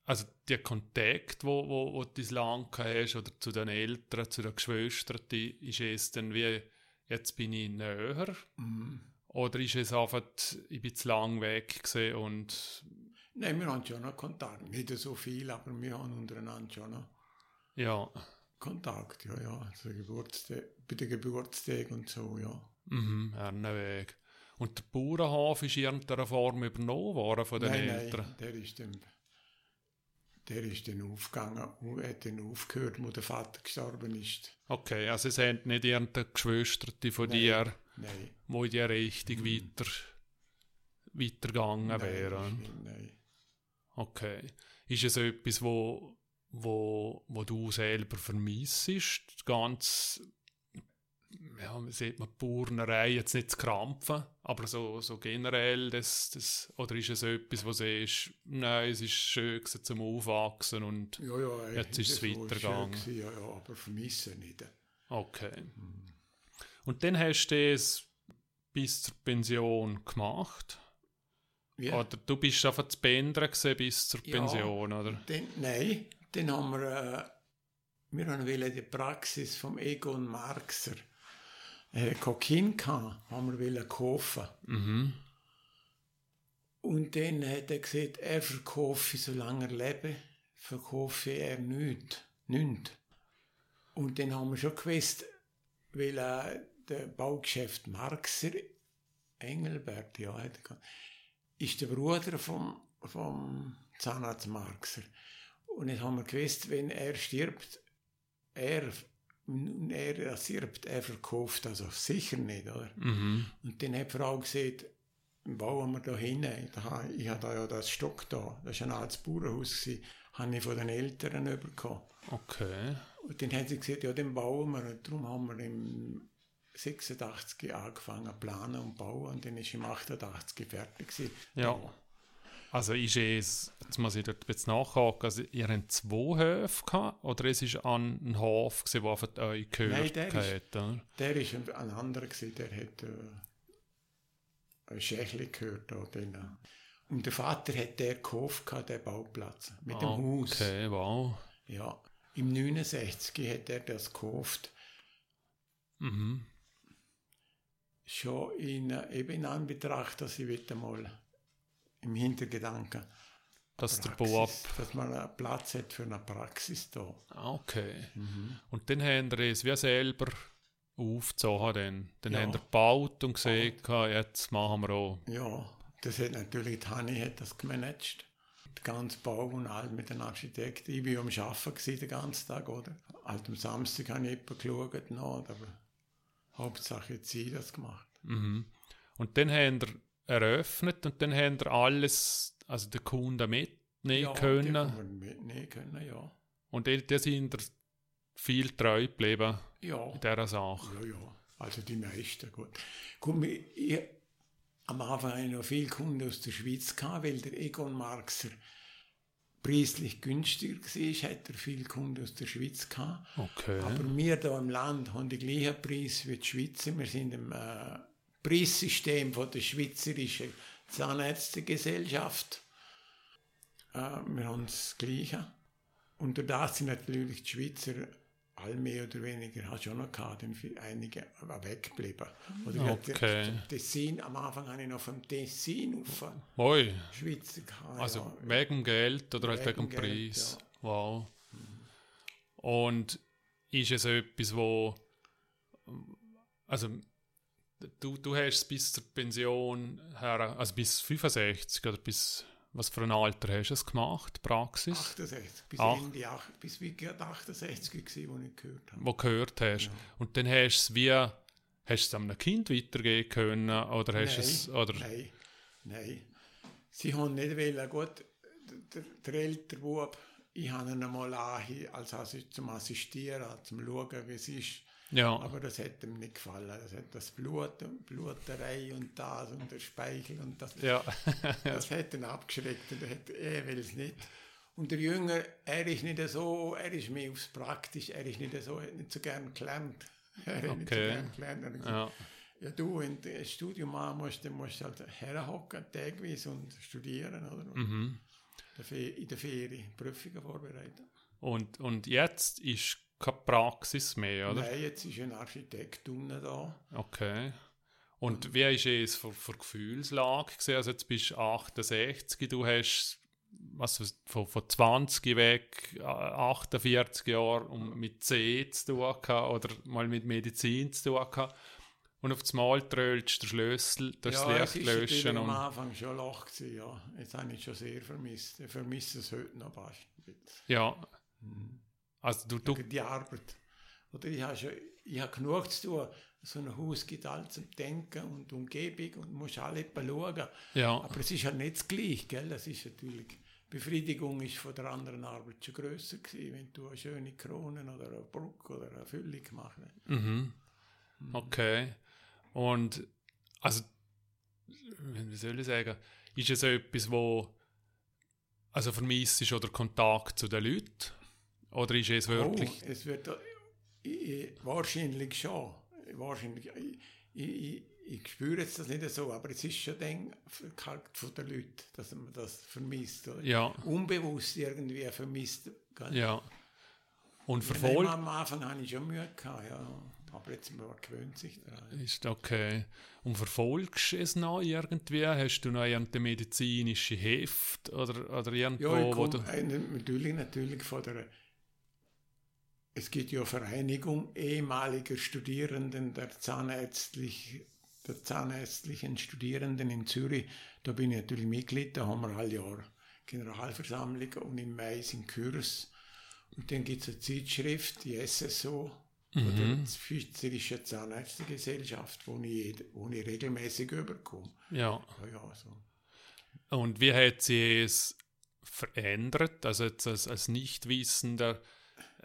also der Kontakt, wo, wo, wo du gehabt hast, oder zu den Eltern, zu den Geschwistern, die, ist es dann wie, jetzt bin ich näher? mhm. Oder ist es einfach, ich bin zu lang weg und Nein, wir haben schon noch Kontakt. Nicht so viel, aber wir haben untereinander schon noch ja, Kontakt. Ja, ja. Also Geburtstag, bei den Geburtstagen und so, ja. Mhm, Erneweg. Und der Bauernhof ist in irgendeiner Form übernommen worden von den nein, Eltern? Nein, der ist dann, der ist dann aufgegangen und hat dann aufgehört, wo der Vater gestorben ist. Okay, also es sind nicht irgendeine Geschwister von Nein, dir, Nein. wo in die Richtung Mhm. weiter, weitergegangen Nein, wären? nicht, nein. Okay. Ist es etwas, wo, wo, wo du selber vermissest? Ganz, ja, wie sieht man, Bauernerei jetzt nicht zu krampfen, aber so, so generell, das, das, oder ist es etwas, wo du siehst, nein, es ist schön gewesen zum Aufwachsen und, Ja, ja, Jetzt ist es weitergegangen. gewesen, Ja, ja, aber vermissen nicht. okay. Und dann hast du es bis zur Pension gemacht? Ja. Oder du bist einfach zu Bändern bis zur Ja. Pension, oder? Dann, nein, dann haben wir, äh, wir haben die Praxis vom Egon Marxer, er hatte Kind, gehabt, haben wir kaufen. Mhm. Und dann hat er gesagt, er verkaufe, solange er lebe, verkaufe er nichts. nichts. Und dann haben wir schon gewusst, weil äh, der Baugeschäft Marxer, Engelbert, ja, er ist der Bruder vom, vom Zahnarzt Marxer. Und dann haben wir gewusst, wenn er stirbt, er, und er stirbt, er verkauft also sicher nicht, oder? Mhm. Und dann hat die Frau gesagt, bauen wir da hinten. Ich hatte da ja das Stock da, das war ein altes Bauernhaus, gewesen, habe ich von den Eltern bekommen. Okay. Und dann hat sie gesagt, ja, den bauen wir. Und darum haben wir im 86 angefangen zu planen und bauen und dann ist im 88 fertig gewesen. Ja. Also ist es, jetzt muss ich dort jetzt nachhaken, also ihr habt zwei Höfe gehabt, oder es ist an ein Hof gewesen, der von euch gehört Nein, der ist- hat, oder? Der ist ein, ein anderer gewesen, der hat äh, ein Schächli gehört da. Den, und der Vater hat der gekauft, gehabt, den Bauplatz, mit dem Haus. Okay, wow. Ja, im 69 hat er das gekauft, Mhm. schon in, äh, eben in Anbetracht, dass ich wieder mal im Hintergedanken, Dass der Praxis, Bub. dass man einen Platz hat für eine Praxis da. Ah, Okay. Und dann haben wir es wie selber aufgezogen. Dann, dann Ja. haben wir gebaut und gesehen, jetzt machen wir auch. Ja, das hat natürlich, die Hanni hat das gemanagt. Den ganzen Bau und all mit den Architekten. Ich war am Arbeiten den ganzen Tag, oder? Halt am Samstag habe ich etwa geschaut, noch, aber Hauptsache jetzt sie das gemacht. Mhm. Und dann haben wir eröffnet und dann haben wir alles, also den Kunden mitnehmen ja, können. man mitnehmen können, ja. Und die, die sind viel treu geblieben Ja. in dieser Sache. Ja, ja. Also die meisten, gut. Guck ich, am Anfang hatte ich noch viele Kunden aus der Schweiz, gehabt, weil der Egon Marxer preislich günstiger war, hat er viele Kunden aus der Schweiz gehabt. Okay. Aber wir hier im Land haben den gleichen Preis wie die Schweizer. Wir sind im äh, Preissystem von der Schweizerischen Zahnärztegesellschaft. Äh, wir haben das Gleiche. Und das sind natürlich die Schweizer all mehr oder weniger, hat schon noch gehabt, denn für einige weggeblieben. Oder Okay. Tessin, am Anfang habe ich noch vom Tessin auf Oi, Schweizer gehabt. also ja. wegen Geld oder halt wegen Wegen Preis. ja. Wow. Und ist es etwas, wo also du, du hast es bis zur Pension her, also bis 65 oder bis was für ein Alter hast du es gemacht, Praxis, 68, bis Ach. Ende, ach- bis wie gerade 68 gewesen, wo ich gehört habe. wo gehört hast. Ja. Und dann hast du es wie, hast du es einem Kind weitergeben können oder hast du es, oder, Nein, nein. Sie haben nicht wollen, gut, der, der ältere Bub, ich habe ihn einmal ange- als Assi- zum Assistieren, zum Schauen, wie es ist. Ja, Aber das hat ihm nicht gefallen. Das hat das Blut und Bluterei und das und der Speichel und das. ja, <laughs> Das hat ihn abgeschreckt und er, hat, er will es nicht. Und der Jünger, er ist nicht so, er ist mehr aufs Praktisch, er ist nicht so, er hat nicht so gern gelernt. <laughs> Er hat nicht so Okay. gern gelernt. Er ja, ja, du, wenn du ein Studium machen musst, dann musst du halt herhocken, tagweise und studieren, oder? mhm. In der Ferien Prüfungen vorbereiten. Und, und jetzt ist keine Praxis mehr, oder? Nein, jetzt ist ein Architekt unten da. Okay. Und wie ist es für, für Gefühlslage gewesen? Also jetzt bist du 68, du hast was, weiß- von, von 20 weg, äh, 48 Jahre um mit C zu tun gehabt, oder mal mit Medizin zu tun gehabt. und auf das Mal tröllst der Schlüssel, das ja, Licht löschen. Ja, am Anfang schon ein Loch gewesen, ja. Jetzt habe ich schon sehr vermisst. Ich vermisse es heute noch fast. Ja. Also du, du... Die Arbeit. Oder ich habe, schon, ich habe genug zu tun. So ein Haus gibt alles zum Denken und Umgebung und muss alle schauen. Ja. Aber es ist halt nicht das Gleiche, gell? Das ist natürlich... Befriedigung ist von der anderen Arbeit schon grösser gewesen, wenn du eine schöne Krone oder eine Brücke oder eine Füllung gemacht hast. Mhm. Okay. Und also, wie soll ich sagen, ist es etwas, wo also vermisst ist oder Kontakt zu den Leuten? Oder ist es wirklich... Oh, es wird äh, wahrscheinlich schon. Wahrscheinlich, ich, ich, ich spüre jetzt das nicht so, aber es ist schon dann verkalkt von den Leuten, dass man das vermisst. Oder? Ja. Unbewusst irgendwie vermisst. Gell? Ja. Und verfolgt. Am Anfang hatte ich schon Mühe, gehabt, ja. aber jetzt man gewöhnt sich daran. Ist okay. Und verfolgst du es noch irgendwie? Hast du noch irgendeine medizinische Heft oder, oder irgendwo? Ja, ich wo du natürlich, natürlich von der es gibt ja eine Vereinigung ehemaliger Studierenden der Zahnärztlich, der zahnärztlichen Studierenden in Zürich. Da bin ich natürlich Mitglied, da haben wir alle Jahr Generalversammlung und im Mai sind Kurs. Und dann gibt es eine Zeitschrift, die SSO, mhm. die Schweizerische Zahnärztegesellschaft, wo ich, wo ich regelmäßig überkomme. Ja. ja, ja so. Und wie hat sie es verändert? Also jetzt als, als Nichtwissender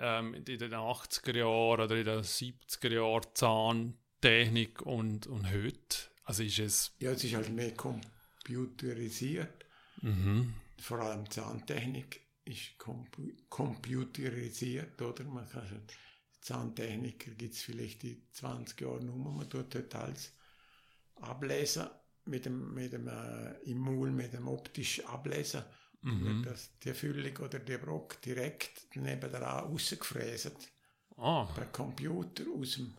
ähm, in den 80er Jahren oder in den 70er Jahren Zahntechnik und, und heute? Also ist es... Ja, es ist halt mehr computerisiert. Mhm. Vor allem Zahntechnik ist compu computerisiert, oder? Man kann schon, Zahntechniker gibt es vielleicht in 20 Jahren nur, man tut dort alles ablesen mit dem, mit dem äh, im mit dem optischen Ableser Mhm. Das, die Füllung oder der Brock direkt nebenan rausgefräset. Ah. Per Computer aus dem,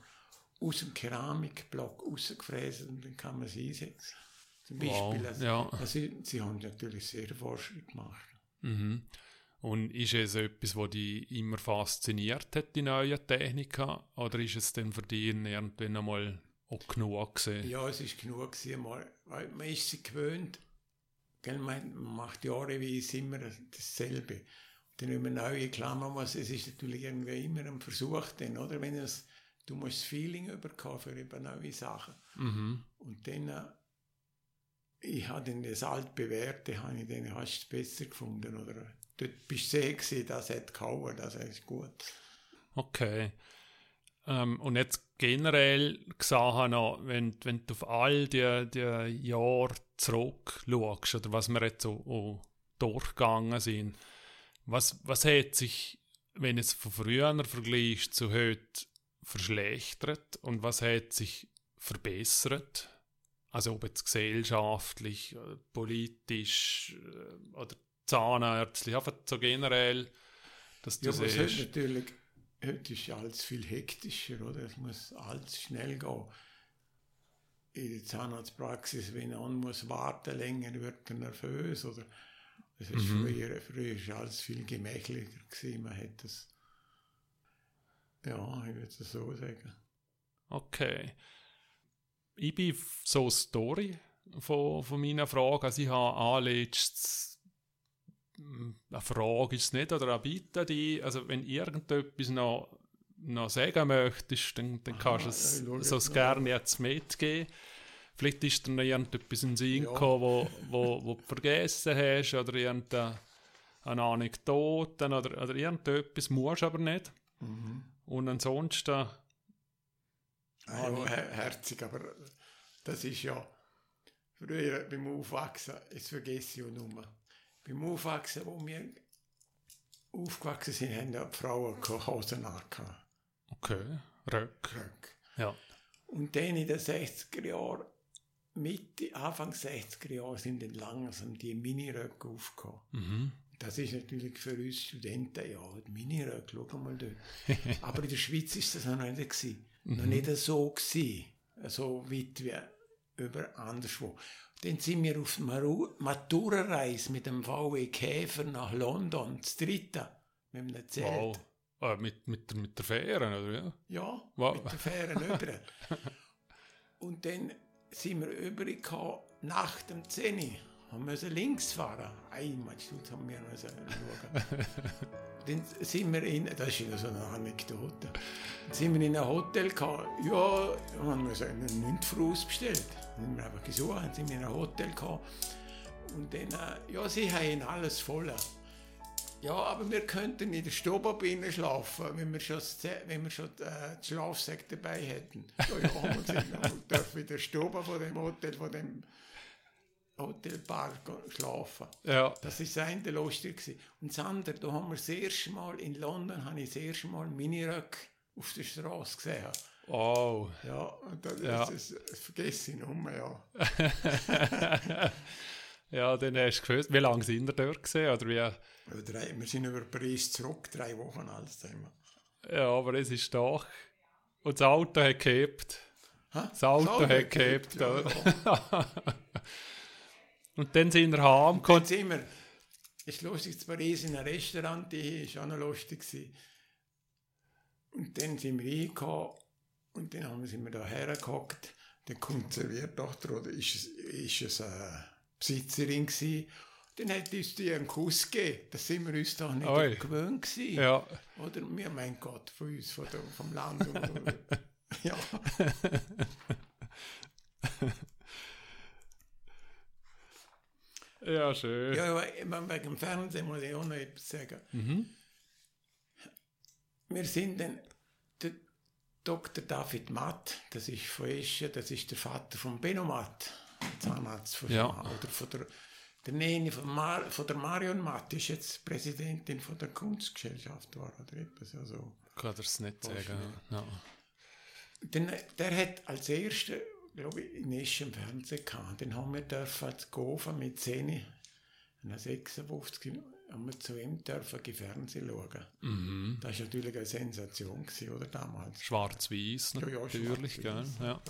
aus dem Keramikblock rausgefräset und dann kann man sie einsetzen. Zum Beispiel. Wow. Also, ja. also, sie haben natürlich sehr Fortschritt gemacht. Mhm. Und ist es etwas, was dich immer fasziniert hat, die neuen Techniken? Oder ist es denn für dich irgendwann einmal auch genug gewesen? Ja, es ist genug gewesen, mal, man ist sie gewöhnt, Gell, man macht jahreweise immer dasselbe. Und dann immer neue Klammern muss, es ist natürlich irgendwie immer ein Versuch, denn, oder? Wenn es, du musst das Feeling überkommen für über neue Sachen. Mhm. Und dann, äh, ich habe dann das altbewährte, habe ich dann fast besser gefunden, oder? Dort bist du sehr das hat gehauen, das ist gut. Okay. Ähm, und jetzt generell gesagt noch, wenn, wenn du auf all die, die Jahre zurückschaust, oder was wir jetzt so oh, durchgegangen sind, was, was hat sich, wenn es von früher vergleicht zu heute, verschlechtert und was hat sich verbessert? Also ob jetzt gesellschaftlich, äh, politisch äh, oder zahnärztlich, einfach so generell, dass du ja, siehst. natürlich heute ist alles viel hektischer, oder? Es muss alles schnell gehen. In der Zahnarztpraxis, wenn man muss warten länger, wird er nervös, oder? Es ist mhm. früher, früher ist alles viel gemächlicher gewesen. Man hätte das, ja, ich würde es so sagen. Okay. Ich bin so eine Story von, von meiner Frage. Also ich habe anletzt eine Frage ist es nicht oder eine Bitte, die, also wenn irgendetwas noch, noch sagen möchtest, dann, dann kannst du es so gerne jetzt mitgeben. Vielleicht ist dir noch irgendetwas in den Sinn ja. gekommen, wo, wo, wo du vergessen hast oder irgendeine Anekdote oder, oder irgendetwas, musst aber nicht. Mhm. Und ansonsten... Ah, ja, herzig, aber das ist ja früher beim Aufwachsen, das vergesse ich auch nur beim Aufwachsen, wo wir aufgewachsen sind, haben ja die Frauen keine Hosen angehabt. Okay, Röck. Röck. Ja. Und dann in den 60er Jahren, Mitte, Anfang 60er Jahre sind dann langsam die Miniröcke aufgekommen. Mhm. Das ist natürlich für uns Studenten, ja, Miniröcke, schau mal dort. <laughs> Aber in der Schweiz ist das noch nicht gewesen. Mhm. Noch nicht so gewesen. So weit wie über anderswo. Dann sind wir auf Matura-Reise mit dem VW Käfer nach London, das dritte, mit einem Zelt. Wow. Ah, mit, mit, mit der Fähre, oder? Ja, ja wow. mit der Fähre <laughs> über. und dann sind wir übrig nach dem 10 Uhr. Haben müssen links fahren. Einmal Stutz haben wir schauen. <laughs> dann sind wir in, das ist so eine Anekdote, dann sind wir in einem Hotel gehabt. Ja, haben wir einen Nüntfruß bestellt. Dann haben wir einfach gesucht, dann sind wir in einem Hotel gehabt. Und dann, äh, ja, sie haben alles voll. Ja, aber wir könnten in der Stubabine schlafen, wenn wir schon, wenn wir schon äh, die Schlafsäcke dabei hätten. Ja, ja, wir wir dürfen in der Stube von dem Hotel, von dem Hotelbar schlafen. Ja. Das ist sein der lustig gewesen. Und das andere, da haben wir das erste Mal in London, habe ich das erste Mal Miniröck auf der Straße gesehen. Oh. Ja, und das, ja. Das, das, das vergesse ich nicht mehr, ja. <laughs> Ja, dann hast du gewusst, wie lange sind wir dort gesehen? Oder wie? Drei, wir sind über Paris zurück, drei Wochen alt. Ja, aber es ist doch. Und das Auto hat gehabt. Das Auto, das Auto hat gehabt. Ja, ja. <laughs> Und dann sind wir heimgekommen. Dann sind wir, ist lustig, in Paris in einem Restaurant, die war auch noch lustig. Gewesen. Und dann sind wir reingekommen und dann sind wir da hergehockt. Dann kommt serviert doch, oder ist es, ist es äh, Besitzerin gewesen. Dann hat uns die einen Kuss gegeben. Das sind wir uns doch nicht Oi. gewöhnt gewesen. Ja. Oder wir, mein Gott, von uns, von der, vom Land. <laughs> ja. <laughs> ja, schön. Ja, aber wegen dem Fernsehen muss ich auch noch etwas sagen. Mhm. Wir sind dann, der Dr. David Matt, das ist von Eschen, das ist der Vater von Benno Matt. Zahnarzt von ja. oder von der, der Nene von, Mar, von der Marion Matt ist jetzt Präsidentin von der Kunstgesellschaft war oder etwas ja so. Kann das nicht sagen. Ja. Den, der hat als erster, glaube ich, in im Fernsehen gehabt. Den haben wir dürfen als Gofa mit 10, einer 56, haben wir zu ihm dürfen Fernsehen schauen. Mhm. Das war natürlich eine Sensation, gewesen, oder damals. Schwarz-Weiß ja, ja, natürlich, schwarz gell? Ja.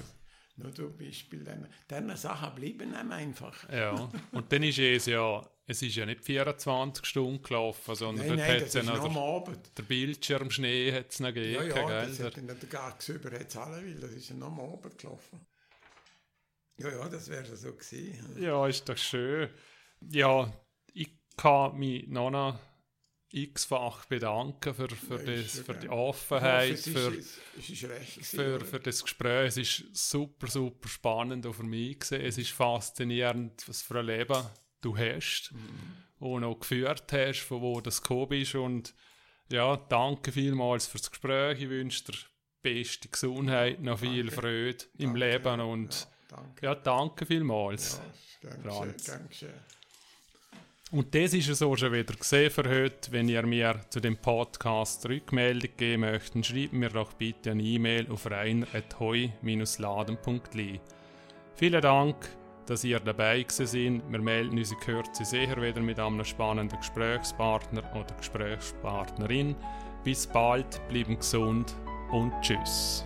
Nur zum Beispiel, dann, dann Sachen bleiben einem einfach. Ja, und dann ist es ja, es ist ja nicht 24 Stunden gelaufen, sondern nein, nein, das ja noch der, Abend. der Bildschirm Schnee hat es noch gegeben. Ja, ja, das hat dann der hat es alle will, das ist ja noch am Abend gelaufen. Ja, ja, das wäre so gewesen. Ja, ist doch schön. Ja, ich kann mich noch x-fach bedanken für, für, das, für die Offenheit, für, für, für das Gespräch. Es ist super, super spannend auch für mich gewesen. Es ist faszinierend, was für ein Leben du hast mhm. und auch geführt hast, von wo das gekommen bist. Und ja, danke vielmals fürs Gespräch. Ich wünsche dir beste Gesundheit, noch viel danke. Freude im danke. Leben und ja, danke, ja, danke vielmals. Ja, danke, danke schön. Und das ist es auch schon wieder gesehen für heute. Wenn ihr mir zu dem Podcast Rückmeldung geben möchtet, schreibt mir doch bitte eine E-Mail auf reiner.heu-laden.li. Vielen Dank, dass ihr dabei seid. Wir melden uns in Kürze sicher wieder mit einem spannenden Gesprächspartner oder Gesprächspartnerin. Bis bald, bleiben gesund und tschüss.